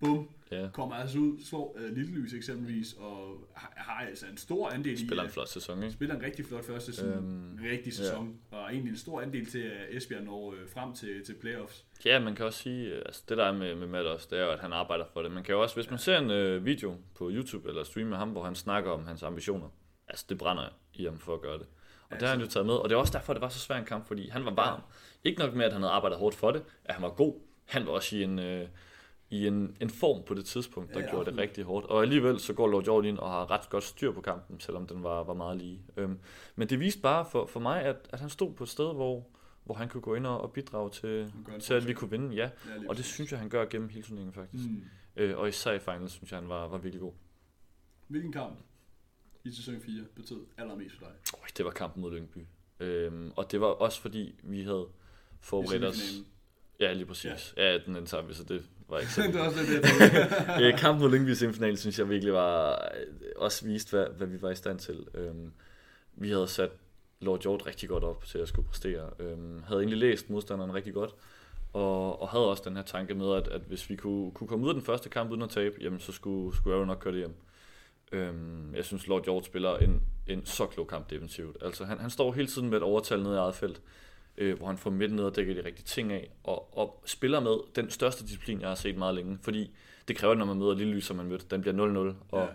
S2: bum, ja. kommer altså ud, slår uh, Lille Lys eksempelvis, og har, har altså en stor andel
S1: spiller i... Spiller en flot sæson, ikke?
S2: Spiller en rigtig flot første sæson, øhm, rigtig sæson, ja. og egentlig en stor andel til, at Esbjerg når uh, frem til, til playoffs.
S1: Ja, man kan også sige, altså det der er med, med Matt også, det er jo, at han arbejder for det. Man kan jo også, hvis man ser en uh, video på YouTube eller stream med ham, hvor han snakker om hans ambitioner, altså det brænder i ham for at gøre det. Og altså. det har han jo taget med, og det er også derfor, det var så svær en kamp, fordi han var varm. Ja. Ikke nok med, at han havde arbejdet hårdt for det, at han var god. Han var også i en... Uh, i en, en form på det tidspunkt, der ja, gjorde det rigtig hårdt. Og alligevel så går Lord Jordan og har ret godt styr på kampen, selvom den var, var meget lige. Øhm, men det viste bare for, for mig, at, at han stod på et sted, hvor, hvor han kunne gå ind og, og bidrage til, til at vi kunne vinde, ja. ja og det synes jeg, han gør gennem hele turneringen faktisk. Mm. Øh, og især i finals, synes jeg, han var, var virkelig god.
S2: Hvilken kamp i sæson 4 betød allermest for dig?
S1: Oh, det var kampen mod Lyngby. Øhm, og det var også fordi, vi havde forberedt os... Ja, lige præcis. Ja, ja den, den tager vi, så det var ikke så. det var også lidt det. Øh, kampen mod Lyngby i semifinalen, synes jeg virkelig var også vist, hvad, hvad vi var i stand til. Øhm, vi havde sat Lord George rigtig godt op til at skulle præstere. Øhm, havde egentlig læst modstanderen rigtig godt, og, og havde også den her tanke med, at, at hvis vi kunne, kunne komme ud af den første kamp uden at tabe, jamen så skulle, skulle jeg jo nok køre det hjem. Øhm, jeg synes, Lord George spiller en, en så klog kamp defensivt. Altså, han, han står hele tiden med et overtal nede i eget felt øh, hvor han får midten ned og dækker de rigtige ting af, og, og spiller med den største disciplin, jeg har set meget længe, fordi det kræver, når man møder Lille Lys, som man mødte, den bliver 0-0, og, ja.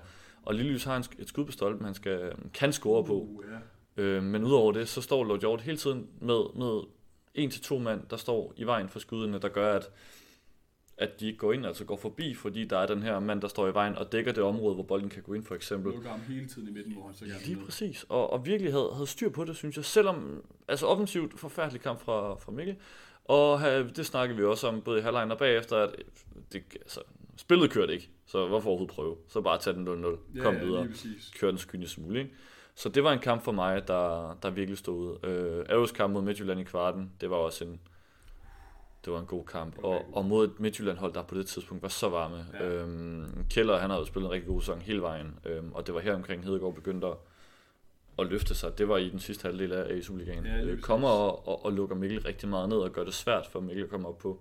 S1: og Lille Lys har en, et skud på stolpen, han skal, kan score på, uh, ja. øh, men udover det, så står Lord Hjort hele tiden med, med en til to mand, der står i vejen for skuddene, der gør, at at de ikke går ind, altså går forbi, fordi der er den her mand, der står i vejen og dækker det område, hvor bolden kan gå ind, for eksempel.
S2: Lukker ham hele tiden i midten, hvor han så gerne
S1: Lige præcis, og, og virkelig havde, havde styr på det, synes jeg. Selvom, altså offensivt, forfærdelig kamp fra, fra Mikkel, og det snakkede vi også om, både i halvlejen og bagefter, at det, altså, spillet kørte ikke, så hvorfor overhovedet prøve? Så bare tage den 0-0, kom ja, videre, køre den skyndes muligt. Så det var en kamp for mig, der, der virkelig stod ud. Øh, Aarhus kamp mod Midtjylland i kvarten, det var også en, det var en god kamp. Og, og mod et Midtjylland-hold, der på det tidspunkt var så varme. Ja. Øhm, Keller, han havde jo spillet en rigtig god sæson hele vejen. Øhm, og det var her omkring Hedegaard begyndte at, at løfte sig. Det var i den sidste halvdel af Superligaen. Ja, øh, kommer og, og, og, lukker Mikkel rigtig meget ned og gør det svært for Mikkel at komme op på,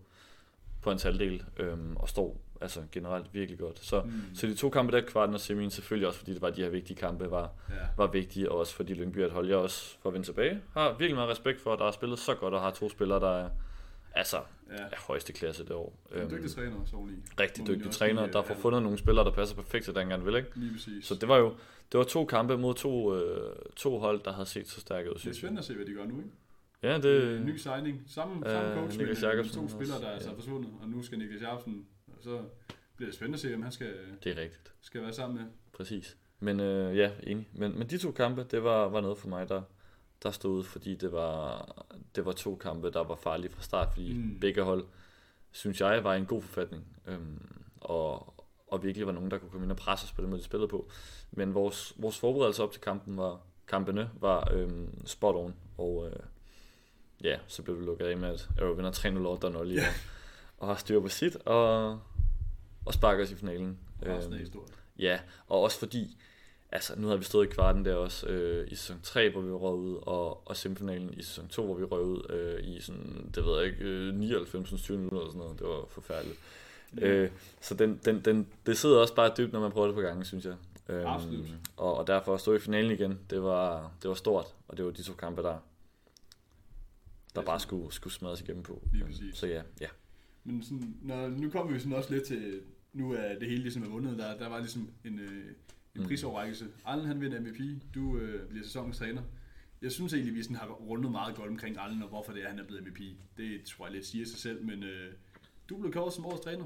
S1: på en halvdel. Øhm, og står altså generelt virkelig godt. Så, mm. så de to kampe der, kvarten og semien, selvfølgelig også fordi det var de her vigtige kampe, var, ja. var vigtige, og også fordi Lyngby at holde jeg også for at vende tilbage. Har virkelig meget respekt for, at der er spillet så godt, og har to spillere, der er, altså ja. højeste klasse det år.
S2: En dygtig øhm, træner, så lige.
S1: Rigtig dygtig træner, der får fundet nogle spillere, der passer perfekt til den gang, vil ikke?
S2: Lige præcis.
S1: Så det var jo det var to kampe mod to, øh, to hold, der havde set så stærke ud.
S2: Det er spændende at se, hvad de gør nu, ikke?
S1: Ja, det...
S2: En ny signing. Samme, samme øh, coach, Niklas men to spillere, der er altså forsvundet, og nu skal Niklas Jacobsen, så bliver det spændende at se, hvem han skal,
S1: det er rigtigt.
S2: skal være sammen med.
S1: Præcis. Men øh, ja, enig. Men, men de to kampe, det var, var noget for mig, der, der stod ud, fordi det var, det var to kampe, der var farlige fra start, fordi mm. begge hold, synes jeg, var i en god forfatning. Øhm, og, og virkelig var nogen, der kunne komme ind og presse os på den måde, de spillede på. Men vores, vores forberedelse op til kampen var, kampene var øhm, spot on, og øh, ja, så blev vi lukket af med, at Arrow vinder 3-0 over der lige, og, og har styr på sit, og, og sparker os i finalen.
S2: Øhm,
S1: ja, og også fordi, altså nu har vi stået i kvarten der også øh, i sæson 3, hvor vi røg ud, og, og semifinalen i sæson 2, hvor vi røg ud øh, i sådan, det ved jeg ikke, øh, 99. 20 minutter eller sådan noget. Det var forfærdeligt. Ja. Øh, så den, den, den, det sidder også bare dybt, når man prøver det på gangen, synes jeg.
S2: Øhm, Absolut.
S1: Og, og derfor at stå i finalen igen, det var, det var stort, og det var de to kampe, der, der bare skulle, skulle smadres igennem på.
S2: Lige præcis.
S1: Så ja, ja.
S2: Men sådan, når, nu kommer vi sådan også lidt til, nu er det hele ligesom er vundet, der, der var ligesom en, øh, en mm. prisoverrækkelse. Arlen han vinder MVP, du øh, bliver sæsonens træner. Jeg synes egentlig, vi sådan har rundet meget godt omkring Arlen, og hvorfor det er, han er blevet MVP. Det tror jeg lidt siger sig selv, men øh, du blev kåret som årets træner.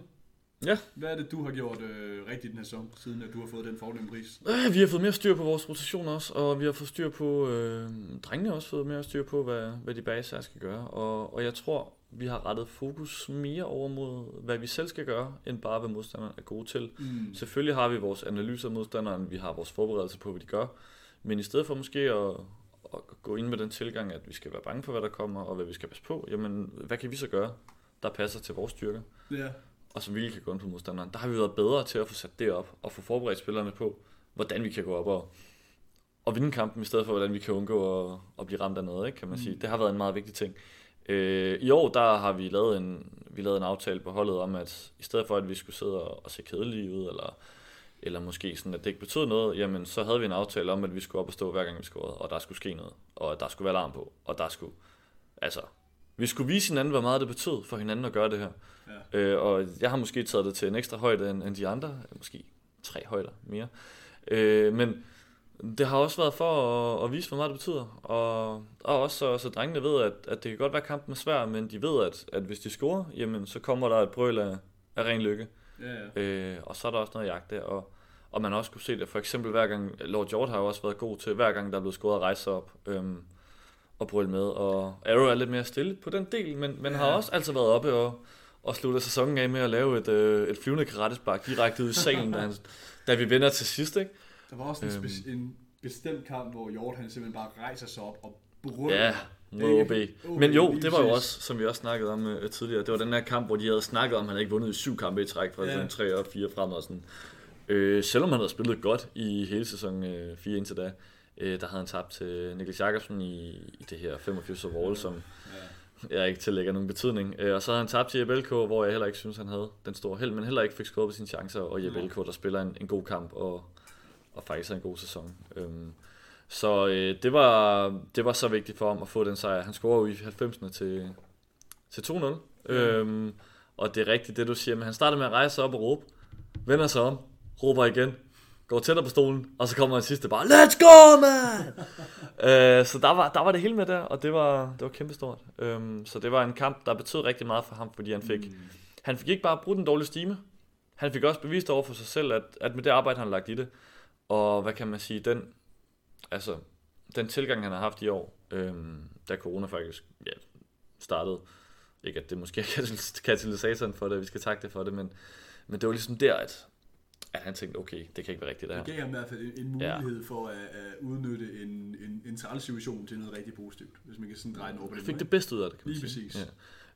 S1: Ja.
S2: Hvad er det, du har gjort øh, rigtigt den her sæson, siden at du har fået den fornemme pris?
S1: Øh, vi har fået mere styr på vores rotation også, og vi har fået styr på, øh, drengene har også fået mere styr på, hvad, hvad de base skal gøre. Og, og jeg tror, vi har rettet fokus mere over mod, hvad vi selv skal gøre, end bare hvad modstanderen er gode til. Mm. Selvfølgelig har vi vores analyser af modstanderen, vi har vores forberedelse på, hvad de gør, men i stedet for måske at, at gå ind med den tilgang, at vi skal være bange for, hvad der kommer, og hvad vi skal passe på, jamen, hvad kan vi så gøre, der passer til vores styrker?
S2: Ja.
S1: Og som vi kan gå ind på modstanderen. Der har vi været bedre til at få sat det op, og få forberedt spillerne på, hvordan vi kan gå op og, og vinde kampen, i stedet for, hvordan vi kan undgå at, at blive ramt af noget, ikke, kan man mm. sige. Det har været en meget vigtig ting. Øh, I år, der har vi lavet en, vi lavet en aftale på holdet om, at i stedet for, at vi skulle sidde og, og se kedelige ud, eller, eller måske sådan, at det ikke betød noget, jamen så havde vi en aftale om, at vi skulle op og stå hver gang vi scorede, og der skulle ske noget, og at der skulle være alarm på, og der skulle, altså, vi skulle vise hinanden, hvor meget det betød for hinanden at gøre det her. Ja. Øh, og jeg har måske taget det til en ekstra højde end, end de andre, måske tre højder mere. Øh, men det har også været for at, at vise, hvor meget det betyder. Og, og også så, så drengene ved, at, at det kan godt være, at kampen er svær, men de ved, at, at hvis de scorer, jamen, så kommer der et brøl af, af ren lykke.
S2: Ja, ja.
S1: Øh, og så er der også noget jagt der. Og, og man også kunne se det, for eksempel hver gang, Lord George har jo også været god til, hver gang der er blevet scoret at rejse op øhm, og brøle med. Og Arrow er lidt mere stille på den del, men, men ja. har også altid været oppe og, og slutte sæsonen af med at lave et, øh, et flyvende karatespark direkte ud i salen, da, han, da vi vinder til sidst, ikke?
S2: Der var også en, øhm, spe- en bestemt kamp, hvor Hjort han simpelthen bare rejser sig op og brøler.
S1: Ja, mod OB. Men jo, det var jo også, som vi også snakkede om uh, tidligere, det var den her kamp, hvor de havde snakket om, at han havde ikke vundet i syv kampe i træk, fra ja. sådan 3 og 4 frem og sådan. Øh, selvom han havde spillet godt i hele sæson øh, 4 indtil da, øh, der havde han tabt til Niklas Jakobsen i, i det her 85 overall, som ja. jeg ikke tillægger nogen betydning. Øh, og så havde han tabt til Jeppe hvor jeg heller ikke synes, han havde den store held, men heller ikke fik scoret på sine chancer, og Jeppe der spiller en, en god kamp, og og faktisk en god sæson. Øhm, så øh, det, var, det var så vigtigt for ham at få den sejr. Han scorer jo i 90'erne til, til 2-0. Mm. Øhm, og det er rigtigt det, du siger. Men han starter med at rejse sig op og råbe. Vender sig om. Råber igen. Går tættere på stolen. Og så kommer han sidste bare, Let's go, man! øh, så der var, der var det hele med der. Og det var, det var kæmpestort. Øhm, så det var en kamp, der betød rigtig meget for ham. Fordi han fik, mm. han fik ikke bare brugt den dårlige stime. Han fik også bevist over for sig selv, at, at med det arbejde, han har lagt i det, og hvad kan man sige, den, altså, den tilgang, han har haft i år, øhm, da corona faktisk ja, startede, ikke at det måske er katalysatoren for det, vi skal takke det for det, men, men det var ligesom der, at, at han tænkte, okay, det kan ikke være rigtigt det
S2: her. Det gav ham i hvert fald en, en mulighed ja. for at, at udnytte en, en, en situation til noget rigtig positivt, hvis man kan sådan dreje den over på
S1: den fik det bedste ud af det, kan
S2: man Lige sige. præcis.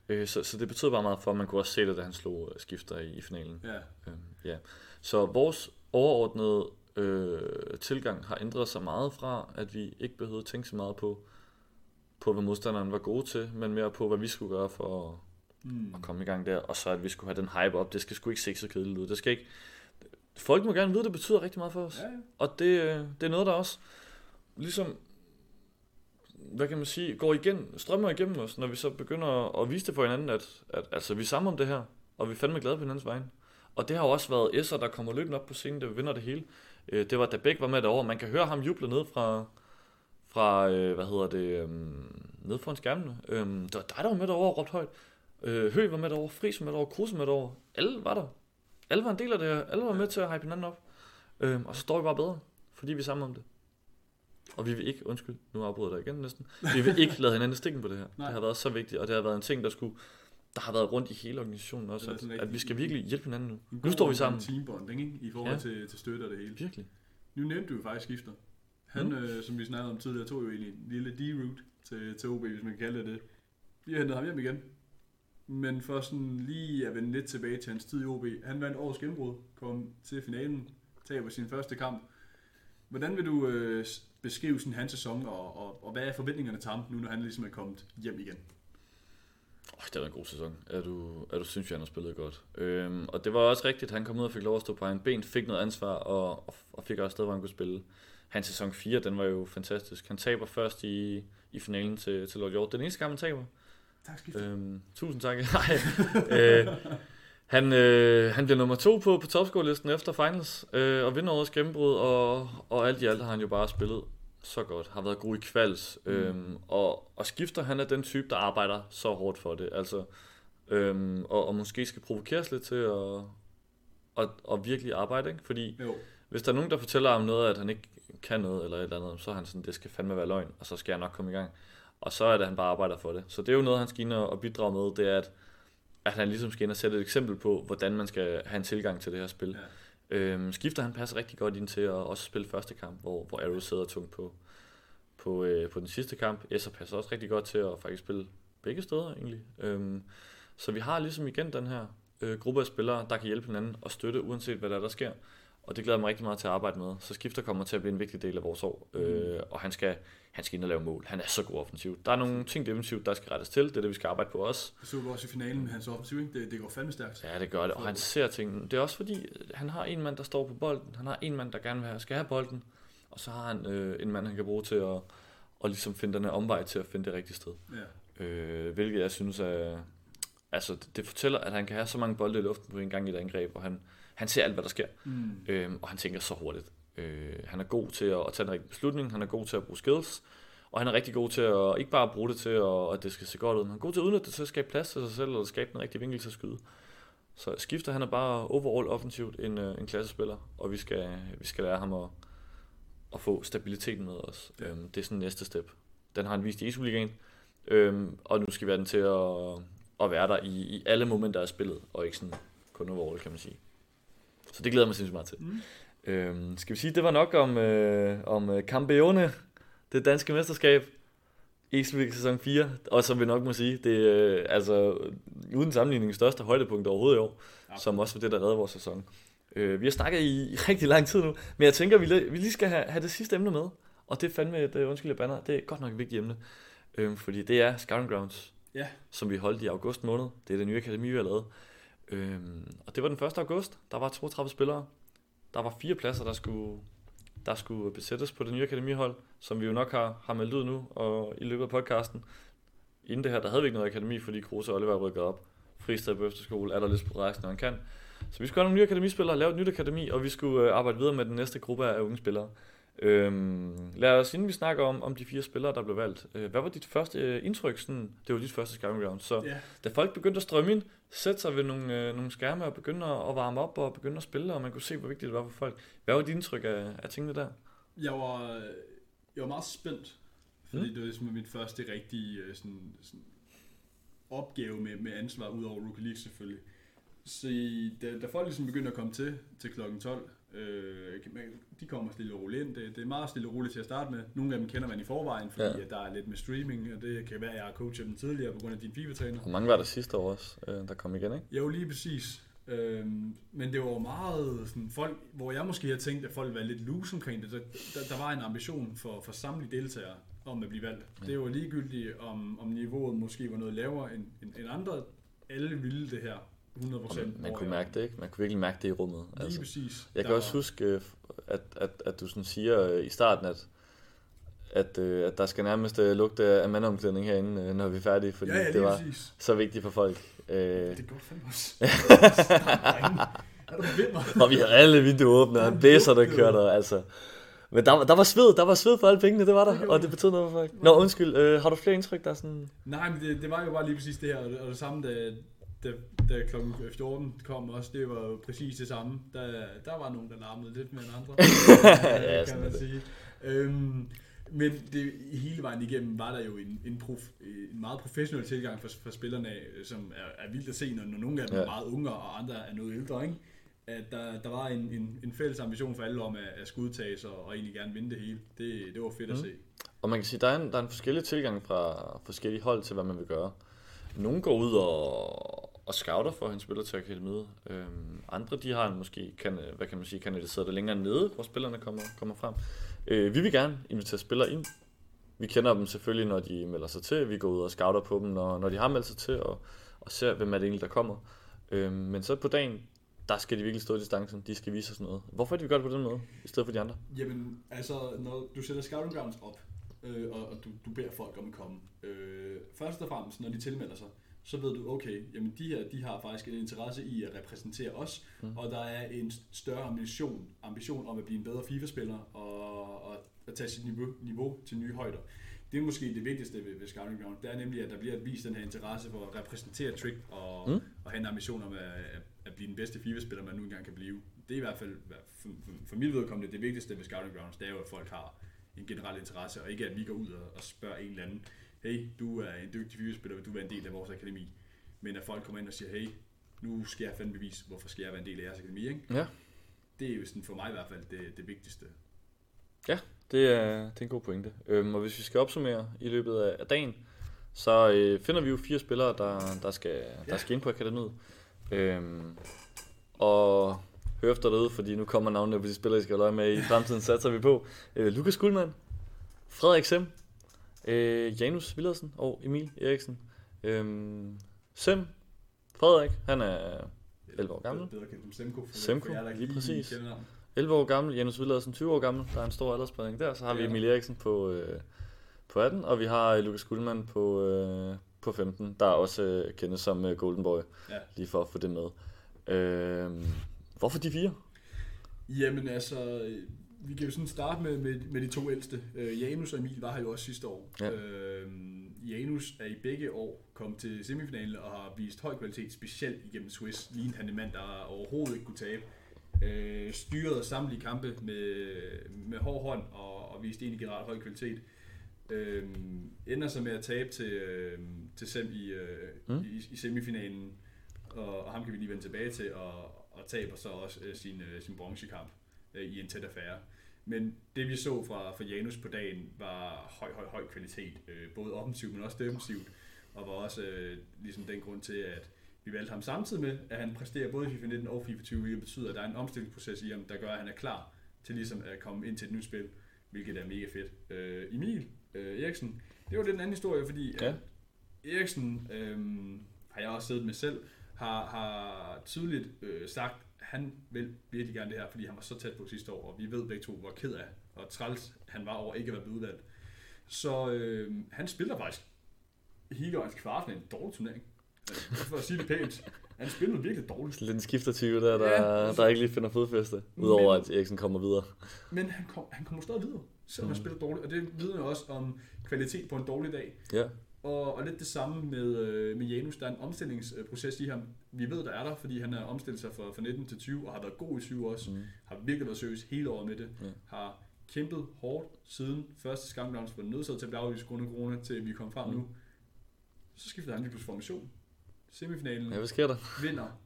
S1: Ja. Øh, så, så det betød bare meget for, at man kunne også se det, da han slog skifter i, i finalen.
S2: Ja.
S1: Øh, ja. Så vores overordnede øh, tilgang har ændret sig meget fra, at vi ikke behøvede at tænke så meget på, på hvad modstanderen var gode til, men mere på, hvad vi skulle gøre for at, mm. at komme i gang der, og så at vi skulle have den hype op. Det skal sgu ikke se så kedeligt ud. Det skal ikke... Folk må gerne vide, at det betyder rigtig meget for os.
S2: Ja, ja.
S1: Og det, øh, det er noget, der også ligesom hvad kan man sige, går igen, strømmer igennem os, når vi så begynder at vise det for hinanden, at, at altså, vi er sammen om det her, og vi er fandme glade på hinandens vegne. Og det har jo også været Esser, der kommer løbende op på scenen, der vinder det hele. Øh, det var da Bæk var med derovre. Man kan høre ham juble ned fra, fra øh, hvad hedder det, øh, ned foran skærmene. Øh, det var dig, der var med derovre og råbte højt. Øh, Høg var med derovre, Friis var med derovre, Kruse var med derovre. Alle var der. Alle var en del af det her. Alle var med til at hype hinanden op. Øh, og så står vi bare bedre, fordi vi er sammen om det. Og vi vil ikke, undskyld, nu afbryder jeg dig igen næsten, vi vil ikke lade hinanden stikken på det her. Nej. Det har været så vigtigt, og det har været en ting, der skulle der har været rundt i hele organisationen også, at, at vi skal virkelig hjælpe hinanden nu. Nu står vi sammen.
S2: teambonding, ikke? I forhold ja. til, til støtte og det hele.
S1: Virkelig.
S2: Nu nævnte du jo faktisk skifter. Han, mm. øh, som vi snakkede om tidligere, tog jo egentlig en lille D-route til, til OB, hvis man kan kalde det det. Vi har hentet ham hjem igen. Men for sådan lige at vende lidt tilbage til hans tid i OB. Han vandt årets gennembrud, kom til finalen, taber sin første kamp. Hvordan vil du øh, beskrive sådan hans sæson, og, og, og hvad er forventningerne til ham nu, når han ligesom er kommet hjem igen?
S1: Oh, det var en god sæson. Er du, er du synes, han har spillet godt. Øhm, og det var også rigtigt, han kom ud og fik lov at stå på egen ben, fik noget ansvar, og, og, og fik også sted, hvor han kunne spille. Hans sæson 4, den var jo fantastisk. Han taber først i, i finalen til, til Lord Hjort. Den eneste gang, han taber.
S2: Tak, øhm,
S1: Tusind tak. øh, han, øh, han bliver nummer to på, på topscore-listen efter finals, øh, og vinder årets gennembrud, og, og alt i alt har han jo bare spillet så godt, har været god i kvals, mm. øhm, og, og skifter han er den type, der arbejder så hårdt for det, altså, øhm, og, og måske skal provokeres lidt til at, at, at virkelig arbejde, ikke? fordi jo. hvis der er nogen, der fortæller ham noget, at han ikke kan noget eller et eller andet, så er han sådan, det skal fandme være løgn, og så skal jeg nok komme i gang. Og så er det, at han bare arbejder for det. Så det er jo noget, han skal ind og bidrage med, det er, at, at han ligesom skal ind og sætte et eksempel på, hvordan man skal have en tilgang til det her spil. Ja. Øhm, skifter han passer rigtig godt ind til at også spille første kamp, hvor, hvor Arrow sidder tungt på, på, øh, på den sidste kamp. Esser passer også rigtig godt til at faktisk spille begge steder egentlig. Øhm, så vi har ligesom igen den her øh, gruppe af spillere, der kan hjælpe hinanden og støtte, uanset hvad der, er, der sker. Og det glæder mig rigtig meget til at arbejde med. Så skifter kommer til at blive en vigtig del af vores år. Mm. Øh, og han skal, han skal ind og lave mål. Han er så god offensivt. Der er nogle ting defensivt, der skal rettes til. Det er det, vi skal arbejde på også.
S2: Det så vi også i finalen med hans offensiv. Ikke? Det, det går fandme stærkt.
S1: Ja, det gør det. Og han ser ting. Det er også fordi, han har en mand, der står på bolden. Han har en mand, der gerne vil have, skal have bolden. Og så har han øh, en mand, han kan bruge til at og ligesom finde den her omvej til at finde det rigtige sted. Ja. Øh, hvilket jeg synes er... Altså, det, det fortæller, at han kan have så mange bolde i luften på en gang i et angreb, og han, han ser alt, hvad der sker. Mm. Øhm, og han tænker så hurtigt. Øh, han er god til at, at tage en rigtig beslutning, han er god til at bruge skills, og han er rigtig god til at ikke bare bruge det til, at, at det skal se godt ud, men han er god til at udnytte det til at skabe plads til sig selv, og skabe en rigtig vinkel til at skyde. Så skifter han er bare overall offensivt en, øh, en klassespiller, og vi skal, vi skal lære ham at, at få stabiliteten med os. Ja. Øhm, det er sådan næste step. Den har han vist i ESU-ligaen, øhm, og nu skal vi have den til at, at være der i, i alle momenter af spillet, og ikke sådan kun overall, kan man sige. Så det glæder jeg mig sindssygt meget til. Mm. Øhm, skal vi sige, det var nok om, øh, om øh, Campione, det danske mesterskab. Eselvik sæson 4, og som vi nok må sige, det er øh, altså uden sammenligning største højdepunkt overhovedet i år, ja. som også var det, der redde vores sæson. Øh, vi har snakket i, i rigtig lang tid nu, men jeg tænker, vi, vi lige skal have, have det sidste emne med, og det er fandme et, uh, undskyld, banner, det er godt nok et vigtigt emne, øh, fordi det er Scouting Grounds, ja. som vi holdt i august måned. Det er det nye akademi, vi har lavet. Øh, og det var den 1. august, der var 32 spillere, der var fire pladser, der skulle, der skulle besættes på det nye akademihold, som vi jo nok har, har meldt ud nu og i løbet af podcasten. Inden det her, der havde vi ikke noget akademi, fordi Kruse og Oliver rykket op. Fristad på efterskole er der lidt på rejsen, når han kan. Så vi skulle have nogle nye akademispillere, lave et nyt akademi, og vi skulle øh, arbejde videre med den næste gruppe af unge spillere. Øhm, lad os, inden vi snakker om, om de fire spillere, der blev valgt, øh, hvad var dit første øh, indtryk? Sådan, det var dit første ground. Så yeah. da folk begyndte at strømme ind, sætte sig ved nogle, øh, nogle skærme og begynde at, varme op og begynde at spille, og man kunne se, hvor vigtigt det var for folk. Hvad var dit indtryk af, af tingene der?
S2: Jeg var, jeg var meget spændt, fordi mm. det var ligesom mit første rigtige øh, sådan, sådan opgave med, med ansvar, ud over Rookie League selvfølgelig. Så da, da folk ligesom begyndte at komme til, til klokken 12, øh, de kommer stille og roligt ind. Det, det er meget stille og roligt til at starte med. Nogle af dem kender man i forvejen, fordi ja. at der er lidt med streaming, og det kan være, at jeg har coachet dem tidligere på grund af din FIFA-træner.
S1: Hvor mange var der sidste år også, øh, der kom igen, ikke?
S2: Jo, lige præcis. Øhm, men det var meget sådan folk, hvor jeg måske havde tænkt, at folk var lidt loose omkring det. Der, der, der var en ambition for, for samtlige deltagere om at blive valgt. Ja. Det var ligegyldigt, om, om niveauet måske var noget lavere end, end, end andre. Alle ville det her 100%.
S1: Man, man kunne mærke det, ikke? Man kunne virkelig mærke det i rummet.
S2: Lige altså. præcis.
S1: Jeg kan der også var... huske, øh, at, at, at du sådan siger øh, i starten, at at, øh, at der skal nærmest lugte af mandomklædning herinde, når vi er færdige, fordi
S2: ja, ja,
S1: det
S2: var præcis.
S1: så vigtigt for folk.
S2: Det går fandme også. er?
S1: Og vi havde alle vinduer åbne, og en bæsser, der kørte, og altså... Men der, der var sved, der var sved for alle pengene, det var der, det og det betød noget for folk. Nå, undskyld, øh, har du flere indtryk, der sådan...
S2: Nej, men det, det var jo bare lige præcis det her, og det, og det samme, da, da, da kl. 14 kom også, det var jo præcis det samme. Der, der var nogen, der larmede lidt mere end andre, ja, kan man sige. Øhm, men det, hele vejen igennem var der jo en, en, prof, en meget professionel tilgang for, for spillerne, som er, er vildt at se, når, når nogle af dem ja. er meget unge, og andre er noget ældre. Ikke? At der, der var en, en, en fælles ambition for alle om at, at skudtage og, og egentlig gerne vinde det hele. Det, det var fedt mm. at se.
S1: Og man kan sige, at der er en, der er en forskellig tilgang fra forskellige hold til, hvad man vil gøre. Nogle går ud og, og scouter for at han spiller til akademiet. Øhm, andre de har måske, kan, hvad kan man sige, kanaliseret det længere nede, hvor spillerne kommer, kommer frem. Øh, vi vil gerne invitere spillere ind. vi kender dem selvfølgelig, når de melder sig til. Vi går ud og scouter på dem, når, når de har meldt sig til, og, og ser, hvem er det egentlig, der kommer. Øhm, men så på dagen, der skal de virkelig stå i distancen. De skal vise os noget. Hvorfor er gør det på den måde, i stedet for de andre?
S2: Jamen, altså, når du sætter scouting grounds op, øh, og, og du, du beder folk om at komme, øh, først og fremmest, når de tilmelder sig, så ved du, okay, jamen de her, de har faktisk en interesse i at repræsentere os, mm. og der er en større ambition, ambition om at blive en bedre FIFA-spiller og, og at tage sit niveau, niveau til nye højder. Det er måske det vigtigste ved, ved Scouting Ground. Det er nemlig, at der bliver vist den her interesse for at repræsentere Trick og, mm. og have en ambition om at, at blive den bedste FIFA-spiller, man nu engang kan blive. Det er i hvert fald for, for, for mit vedkommende det vigtigste ved Scouting Grounds, det er jo, at folk har en generel interesse, og ikke at vi går ud og, og spørger en eller anden, hey, du er en dygtig FIFA-spiller, vil du være en del af vores akademi? Men at folk kommer ind og siger, hey, nu skal jeg fandme bevise, hvorfor skal jeg være en del af jeres akademi, ikke?
S1: Ja.
S2: Det er jo sådan for mig i hvert fald det, det vigtigste.
S1: Ja, det er, det er en god pointe. Øhm, og hvis vi skal opsummere i løbet af, dagen, så øh, finder vi jo fire spillere, der, der, skal, der skal ind på akademiet. Øhm, og hør efter derude, fordi nu kommer navnene på de spillere, I skal løje med i fremtiden, satser vi på. Øh, Lukas Guldmann, Frederik Sem, øh, Janus Villersen og Emil Eriksen. Øh, Sem, Frederik, han er 11 år gammel.
S2: Bedre kendt som Semko.
S1: Semko,
S2: jer,
S1: lige præcis.
S2: kender navnet.
S1: 11 år gammel, Janus Villersen 20 år gammel. Der er en stor aldersspredning der. Så har vi. Emil Eriksen på, øh, på 18, og vi har øh, Lukas Guldmann på, øh, på 15, der er også øh, kendt som øh, Golden Boy,
S2: Ja.
S1: lige for at få det med. Øh, hvorfor de fire?
S2: Jamen altså, vi kan jo sådan starte med, med, med de to ældste. Øh, Janus og Emil var her jo også sidste år.
S1: Ja.
S2: Øh, Janus er i begge år kommet til semifinalen og har vist høj kvalitet, specielt igennem Swiss. Lige han en mand, der overhovedet ikke kunne tabe. Øh, styrede samtlige kampe med, med hård hånd og, og viste egentlig generelt høj kvalitet. Øh, ender så med at tabe til, øh, til Sem i, øh,
S1: mm.
S2: i, i semifinalen, og, og ham kan vi lige vende tilbage til, og, og taber så også øh, sin, øh, sin bronzekamp øh, i en tæt affære. Men det vi så fra, fra Janus på dagen var høj, høj, høj kvalitet, øh, både offensivt, men også defensivt, og var også øh, ligesom den grund til, at vi valgte ham samtidig med, at han præsterer både i FIFA 19 og FIFA 20, hvilket betyder, at der er en omstillingsproces i ham, der gør, at han er klar til ligesom at komme ind til et nyt spil, hvilket er mega fedt. Øh, Emil øh, Eriksen, det var lidt en anden historie, fordi
S1: Ja.
S2: Eriksen, øh, har jeg også siddet med selv, har, har tydeligt øh, sagt, han vil virkelig gerne det her, fordi han var så tæt på sidste år, og vi ved begge to, hvor ked af og træls han var over ikke at være blevet udvalgt. Så øh, han spiller faktisk hele årets kvart med en dårlig turnering. Øh, For at sige det pænt. Han spillede virkelig dårligt.
S1: Lidt en skiftertyve der, der,
S2: Ja,
S1: ja, der ikke lige finder fodfæste, udover at Eriksen kommer videre.
S2: Men han, kom, han kommer stadig videre, selvom mm. han spiller dårligt. Og det vidner jo også om kvalitet på en dårlig dag.
S1: Ja,
S2: Og, og lidt det samme med, øh, med Janus. Der er en omstillingsproces i ham. Vi ved, der er der, fordi han har omstillet sig fra, fra 19 til 20, og har været god i 20 også.
S1: Mm.
S2: Har virkelig været seriøs hele året med det.
S1: Ja.
S2: Har kæmpet hårdt siden første skamdowns, var nødsaget til at blive afvist grund af corona, til vi kom frem
S1: Mm.
S2: nu. Så skiftede han lige pludselig formation. Semifinalen
S1: ja hvad sker der?
S2: vinder.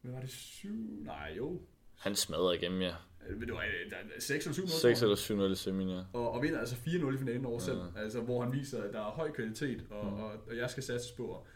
S2: Hvad var det? 7? Nej, jo.
S1: Han smadrer igennem, ja.
S2: Øh, Det var øh, der er 6 eller 7
S1: 6 eller 7 0 i semien, ja.
S2: og, og vinder altså 4-0 i finalen over
S1: Ja.
S2: selv, altså, hvor han viser, at der er høj kvalitet, og,
S1: Mm.
S2: og, og jeg skal satse på.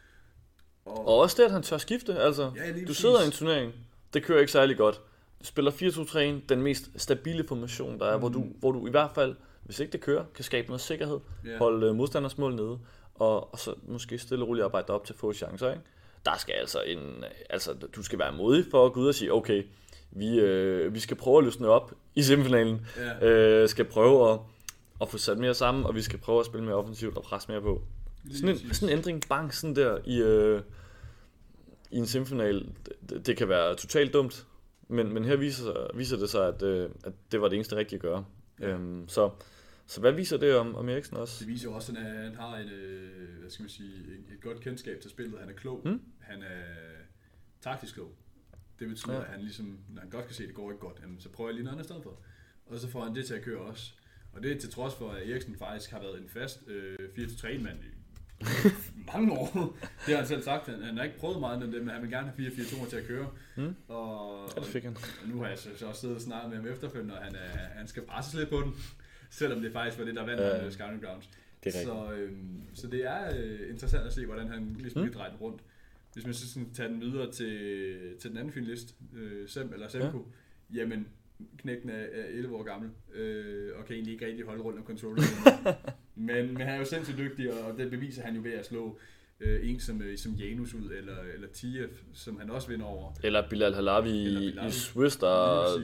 S2: Og,
S1: Og også det, at han tør skifte, altså.
S2: Ja,
S1: Du
S2: præcis.
S1: sidder i en turnering, det kører ikke særlig godt. Du spiller 4-2-3, den mest stabile formation, der er, mm. hvor, du, hvor du i hvert fald, hvis ikke det kører, kan skabe noget sikkerhed,
S2: ja.
S1: holde øh, modstanders mål nede, og, og så måske stille og roligt arbejde op til få chancer, ikke? Der skal altså en, altså du skal være modig for at gå ud og sige, okay, vi, øh, vi skal prøve at løsne op i semifinalen,
S2: ja.
S1: øh, skal prøve at, at få sat mere sammen, og vi skal prøve at spille mere offensivt og presse mere på. Sådan en, sådan en ændring, bang, sådan der i, øh, i en semifinal, det, det kan være totalt dumt, men, men her viser, viser det sig, at, øh, at det var det eneste rigtige at gøre.
S2: Ja.
S1: Øhm, så, så hvad viser det om, om Eriksen også?
S2: Det viser jo også, at han har en, øh, hvad skal man sige, et, et godt kendskab til spillet. Han er klog.
S1: Mm.
S2: Han er taktisk klog. Det betyder,
S1: Ja.
S2: at han ligesom, når han godt kan se, at det går ikke godt, jamen, så prøver jeg lige noget andet i stedet for. Og så får han det til at køre også. Og det er til trods for, at Eriksen faktisk har været en fast øh, 4-3-mand i mange år. Det har han selv sagt. Han, han har ikke prøvet meget med det, men han vil gerne have 4-4-2 til at køre.
S1: Mm.
S2: Og,
S1: Ja, det fik han.
S2: og nu har jeg så, så også siddet og snakket med ham efterfølgende, og han, er, han skal presses lidt på den. Selvom det faktisk var det, der vandt
S1: ja.
S2: uh, Scouting Grounds.
S1: Det er.
S2: Så, øhm, så det er øh, interessant at se, hvordan han ligesom
S1: Mm.
S2: mm. drejer den rundt. Hvis man så sådan tager den videre til, til den anden finalist, øh, Sem eller Semko, ja. jamen knækken er, er 11 år gammel, øh, og kan egentlig ikke rigtig holde rundt om controller. men, men han er jo sindssygt dygtig, og det beviser han jo ved at slå øh, en som, øh, som Janus ud, eller, eller TF, som han også vinder over.
S1: Eller Bilal Halavi i, i Swiss, der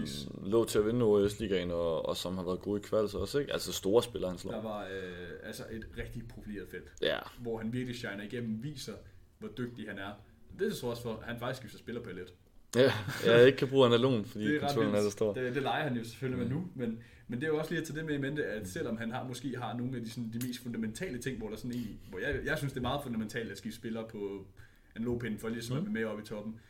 S1: lå til at vinde OS-ligaen, og, og som har været god i kvalds også, ikke? Altså store spillere, han slår.
S2: Der var øh, altså et rigtig profileret felt,
S1: ja.
S2: hvor han virkelig shiner igennem, viser, hvor dygtig han er. Det er så også for, at han faktisk skifter spiller på lidt.
S1: Ja, jeg ikke kan bruge analog, fordi det er kontrollen er så stor.
S2: Det, det leger han jo selvfølgelig mm. med nu, men, men det er jo også lige at tage det med i mente, at selvom han har måske har nogle af de, sådan, de mest fundamentale ting, hvor der sådan en, hvor jeg, jeg synes, det er meget fundamentalt at skifte spiller på en pind for ligesom mm. at med op i toppen.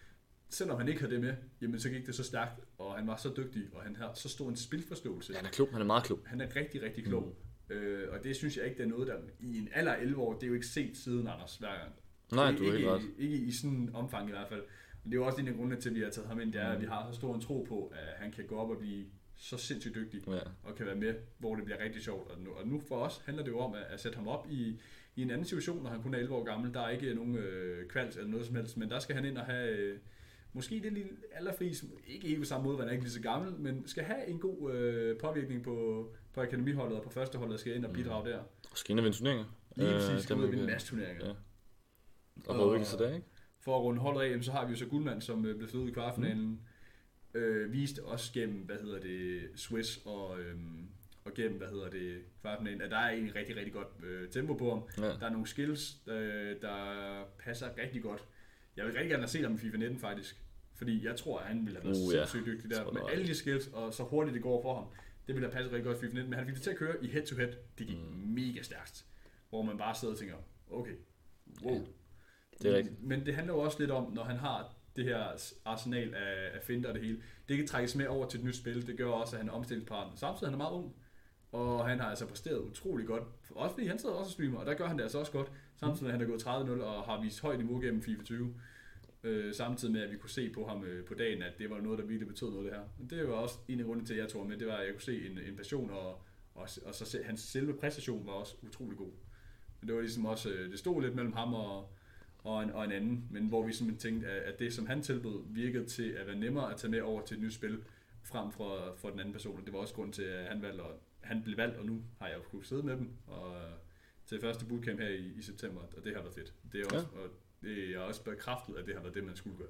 S2: Selvom han ikke har det med, jamen så gik det så stærkt, og han var så dygtig, og han har så stor en spilforståelse.
S1: Ja, han er klog, han er meget klog.
S2: Han er rigtig, rigtig klog. Mm. Øh, og det synes jeg ikke, det er noget, der i en alder 11 år, det er jo ikke set siden Anders hver gang.
S1: Nej, du er helt ret.
S2: Ikke i sådan en omfang i hvert fald. Men det er jo også en af grundene til, at vi har taget ham ind, det er, at vi har så stor en tro på, at han kan gå op og blive så sindssygt dygtig, ja. og kan være med, hvor det bliver rigtig sjovt. Og nu, og nu for os handler det jo om at, at sætte ham op i, i en anden situation, når han kun er 11 år gammel. Der er ikke nogen øh, kvals eller noget som helst, men der skal han ind og have... Øh, måske det lille allerfri, ikke helt på samme måde, han er ikke lige så gammel, men skal have en god øh, påvirkning på, på akademiholdet og på førsteholdet, skal ind og bidrage der.
S1: Og skal ind og vinde turneringer.
S2: Lige præcis, skal ud og vinde en masse turneringer. Ja.
S1: Og, og ikke så der, ikke?
S2: For at runde holdet af, så har vi jo så Guldmand, som øh, blev slået i kvartfinalen. Mm. Øh, viste også gennem, hvad hedder det, Swiss og, øh, og gennem, hvad hedder det, kvartfinalen, at der er egentlig rigtig, rigtig godt øh, tempo på ham. Ja. Der er nogle skills, øh, der passer rigtig godt. Jeg vil rigtig gerne have set ham i FIFA 19 faktisk. Fordi jeg tror, at han ville have været uh, sindssygt dygtig der. Med alle de skills, og så hurtigt det går for ham. Det ville have passet rigtig godt i FIFA 19. Men han fik det til at køre i head-to-head. Det gik mm. mega stærkt. Hvor man bare sidder og tænker, okay, wow. Ja.
S1: Det er rigtigt.
S2: Men det handler jo også lidt om, når han har det her arsenal af, af finder og det hele. Det kan trækkes med over til et nyt spil. Det gør også, at han er omstillingsparat. Samtidig han er meget ung. Og han har altså præsteret utrolig godt. Også fordi han sidder også og streamer, og der gør han det altså også godt. Samtidig med, at han er gået 30-0 og har vist højt niveau gennem FIFA 20. Øh, samtidig med, at vi kunne se på ham øh, på dagen, at det var noget, der virkelig betød noget, det her. Men det var også en af grundene til, at jeg tog med. Det var, at jeg kunne se en, en passion, og, og, og så hans selve præstation var også utrolig god. Men det var ligesom også, øh, det stod lidt mellem ham og, og en, og en anden, men hvor vi simpelthen tænkte, at, det, som han tilbød, virkede til at være nemmere at tage med over til et nyt spil, frem for, for den anden person. Og det var også grund til, at han, valgte, og han blev valgt, og nu har jeg jo kunnet sidde med dem, og til første bootcamp her i, i september, og det har været fedt. Det er også, ja. og det er også bekræftet, at det har været det, man skulle gøre.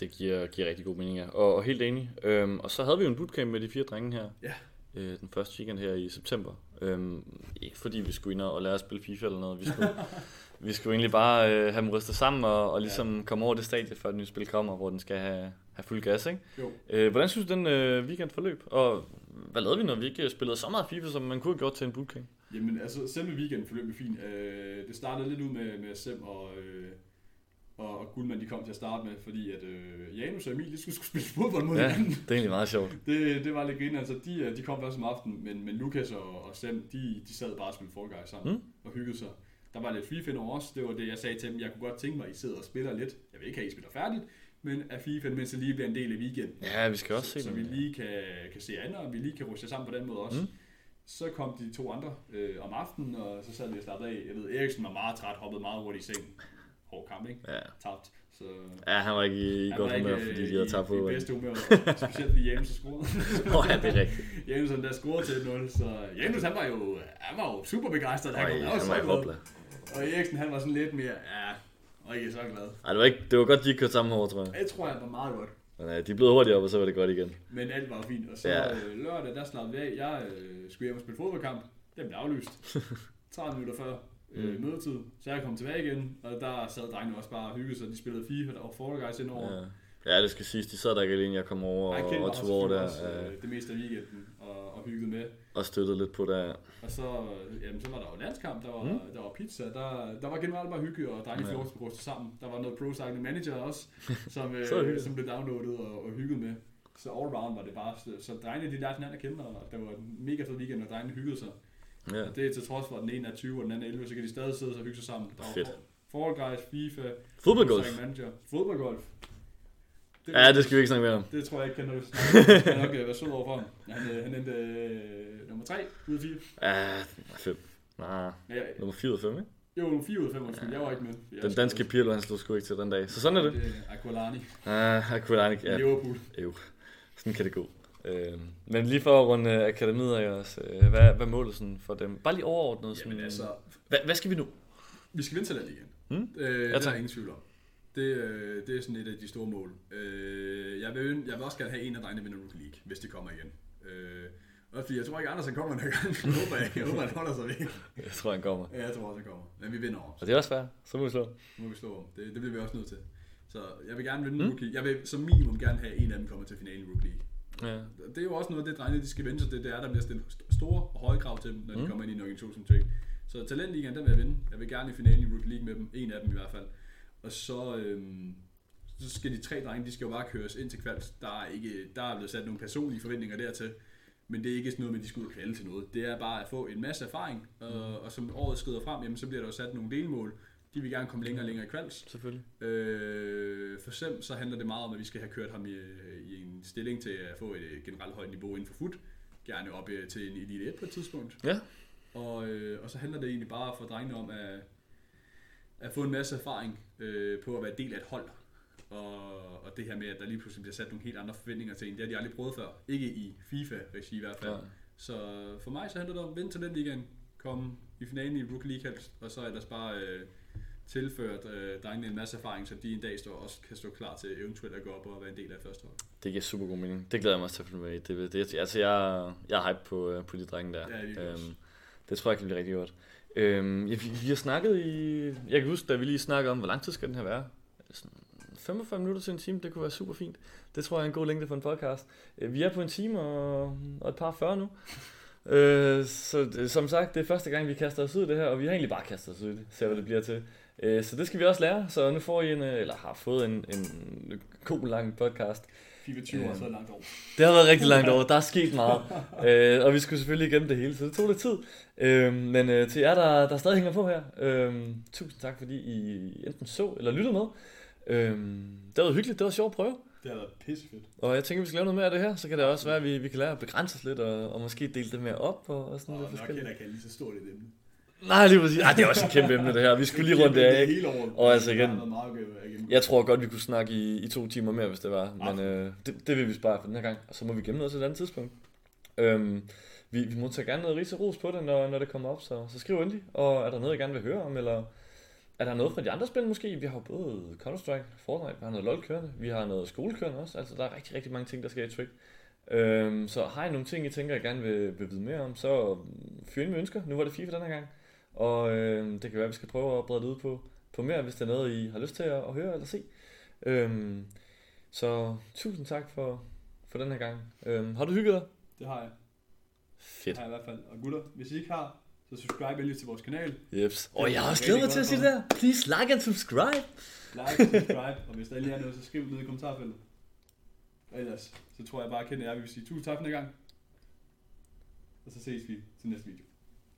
S1: Det giver, giver rigtig god mening, ja. og, og helt enig. Øhm, og så havde vi jo en bootcamp med de fire drenge her.
S2: Ja.
S1: Øh, den første weekend her i september. Øhm, ikke fordi vi skulle ind og lære at spille FIFA eller noget. Vi skulle, vi skulle egentlig bare øh, have dem rystet sammen og, og ligesom ja. komme over det stadie, før det nye spil kommer, hvor den skal have, have fuld gas. Ikke?
S2: Jo.
S1: Øh, hvordan synes du, den øh, weekend forløb? Og hvad lavede vi, når vi ikke spillede så meget FIFA, som man kunne have gjort til en bootcamp?
S2: Jamen, altså, selve weekenden forløb fint. Øh, det startede lidt ud med, med Sem og, øh, og, og Guldman, de kom til at starte med, fordi at øh, Janus og Emil, de skulle, skulle spille fodbold mod
S1: ja, hinanden. det er egentlig meget sjovt.
S2: det, det var lidt griner. Altså, de, øh, de kom først om aftenen, men, men Lukas og, og Sam, de, de sad bare og spillede Fall Guys sammen mm. og hyggede sig. Der var lidt FIFA over os. Det var det, jeg sagde til dem. Jeg kunne godt tænke mig, at I sidder og spiller lidt. Jeg vil ikke have, at I spiller færdigt, men at FIFA, mens det lige bliver en del af weekenden.
S1: Ja, vi skal også
S2: så,
S1: se
S2: Så vi lige kan, kan se andre, og vi lige kan ruste sammen på den måde også. Mm. Så kom de to andre øh, om aftenen, og så sad vi og startede af. Jeg ved, Eriksen var meget træt, hoppede meget hurtigt i seng. Hård kamp, ikke?
S1: Ja.
S2: Tabt. Så
S1: ja, han var ikke i, i godt humør, fordi de havde tabt på.
S2: i bedste humør, specielt Janus har scoret.
S1: Åh, oh, ja, det er rigtigt.
S2: Han der scorede til 0 så Janus han var jo, han var jo super begejstret.
S1: Han, han, han var i hopla.
S2: Og Eriksen han var sådan lidt mere, ja, og ikke så glad.
S1: Ej, det var, ikke, det var godt, de ikke kørte sammen over, tror jeg.
S2: Jeg tror, han var meget godt.
S1: Men ja, de blev hurtigt op, og så var det godt igen.
S2: Men alt var fint. Og så ja. øh, lørdag, der slappede vi af. Jeg øh, skulle hjem og spille fodboldkamp. Den blev aflyst. 30 minutter før øh, mm. mødetid. Så jeg kom tilbage igen, og der sad drengene også bare og hyggede sig. De spillede FIFA, der var Fall Guys indover.
S1: Ja. Ja, det skal siges. De sad der ikke alene. Jeg kom over jeg og, og tog over der.
S2: Også, øh, det meste af weekenden og, og hyggede med.
S1: Og støttede lidt på der.
S2: Og så, jamen, så var der jo landskamp, der var, mm. der var pizza, der, der var generelt bare hygge, og drengene ja. lov sammen. Der var noget Pro Manager også, som, øh, som blev downloadet og, og hygget med. Så all round var det bare, så, så drengene de lærte hinanden at kende, og det var en mega fed weekend, og drengene hyggede sig. Ja. Og det er til trods for, at den ene er 20, og den anden er 11, så kan de stadig sidde og hygge sig sammen. Der
S1: Fedt.
S2: Fall Guys, FIFA,
S1: Fodboldgolf.
S2: Manager, fodboldgolf.
S1: Det, ja, det skal vi ikke snakke mere om.
S2: Det tror jeg ikke, kan noget snakke Jeg kan nok øh, være sød over for ham. Han, øh, han endte øh, nummer 3 ud af 4.
S1: Ja, 5. Nej, ja, nummer 4 ud af 5, ikke?
S2: Jo, nummer 4 ud af 5, undskyld. Ja. Jeg var ikke med.
S1: Jeg den danske Pirlo, han slog sgu ikke til den dag. Så sådan er det.
S2: det er Aquilani.
S1: Ah, Aquilani, ja.
S2: Liverpool.
S1: Jo, sådan kan det gå. Øh, men lige for at runde akademiet af os, øh, hvad, hvad er målet sådan for dem? Bare lige overordnet. Sådan,
S2: Jamen altså,
S1: hvad, hvad skal vi nu?
S2: Vi skal vinde talent igen.
S1: Hmm?
S2: Øh, det er ingen tvivl om. Det, øh, det er sådan et af de store mål. Øh, jeg, vil, jeg vil også gerne have en af drengene vinder Rookie League, hvis de kommer igen. Øh, også fordi jeg tror ikke, Andersen kommer den gang. Jeg håber, jeg, jeg håber, han holder sig væk.
S1: Jeg tror, han kommer.
S2: Ja, jeg tror også, han kommer. Men vi vinder over.
S1: Og det er også fair. Så må vi slå.
S2: Så må vi slå om. Det, det bliver vi også nødt til. Så jeg vil gerne vinde mm. Rookie. Jeg vil som minimum gerne have en af dem kommer til finalen i Rookie League.
S1: Ja.
S2: Det er jo også noget, det drengene de skal vende sig det, det er, der bliver stillet store og høje krav til dem, når de mm. kommer ind i en organisation som. Så talentligaen, den vil jeg vinde. Jeg vil gerne i finalen i Rookie League med dem. En af dem i hvert fald. Og så, øhm, så skal de tre drenge, de skal jo bare køres ind til kvalds. Der er, ikke, der er blevet sat nogle personlige forventninger dertil. Men det er ikke sådan noget med, at de skal ud og kvalde til noget. Det er bare at få en masse erfaring, og, og som året skrider frem, jamen, så bliver der jo sat nogle delmål. De vil gerne komme længere og længere i kvalds.
S1: Selvfølgelig.
S2: Øh, for eksempel så handler det meget om, at vi skal have kørt ham i, i en stilling til at få et generelt højt niveau inden for fod. Gerne op øh, til en Elite 1 på et tidspunkt.
S1: Ja.
S2: Og, øh, og så handler det egentlig bare for drengene om at, at få en masse erfaring øh, på at være del af et hold. Og, og det her med, at der lige pludselig bliver sat nogle helt andre forventninger til en, det har de aldrig prøvet før. Ikke i FIFA-regi i hvert fald. Ja. Så for mig så handler det om at vinde talentligaen, komme i finalen i Rookie League helst, og så ellers bare øh, tilført øh, drengene en masse erfaring, så de en dag står, også kan stå klar til eventuelt at gå op og være en del af første hold.
S1: Det giver super god mening. Det glæder jeg mig til at følge med i. Det, det, altså, jeg, jeg er hype på, øh, på de drenge der.
S2: Ja, det,
S1: øhm, det tror jeg kan blive rigtig godt. Øhm, ja, vi, vi har snakket i... Jeg kan huske, da vi lige snakkede om, hvor lang tid skal den her være? Sådan 45 minutter til en time, det kunne være super fint. Det tror jeg er en god længde for en podcast. Øh, vi er på en time og, og et par 40 nu. Øh, så det, som sagt, det er første gang, vi kaster os ud i det her, og vi har egentlig bare kastet os ud i det, ser hvad det bliver til. Øh, så det skal vi også lære, så nu får I en, øh, eller har fået en, en god lang podcast.
S2: 24 år, så langt over.
S1: Det har været rigtig langt over, der er sket meget, øh, og vi skulle selvfølgelig igennem det hele, så det tog lidt tid. Øh, men øh, til jer, der, der stadig hænger på her, øh, tusind tak, fordi I enten så eller lyttede med. Øh, det var hyggeligt, det var sjovt at prøve.
S2: Det har været pissefedt.
S1: Og jeg tænker, vi skal lave noget mere af det her, så kan det også være, at vi, vi kan lære at begrænse os lidt, og, og måske dele det mere op, og, og sådan
S2: og
S1: lidt
S2: nok
S1: forskelligt.
S2: heller ikke lige så stort et emne.
S1: Nej, lige præcis. Ej, det er også et kæmpe emne, det her. Vi skulle lige rundt det af, ikke? Og altså igen. Jeg tror godt, vi kunne snakke i, i to timer mere, hvis det var. Men øh, det, det vil vi spare for den her gang. Og så må vi gemme noget til et andet tidspunkt. Øhm, vi, vi må tage gerne noget ris og ros på det, når, når det kommer op. Så, så skriv endelig. Og er der noget, I gerne vil høre om? Eller er der noget fra de andre spil måske? Vi har jo både Counter-Strike, Fortnite, vi har noget LoL kørende. Vi har noget skole kørende også. Altså, der er rigtig, rigtig mange ting, der sker i Trick. Øhm, så har I nogle ting, I tænker, I gerne vil, vil vide mere om, så fyr ind med ønsker. Nu var det FIFA den her gang. Og øh, det kan være, at vi skal prøve at brede det ud på, på mere, hvis det er noget, I har lyst til at, at høre eller se. Øhm, så tusind tak for, for den her gang. Øhm, har du hygget dig?
S2: Det har jeg.
S1: Fedt.
S2: Det har jeg i hvert fald. Og gutter, hvis I ikke har, så subscribe endelig til vores kanal.
S1: Jeps. Og jeg har også glædet mig til at sige det der. Please like and subscribe.
S2: Like, subscribe, og hvis der lige er noget, så skriv det ned i kommentarfeltet. Og ellers, så tror jeg bare, at kender jer. Vi vil sige tusind tak for den gang. Og så ses vi til næste video.